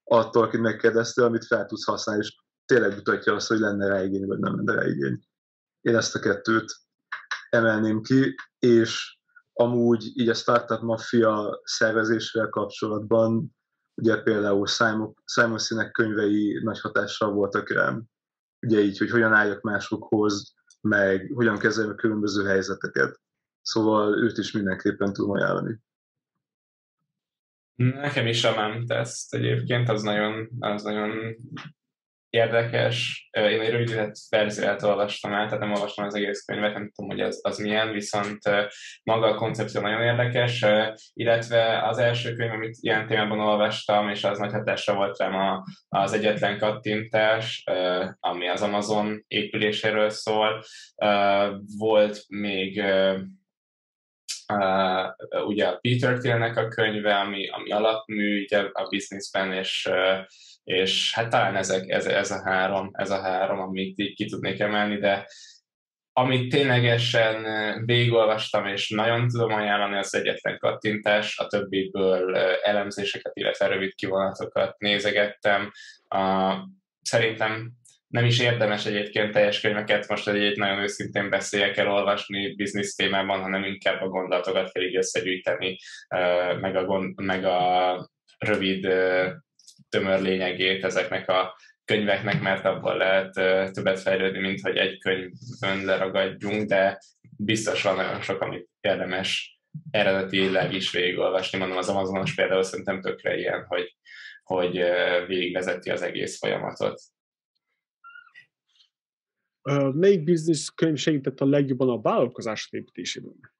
attól, akit megkérdezte, amit fel tudsz használni, és tényleg mutatja azt, hogy lenne rá igény, vagy nem lenne rá igény. Én ezt a kettőt emelném ki, és amúgy így a Startup Mafia szervezésével kapcsolatban ugye például Simon, Simon Sinek könyvei nagy hatással voltak rám, ugye így, hogy hogyan álljak másokhoz, meg hogyan kezeljem a különböző helyzeteket. Szóval őt is mindenképpen tudom ajánlani. Nekem is a MEM teszt egyébként, az nagyon, az nagyon érdekes. Én egy rövidített verziót olvastam el, tehát nem olvastam az egész könyvet, nem tudom, hogy az, az milyen, viszont maga a koncepció nagyon érdekes, illetve az első könyv, amit ilyen témában olvastam, és az nagy hatásra volt rám az egyetlen kattintás, ami az Amazon épüléséről szól. Volt még ugye a Peter Thielnek a könyve, ami, ami alapmű ugye a businessben, és és hát talán ezek, ez, ez, a három, ez a három, amit így ki tudnék emelni, de amit ténylegesen végigolvastam, és nagyon tudom ajánlani, az egyetlen kattintás, a többiből elemzéseket, illetve rövid kivonatokat nézegettem. A, szerintem nem is érdemes egyébként teljes könyveket, most egy nagyon őszintén beszéljek el olvasni biznisz témában, hanem inkább a gondolatokat kell így összegyűjteni, meg a, gond, meg a rövid tömör lényegét ezeknek a könyveknek, mert abból lehet többet fejlődni, mint hogy egy könyvön leragadjunk, de biztos van nagyon sok, amit érdemes eredetileg is végigolvasni. Mondom, az Amazonos például szerintem tökre ilyen, hogy, hogy végigvezeti az egész folyamatot. Uh, melyik biznisz könyv segített a legjobban a vállalkozás építésében?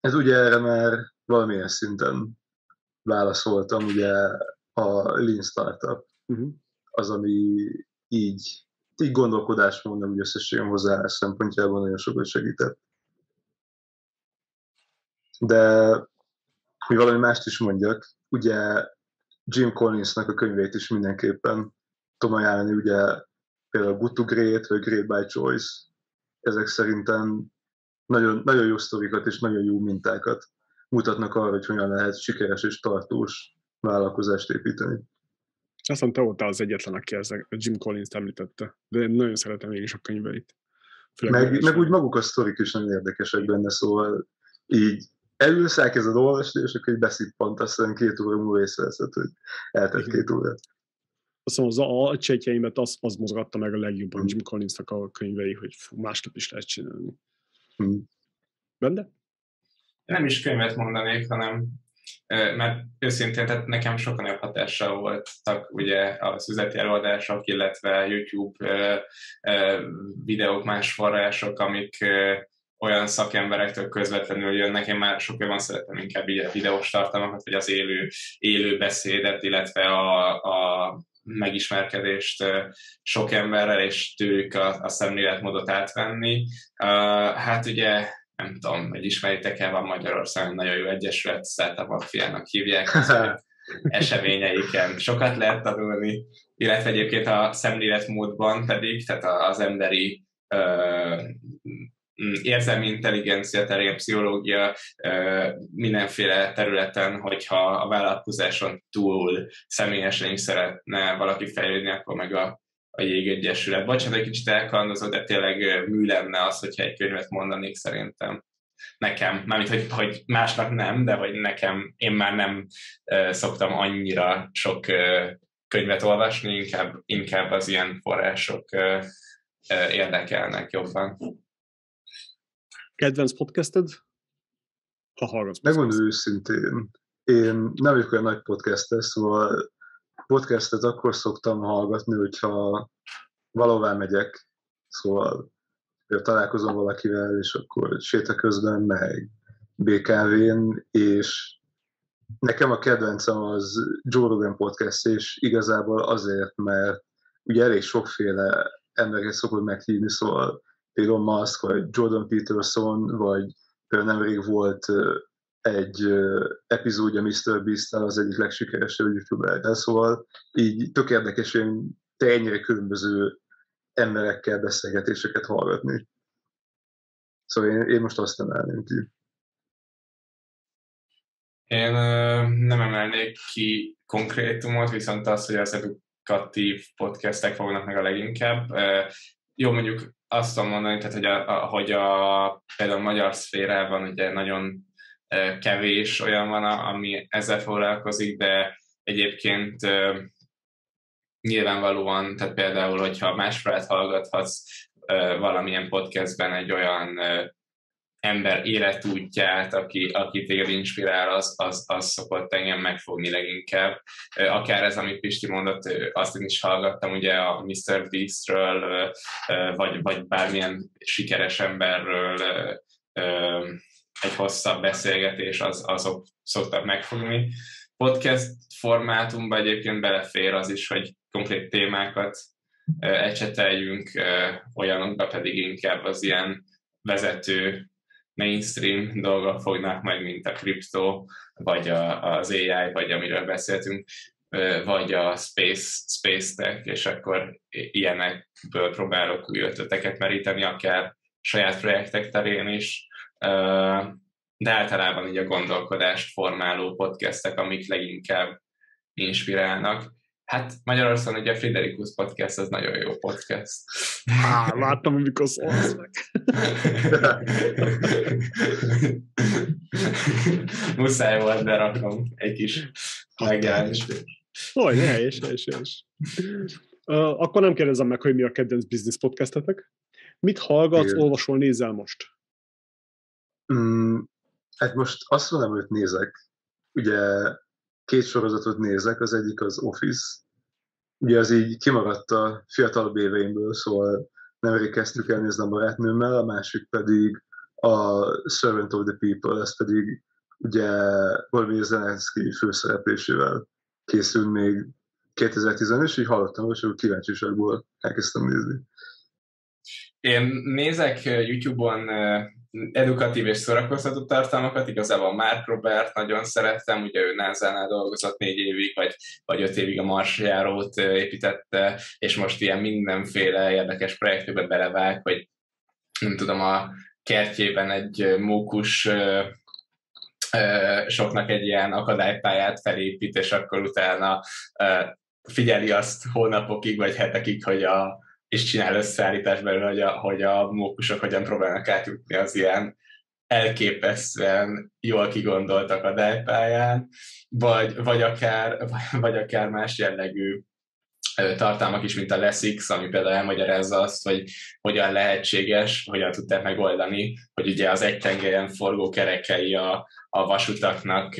Ez ugye erre már valamilyen szinten válaszoltam, ugye a Lean Startup uh-huh. az, ami így, így gondolkodásmódnak úgy összességem hozzá szempontjából nagyon sokat segített. De, hogy valami mást is mondjak, ugye Jim Collinsnak a könyvét is mindenképpen tudom ajánlani, ugye például Good to Great, vagy Great by Choice. Ezek szerintem nagyon, nagyon jó sztorikat és nagyon jó mintákat mutatnak arra, hogy hogyan lehet sikeres és tartós vállalkozást építeni. Azt mondta, te voltál az egyetlen, aki ezek, Jim Collins említette, de én nagyon szeretem én is a könyveit. meg, meg úgy maguk a sztorik is nagyon érdekesek benne, szóval így elülsz, elkezded olvasni, és akkor így beszippant, aztán két óra múlva észreveszed, hogy eltett két óra. Azt mondom, az alcsetjeimet az, az mozgatta meg a legjobban hmm. Jim Collinsnak a könyvei, hogy fú, másképp is lehet csinálni. Hmm. Bende? Nem is könyvet mondanék, hanem mert őszintén, tehát nekem sokkal nagyobb hatással voltak ugye az üzleti előadások, illetve YouTube videók, más források, amik olyan szakemberektől közvetlenül jönnek, én már sokkal jobban szeretem inkább így a videós tartalmakat, vagy az élő, élő beszédet, illetve a, a megismerkedést sok emberrel, és tőlük a, a szemléletmódot átvenni. Hát ugye nem tudom, hogy ismeritek-e, van Magyarországon nagyon jó egyesület, Startup Mafiának hívják, eseményeiken sokat lehet tanulni, illetve egyébként a szemléletmódban pedig, tehát az emberi érzelmi intelligencia terén, pszichológia, mindenféle területen, hogyha a vállalkozáson túl személyesen is szeretne valaki fejlődni, akkor meg a, a Jégegyesület. Bocsánat, egy kicsit elkalandozom, de tényleg mű lenne az, hogyha egy könyvet mondanék szerintem nekem, mármint, hogy, hogy másnak nem, de hogy nekem, én már nem uh, szoktam annyira sok uh, könyvet olvasni, inkább, inkább az ilyen források uh, uh, érdekelnek jobban. Kedvenc podcasted? Ha hallgatsz Megmondom őszintén, én nem vagyok olyan nagy podcaster, szóval podcastet akkor szoktam hallgatni, hogyha valahová megyek, szóval találkozom valakivel, és akkor séta közben, meg BKV-n, és nekem a kedvencem az Joe Rogan podcast, és igazából azért, mert ugye elég sokféle embereket szokott meghívni, szóval Elon Musk, vagy Jordan Peterson, vagy például nemrég volt egy epizódja Mr. beast az egyik legsikeresebb youtuber, szóval így tök érdekes, hogy te ennyire különböző emberekkel beszélgetéseket hallgatni. Szóval én, én most azt emelném ki. Én nem emelnék ki konkrétumot, viszont az, hogy az edukatív podcastek fognak meg a leginkább. Jó, mondjuk azt tudom mondani, tehát, hogy a, a, hogy a, például a magyar szférában ugye nagyon kevés olyan van, ami ezzel foglalkozik, de egyébként nyilvánvalóan, tehát például, hogyha másfelet hallgathatsz valamilyen podcastben egy olyan ember életútját, aki, aki téged inspirál, az, az, az szokott engem megfogni leginkább. Akár ez, amit Pisti mondott, azt én is hallgattam ugye a Mr. Beastről, vagy, vagy bármilyen sikeres emberről egy hosszabb beszélgetés, az, azok szoktak megfogni. Podcast formátumban egyébként belefér az is, hogy konkrét témákat ecseteljünk, olyanokba pedig inkább az ilyen vezető mainstream dolgok fognak meg, mint a kriptó, vagy a, az AI, vagy amiről beszéltünk, vagy a space, space tech, és akkor ilyenekből próbálok új ötleteket meríteni, akár saját projektek terén is, de általában így a gondolkodást formáló podcastek, amik leginkább inspirálnak. Hát Magyarországon ugye a Friderikus Podcast az nagyon jó podcast. Á, láttam, amikor szólsz meg. Muszáj volt berakom egy kis megjelenést. Hogy, helyes, helyes, helyes. Uh, akkor nem kérdezem meg, hogy mi a kedvenc business podcastetek. Mit hallgatsz, Igen. olvasol, nézel most? Mm, hát most azt mondom, hogy nézek. Ugye két sorozatot nézek, az egyik az Office, ugye az így kimaradt a fiatalabb éveimből, szóval nemrég kezdtük el nézni a barátnőmmel, a másik pedig a Servant of the People, ez pedig ugye Volodymyr Zelenszky főszereplésével készült még 2010 és így hallottam, és akkor kíváncsiságból elkezdtem nézni. Én nézek YouTube-on edukatív és szórakoztató tartalmakat, igazából Mark Robert nagyon szerettem, ugye ő NASA-nál dolgozott négy évig, vagy, vagy öt évig a Marsjárót építette, és most ilyen mindenféle érdekes projektbe belevág, hogy nem tudom, a kertjében egy mókus soknak egy ilyen akadálypályát felépít, és akkor utána figyeli azt hónapokig vagy hetekig, hogy a, és csinál összeállítás belőle, hogy a, hogy a mókusok hogyan próbálnak átjutni az ilyen elképesztően jól kigondolt akadálypályán, vagy, vagy, akár, vagy akár más jellegű tartalmak is, mint a Lessix, ami például elmagyarázza azt, hogy hogyan lehetséges, hogyan tudták megoldani, hogy ugye az egy tengelyen forgó kerekei a, a vasutaknak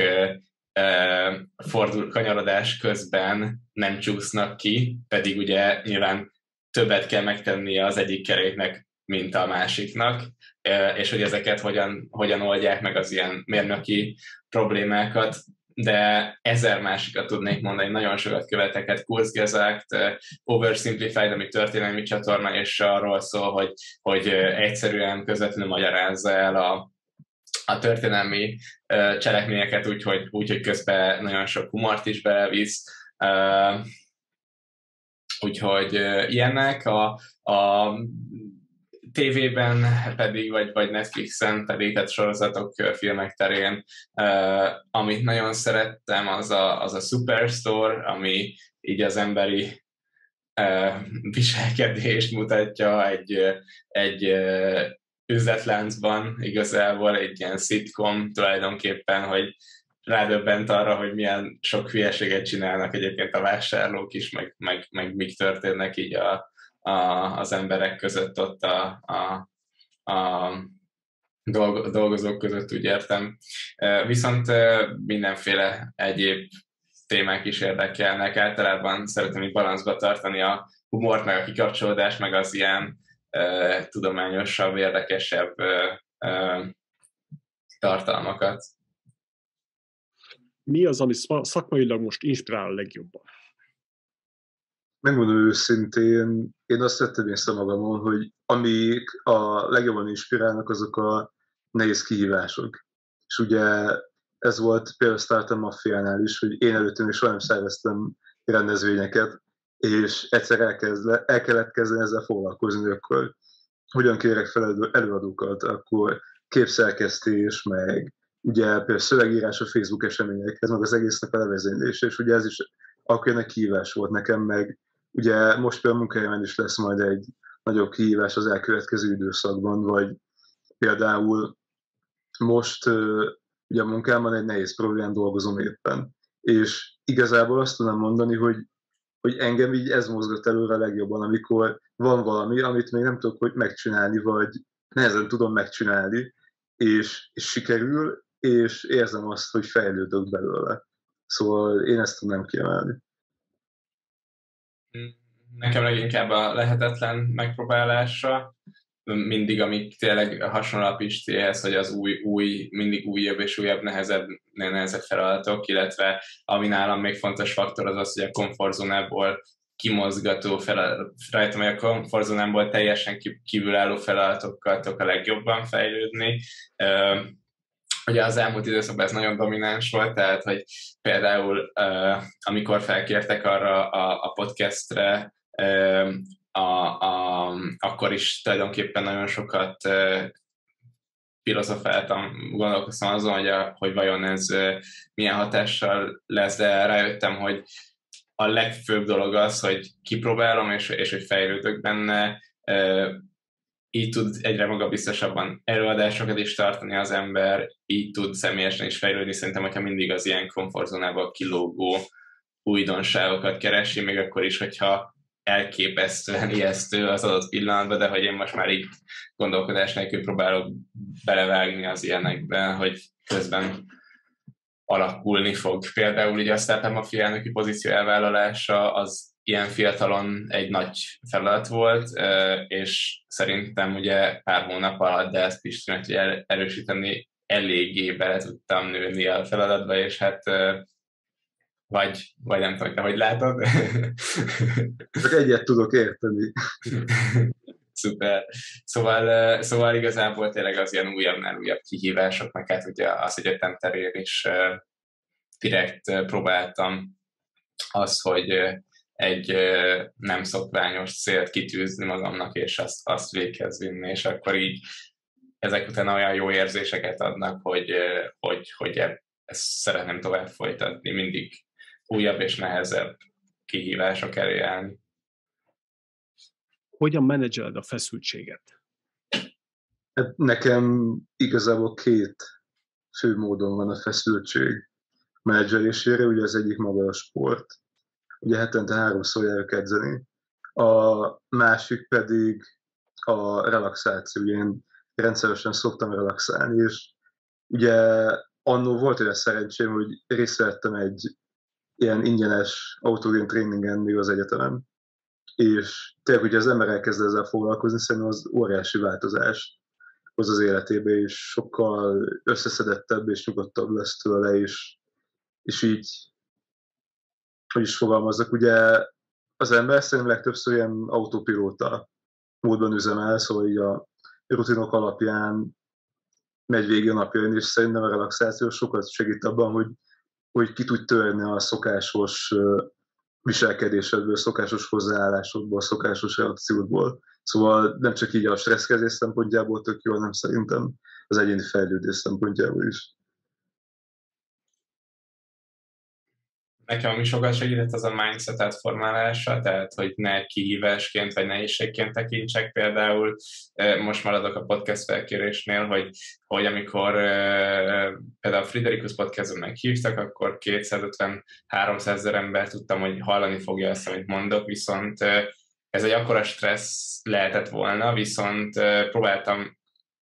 fordul, kanyarodás közben nem csúsznak ki, pedig ugye nyilván többet kell megtennie az egyik keréknek, mint a másiknak, és hogy ezeket hogyan, hogyan oldják meg az ilyen mérnöki problémákat, de ezer másikat tudnék mondani, nagyon sokat követeket, Kurzgesagt, Oversimplified, ami történelmi csatorna, és arról szól, hogy, hogy egyszerűen közvetlenül magyarázza el a, a történelmi cselekményeket úgy, hogy, úgy, hogy közben nagyon sok humort is belevisz. Úgyhogy ilyenek. A, a tévében pedig, vagy, vagy Netflixen pedig, tehát sorozatok, filmek terén, uh, amit nagyon szerettem, az a, az a Superstore, ami így az emberi uh, viselkedést mutatja egy, egy uh, üzletláncban igazából, egy ilyen szitkom tulajdonképpen, hogy rádöbbent arra, hogy milyen sok hülyeséget csinálnak egyébként a vásárlók is, meg, meg, meg mik történnek így a, a, az emberek között ott a, a, a dolgozók között, úgy értem. Viszont mindenféle egyéb témák is érdekelnek. Általában szeretem így balanszba tartani a humort, meg a kikapcsolódást, meg az ilyen tudományosabb, érdekesebb tartalmakat. Mi az, ami szakmailag most inspirál a legjobban? megmondom őszintén, én azt vettem észre magamon, hogy amik a legjobban inspirálnak, azok a nehéz kihívások. És ugye ez volt például Startup Mafiánál is, hogy én előttem is nem szerveztem rendezvényeket, és egyszer elkezd, el kellett kezdeni ezzel foglalkozni, akkor hogyan kérek fel előadókat, akkor képszerkesztés, meg ugye például szövegírás a Facebook eseményekhez, meg az egésznek a levezénylése, és ugye ez is akkor egy kihívás volt nekem, meg Ugye most például munkahelyemen is lesz majd egy nagyobb kihívás az elkövetkező időszakban, vagy például most ugye a munkámban egy nehéz problémán dolgozom éppen. És igazából azt tudom mondani, hogy, hogy engem így ez mozgat előre legjobban, amikor van valami, amit még nem tudok hogy megcsinálni, vagy nehezen tudom megcsinálni, és, és sikerül, és érzem azt, hogy fejlődök belőle. Szóval én ezt tudnám kiemelni nekem leginkább a lehetetlen megpróbálásra, mindig, amik tényleg hasonló a Pistihez, hogy az új, új, mindig újabb és újabb, nehezebb, nehezebb feladatok, illetve ami nálam még fontos faktor az az, hogy a komfortzónából kimozgató feladat, rajtam, hogy a komfortzónából teljesen kívülálló feladatokkal tudok a legjobban fejlődni. Ugye az elmúlt időszakban ez nagyon domináns volt, tehát hogy például amikor felkértek arra a, a podcastre, a, a, akkor is tulajdonképpen nagyon sokat filozofáltam, gondolkoztam azon, hogy, a, hogy vajon ez milyen hatással lesz, de rájöttem, hogy a legfőbb dolog az, hogy kipróbálom, és, és hogy fejlődök benne, így tud egyre magabiztosabban előadásokat is tartani az ember, így tud személyesen is fejlődni. Szerintem, hogyha mindig az ilyen komfortzónából kilógó újdonságokat keresi, még akkor is, hogyha elképesztően ijesztő az adott pillanatban, de hogy én most már így gondolkodás nélkül próbálok belevágni az ilyenekbe, hogy közben alakulni fog. Például ugye a Startup Mafia elnöki pozíció elvállalása az ilyen fiatalon egy nagy feladat volt, és szerintem ugye pár hónap alatt, de ezt is hogy erősíteni, eléggé bele tudtam nőni a feladatba, és hát vagy, vagy nem tudom, te hogy látod. Csak egyet tudok érteni. Szuper. Szóval, szóval igazából tényleg az ilyen újabbnál újabb kihívások, meg hát ugye az egyetem terén is direkt próbáltam az, hogy egy nem szokványos célt kitűzni magamnak, és azt, azt véghez vinni, és akkor így ezek után olyan jó érzéseket adnak, hogy, hogy, hogy ezt szeretném tovább folytatni, mindig újabb és nehezebb kihívások elé állni. Hogyan menedzseled a feszültséget? Hát nekem igazából két fő módon van a feszültség menedzselésére, ugye az egyik maga a sport, ugye hetente háromszor járok edzeni, a másik pedig a relaxáció, ugye én rendszeresen szoktam relaxálni, és ugye annó volt olyan szerencsém, hogy részt vettem egy ilyen ingyenes autogén tréningen még az egyetemen, és tényleg, hogy az ember elkezd ezzel foglalkozni, szerintem az óriási változás hoz az életébe, és sokkal összeszedettebb és nyugodtabb lesz tőle, és, és így, hogy is fogalmazzak, ugye az ember szerintem legtöbbször ilyen autopilóta módban üzemel, szóval így a rutinok alapján megy végig a napjain, és szerintem a relaxáció sokat segít abban, hogy, hogy ki tudj törni a szokásos viselkedésedből, szokásos hozzáállásodból, szokásos reakciódból. Szóval nem csak így a stresszkezés szempontjából tök jó, hanem szerintem az egyéni fejlődés szempontjából is. Nekem ami sokat segített, az a mindset átformálása, tehát hogy ne kihívásként vagy nehézségként tekintsek. Például most maradok a podcast felkérésnél, hogy, hogy amikor például Friderikus podcaston meghívtak, akkor 250-300 ezer ember tudtam, hogy hallani fogja ezt, amit mondok, viszont ez egy akkora stressz lehetett volna, viszont próbáltam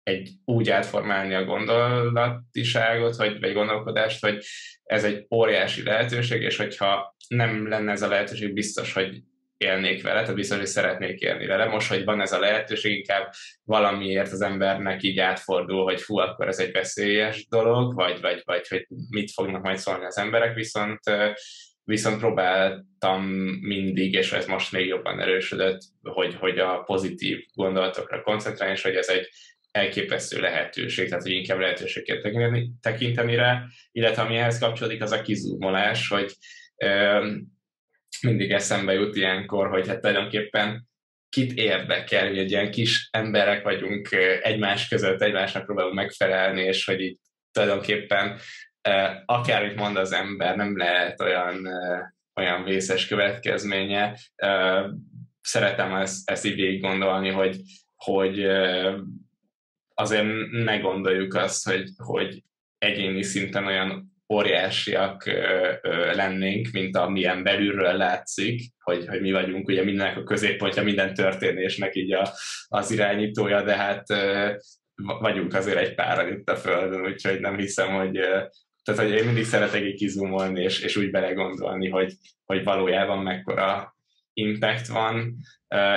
egy úgy átformálni a gondolatiságot, vagy, vagy gondolkodást, hogy ez egy óriási lehetőség, és hogyha nem lenne ez a lehetőség, biztos, hogy élnék vele, tehát biztos, hogy szeretnék élni vele. Most, hogy van ez a lehetőség, inkább valamiért az embernek így átfordul, hogy fú, akkor ez egy veszélyes dolog, vagy, vagy, vagy hogy mit fognak majd szólni az emberek, viszont viszont próbáltam mindig, és ez most még jobban erősödött, hogy, hogy a pozitív gondolatokra koncentrálni, és hogy ez egy elképesztő lehetőség, tehát hogy inkább lehetőségként tekinteni, rá, illetve ami ehhez kapcsolódik, az a kizúmolás, hogy ö, mindig eszembe jut ilyenkor, hogy hát tulajdonképpen kit érdekel, hogy egy ilyen kis emberek vagyunk egymás között, egymásnak próbálunk megfelelni, és hogy így tulajdonképpen akármit mond az ember, nem lehet olyan, olyan vészes következménye. Szeretem ezt, ezt így gondolni, hogy, hogy azért ne gondoljuk azt, hogy, hogy egyéni szinten olyan óriásiak ö, ö, lennénk, mint amilyen belülről látszik, hogy, hogy mi vagyunk ugye mindennek a középpontja, minden történésnek így a, az irányítója, de hát ö, vagyunk azért egy páran itt a Földön, úgyhogy nem hiszem, hogy tehát, hogy én mindig szeretek így kizumolni, és, és úgy belegondolni, hogy, hogy valójában mekkora impact van,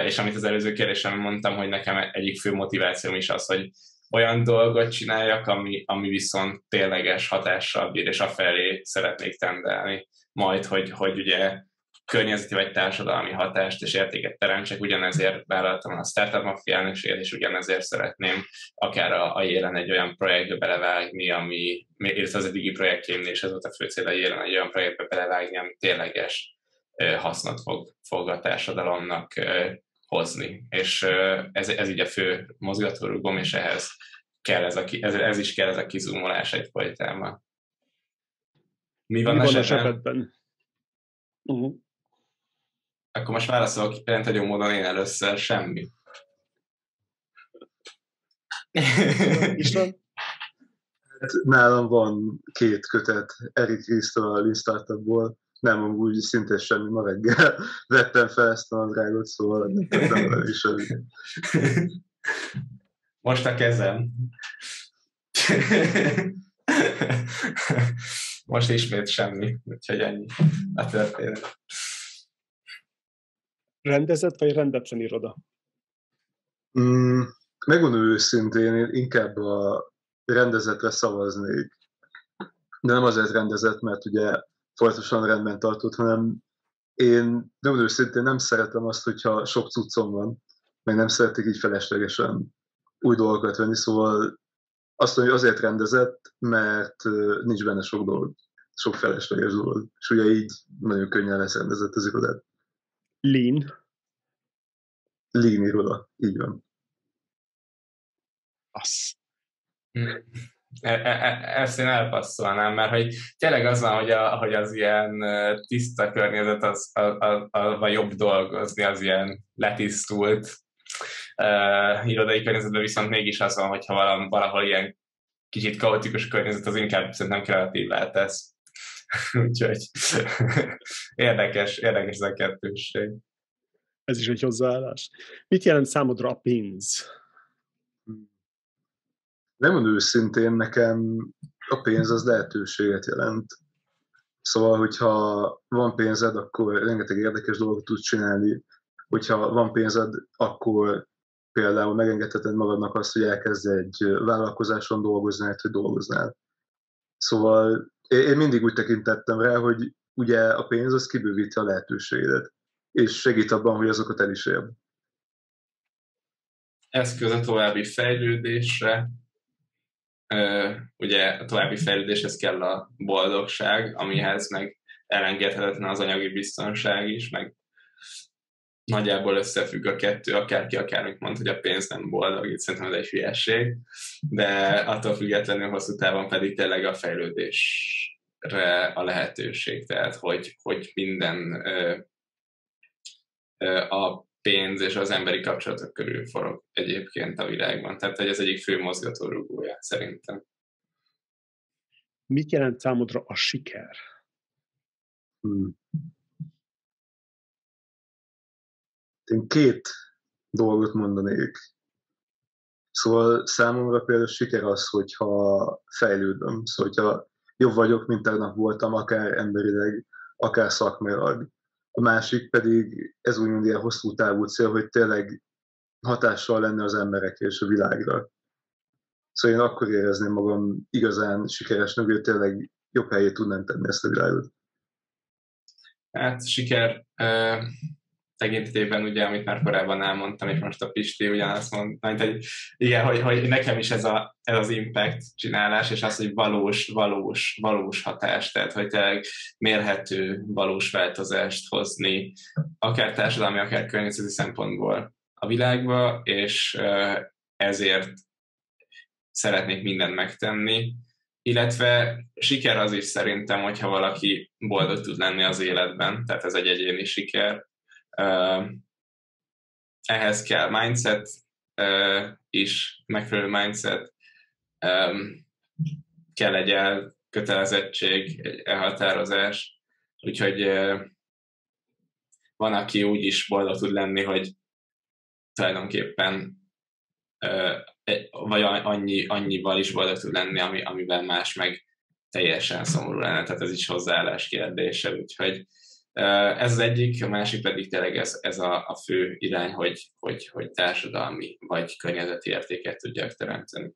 és amit az előző kérdésem mondtam, hogy nekem egyik fő motivációm is az, hogy olyan dolgot csináljak, ami, ami viszont tényleges hatással bír, és afelé szeretnék tendelni. Majd, hogy, hogy ugye környezeti vagy társadalmi hatást és értéket teremtsek, ugyanezért vállaltam a Startup Mafia és ugyanezért szeretném akár a, a jelen egy olyan projektbe belevágni, ami, illetve az eddigi projektjeimnél és ez volt a fő cél, a jelen egy olyan projektbe belevágni, ami tényleges hasznot fog, fog a társadalomnak hozni. És ez, ez így a fő mozgatórugom, és ehhez kell ez, a, ez, ez is kell ez a kizumolás egyfolytában. Mi van, Mi van a zsebedben? Uh-huh. Akkor most válaszolok rendhagyó módon én először semmi. István? Nálam van két kötet Erik Risztől a Lean Startupból, nem amúgy szinte semmi, ma reggel vettem fel ezt a drágot, szóval nem is Most a kezem. Most ismét semmi, úgyhogy ennyi a történet. Rendezett vagy rendetlen iroda? Mm, megmondom őszintén, én inkább a rendezetre szavaznék. De nem azért rendezett, mert ugye folyamatosan rendben tartott, hanem én nem őszintén nem szeretem azt, hogyha sok cuccom van. meg nem szeretik így feleslegesen új dolgokat venni, szóval azt mondja, hogy azért rendezett, mert nincs benne sok dolog, sok felesleges dolog. És ugye így nagyon könnyen lesz rendezett az irodát. Lean. Lean iroda, így van. Az. E, e, e, ezt én elpasszolnám, mert hogy tényleg az van, hogy, a, hogy az ilyen tiszta környezet, az, a, a, a, a jobb dolgozni, az ilyen letisztult uh, irodai környezetben, viszont mégis az van, hogyha valahol, valahol ilyen kicsit kaotikus környezet, az inkább szerintem kreatív tesz. Úgyhogy érdekes, érdekes ez a kettőség. Ez is egy hozzáállás. Mit jelent számodra a pénz? Nem őszintén, nekem a pénz az lehetőséget jelent. Szóval, hogyha van pénzed, akkor rengeteg érdekes dolgot tudsz csinálni. Hogyha van pénzed, akkor például megengedheted magadnak azt, hogy elkezd egy vállalkozáson dolgozni, hogy dolgoznál. Szóval én mindig úgy tekintettem rá, hogy ugye a pénz az kibővíti a lehetőségedet, és segít abban, hogy azokat el is érd. Eszköz a további fejlődésre, ugye a további fejlődéshez kell a boldogság, amihez meg elengedhetetlen az anyagi biztonság is, meg nagyjából összefügg a kettő, akárki akármit mond, hogy a pénz nem boldog, itt szerintem ez egy hülyeség, de attól függetlenül hosszú távon pedig tényleg a fejlődésre a lehetőség, tehát hogy, hogy minden ö, ö, a pénz és az emberi kapcsolatok körül forog egyébként a világban. Tehát, hogy ez egyik fő mozgatórugója szerintem. Mit jelent számodra a siker? Hmm. Én két dolgot mondanék. Szóval számomra például siker az, hogyha fejlődöm. Szóval, hogyha jobb vagyok, mint tegnap voltam, akár emberileg, akár szakmailag. A másik pedig, ez úgymond ilyen hosszú távú cél, hogy tényleg hatással lenne az emberekre és a világra. Szóval én akkor érezném magam igazán sikeresnek, hogy tényleg jobb helyét tudnám tenni ezt a világot. Hát siker tekintetében, ugye, amit már korábban elmondtam, és most a Pisti ugyanazt mondta, hogy igen, hogy, hogy nekem is ez, a, ez az impact csinálás, és az, hogy valós, valós, valós hatás, tehát hogy tényleg mérhető valós változást hozni, akár társadalmi, akár környezeti szempontból a világba, és ezért szeretnék mindent megtenni, illetve siker az is szerintem, hogyha valaki boldog tud lenni az életben, tehát ez egy egyéni siker, ehhez kell mindset is, megfelelő mindset, kell egy elkötelezettség, egy elhatározás, úgyhogy van, aki úgy is boldog tud lenni, hogy tulajdonképpen vagy annyi, annyival is boldog tud lenni, ami, amiben más meg teljesen szomorú lenne, tehát ez is hozzáállás kérdése, úgyhogy ez az egyik, a másik pedig tényleg ez, ez a, a fő irány, hogy, hogy, hogy társadalmi vagy környezeti értéket tudják teremteni.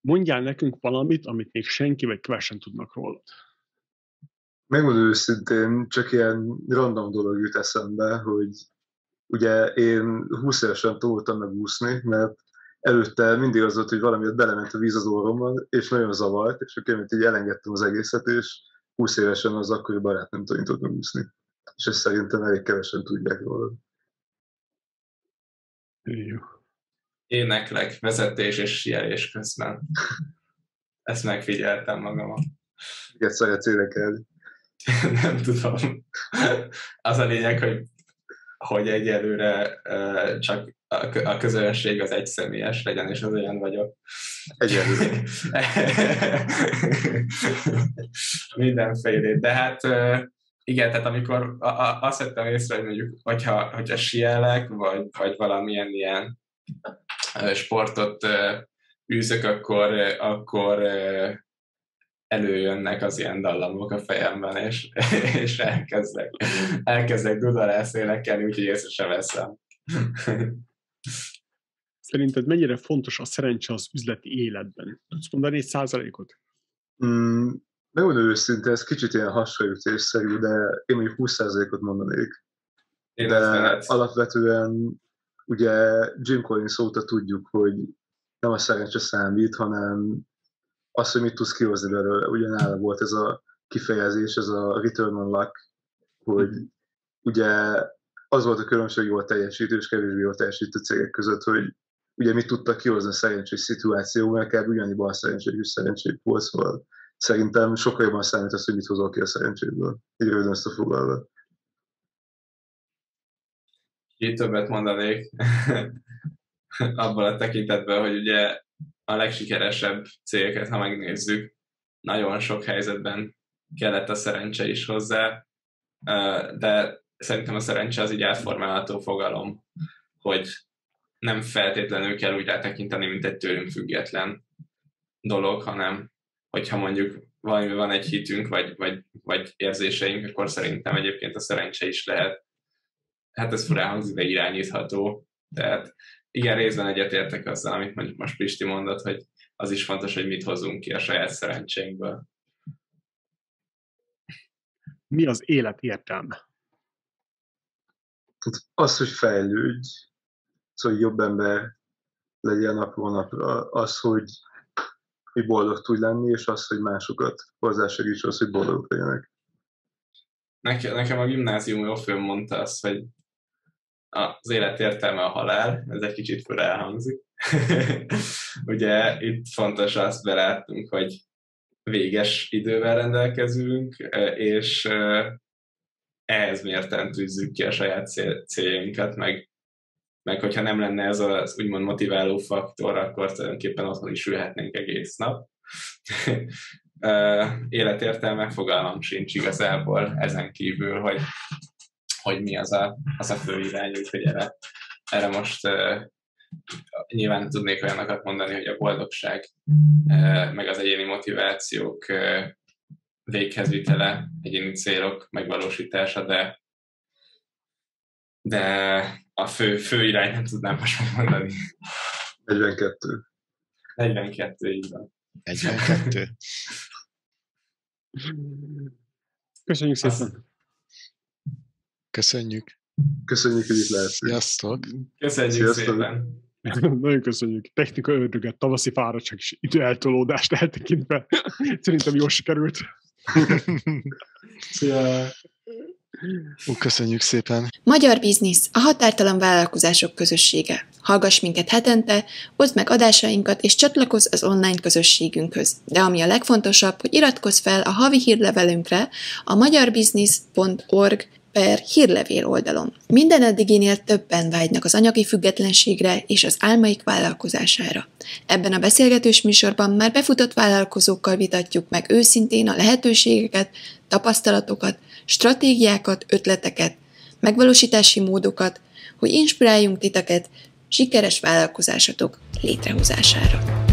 Mondjál nekünk valamit, amit még senki vagy kevesen tudnak rólad. Megmondom őszintén, csak ilyen random dolog jut eszembe, hogy ugye én 20 évesen tanultam meg úszni, mert előtte mindig az volt, hogy valami belement a víz az orromban, és nagyon zavart, és akkor így elengedtem az egészet, és 20 évesen az akkori barát nem tanított úszni. És ezt szerintem elég kevesen tudják róla. Jó. Éneklek, vezetés és sielés közben. Ezt megfigyeltem magamon. Miket szeretsz énekelni? nem tudom. Az a lényeg, hogy, hogy egyelőre csak a közönség az egyszemélyes legyen, és az olyan vagyok. Egyelőre. Mindenfélét. De hát igen, tehát amikor azt vettem észre, hogy mondjuk, hogyha, hogyha sielek, vagy, vagy valamilyen ilyen sportot űzök, akkor, akkor előjönnek az ilyen dallamok a fejemben, és, és elkezdek, elkezdek dudalász énekelni, úgyhogy észre sem veszem. Szerinted mennyire fontos a szerencse az üzleti életben? Tudsz mondani egy százalékot? Mm, megmondom őszinte, ez kicsit ilyen hasraütésszerű, de én mondjuk 20%-ot mondanék. Én de alapvetően ugye Jim Collins óta tudjuk, hogy nem a szerencse számít, hanem az, hogy mit tudsz kihozni belőle. Ugyanála volt ez a kifejezés, ez a return on luck, hogy ugye az volt a különbség jól teljesítő és kevésbé jól teljesítő cégek között, hogy ugye mit tudtak kihozni a szerencsés szituáció, mert kb. ugyannyiban a szerencsés szerencsét volt, szóval szerintem sokkal jobban számít az, hogy mit hozol ki a szerencséből. Így röviden ezt a foglalva. Itt többet mondanék abban a tekintetben, hogy ugye a legsikeresebb cégeket, ha megnézzük, nagyon sok helyzetben kellett a szerencse is hozzá, de szerintem a szerencse az így átformálható fogalom, hogy nem feltétlenül kell úgy rátekinteni, mint egy tőlünk független dolog, hanem hogyha mondjuk valami van egy hitünk, vagy, vagy, vagy érzéseink, akkor szerintem egyébként a szerencse is lehet, hát ez furán hangzik, de irányítható. Tehát igen, részben egyetértek azzal, amit mondjuk most Pisti mondott, hogy az is fontos, hogy mit hozunk ki a saját szerencsénkből. Mi az élet értelme? Az, hogy fejlődj, az, hogy jobb ember legyen napról napra, az, hogy, hogy boldog tudj lenni, és az, hogy másokat hozzásegíts az, hogy boldogok legyenek. Nekem, nekem a gimnázium jó film mondta azt, hogy az élet értelme a halál, ez egy kicsit fura elhangzik. Ugye itt fontos azt belátnunk, hogy véges idővel rendelkezünk, és ehhez mérten tűzzük ki a saját céljainkat, meg, meg hogyha nem lenne ez az úgymond motiváló faktor, akkor tulajdonképpen otthon is ülhetnénk egész nap. Életértelme fogalmam sincs igazából ezen kívül, hogy hogy mi az a, az a fő irány, úgyhogy erre, erre most uh, nyilván tudnék olyanokat mondani, hogy a boldogság, uh, meg az egyéni motivációk uh, véghezvitele, egyéni célok megvalósítása, de de a fő, fő irány nem tudnám most megmondani. 42. 42, így van. 42. Köszönjük szépen! Köszönjük. Köszönjük, hogy itt lehet. Sziasztok. Köszönjük Sziasztok. szépen. Nagyon köszönjük. Technika ördöget, tavaszi fáradtság és időeltolódást eltekintve. Szerintem jól sikerült. Szia. Köszönjük szépen! Magyar Biznisz, a határtalan vállalkozások közössége. Hallgass minket hetente, oszd meg adásainkat és csatlakozz az online közösségünkhöz. De ami a legfontosabb, hogy iratkozz fel a havi hírlevelünkre a magyarbiznisz.org per hírlevél oldalon. Minden eddiginél többen vágynak az anyagi függetlenségre és az álmaik vállalkozására. Ebben a beszélgetős műsorban már befutott vállalkozókkal vitatjuk meg őszintén a lehetőségeket, tapasztalatokat, stratégiákat, ötleteket, megvalósítási módokat, hogy inspiráljunk titeket sikeres vállalkozásatok létrehozására.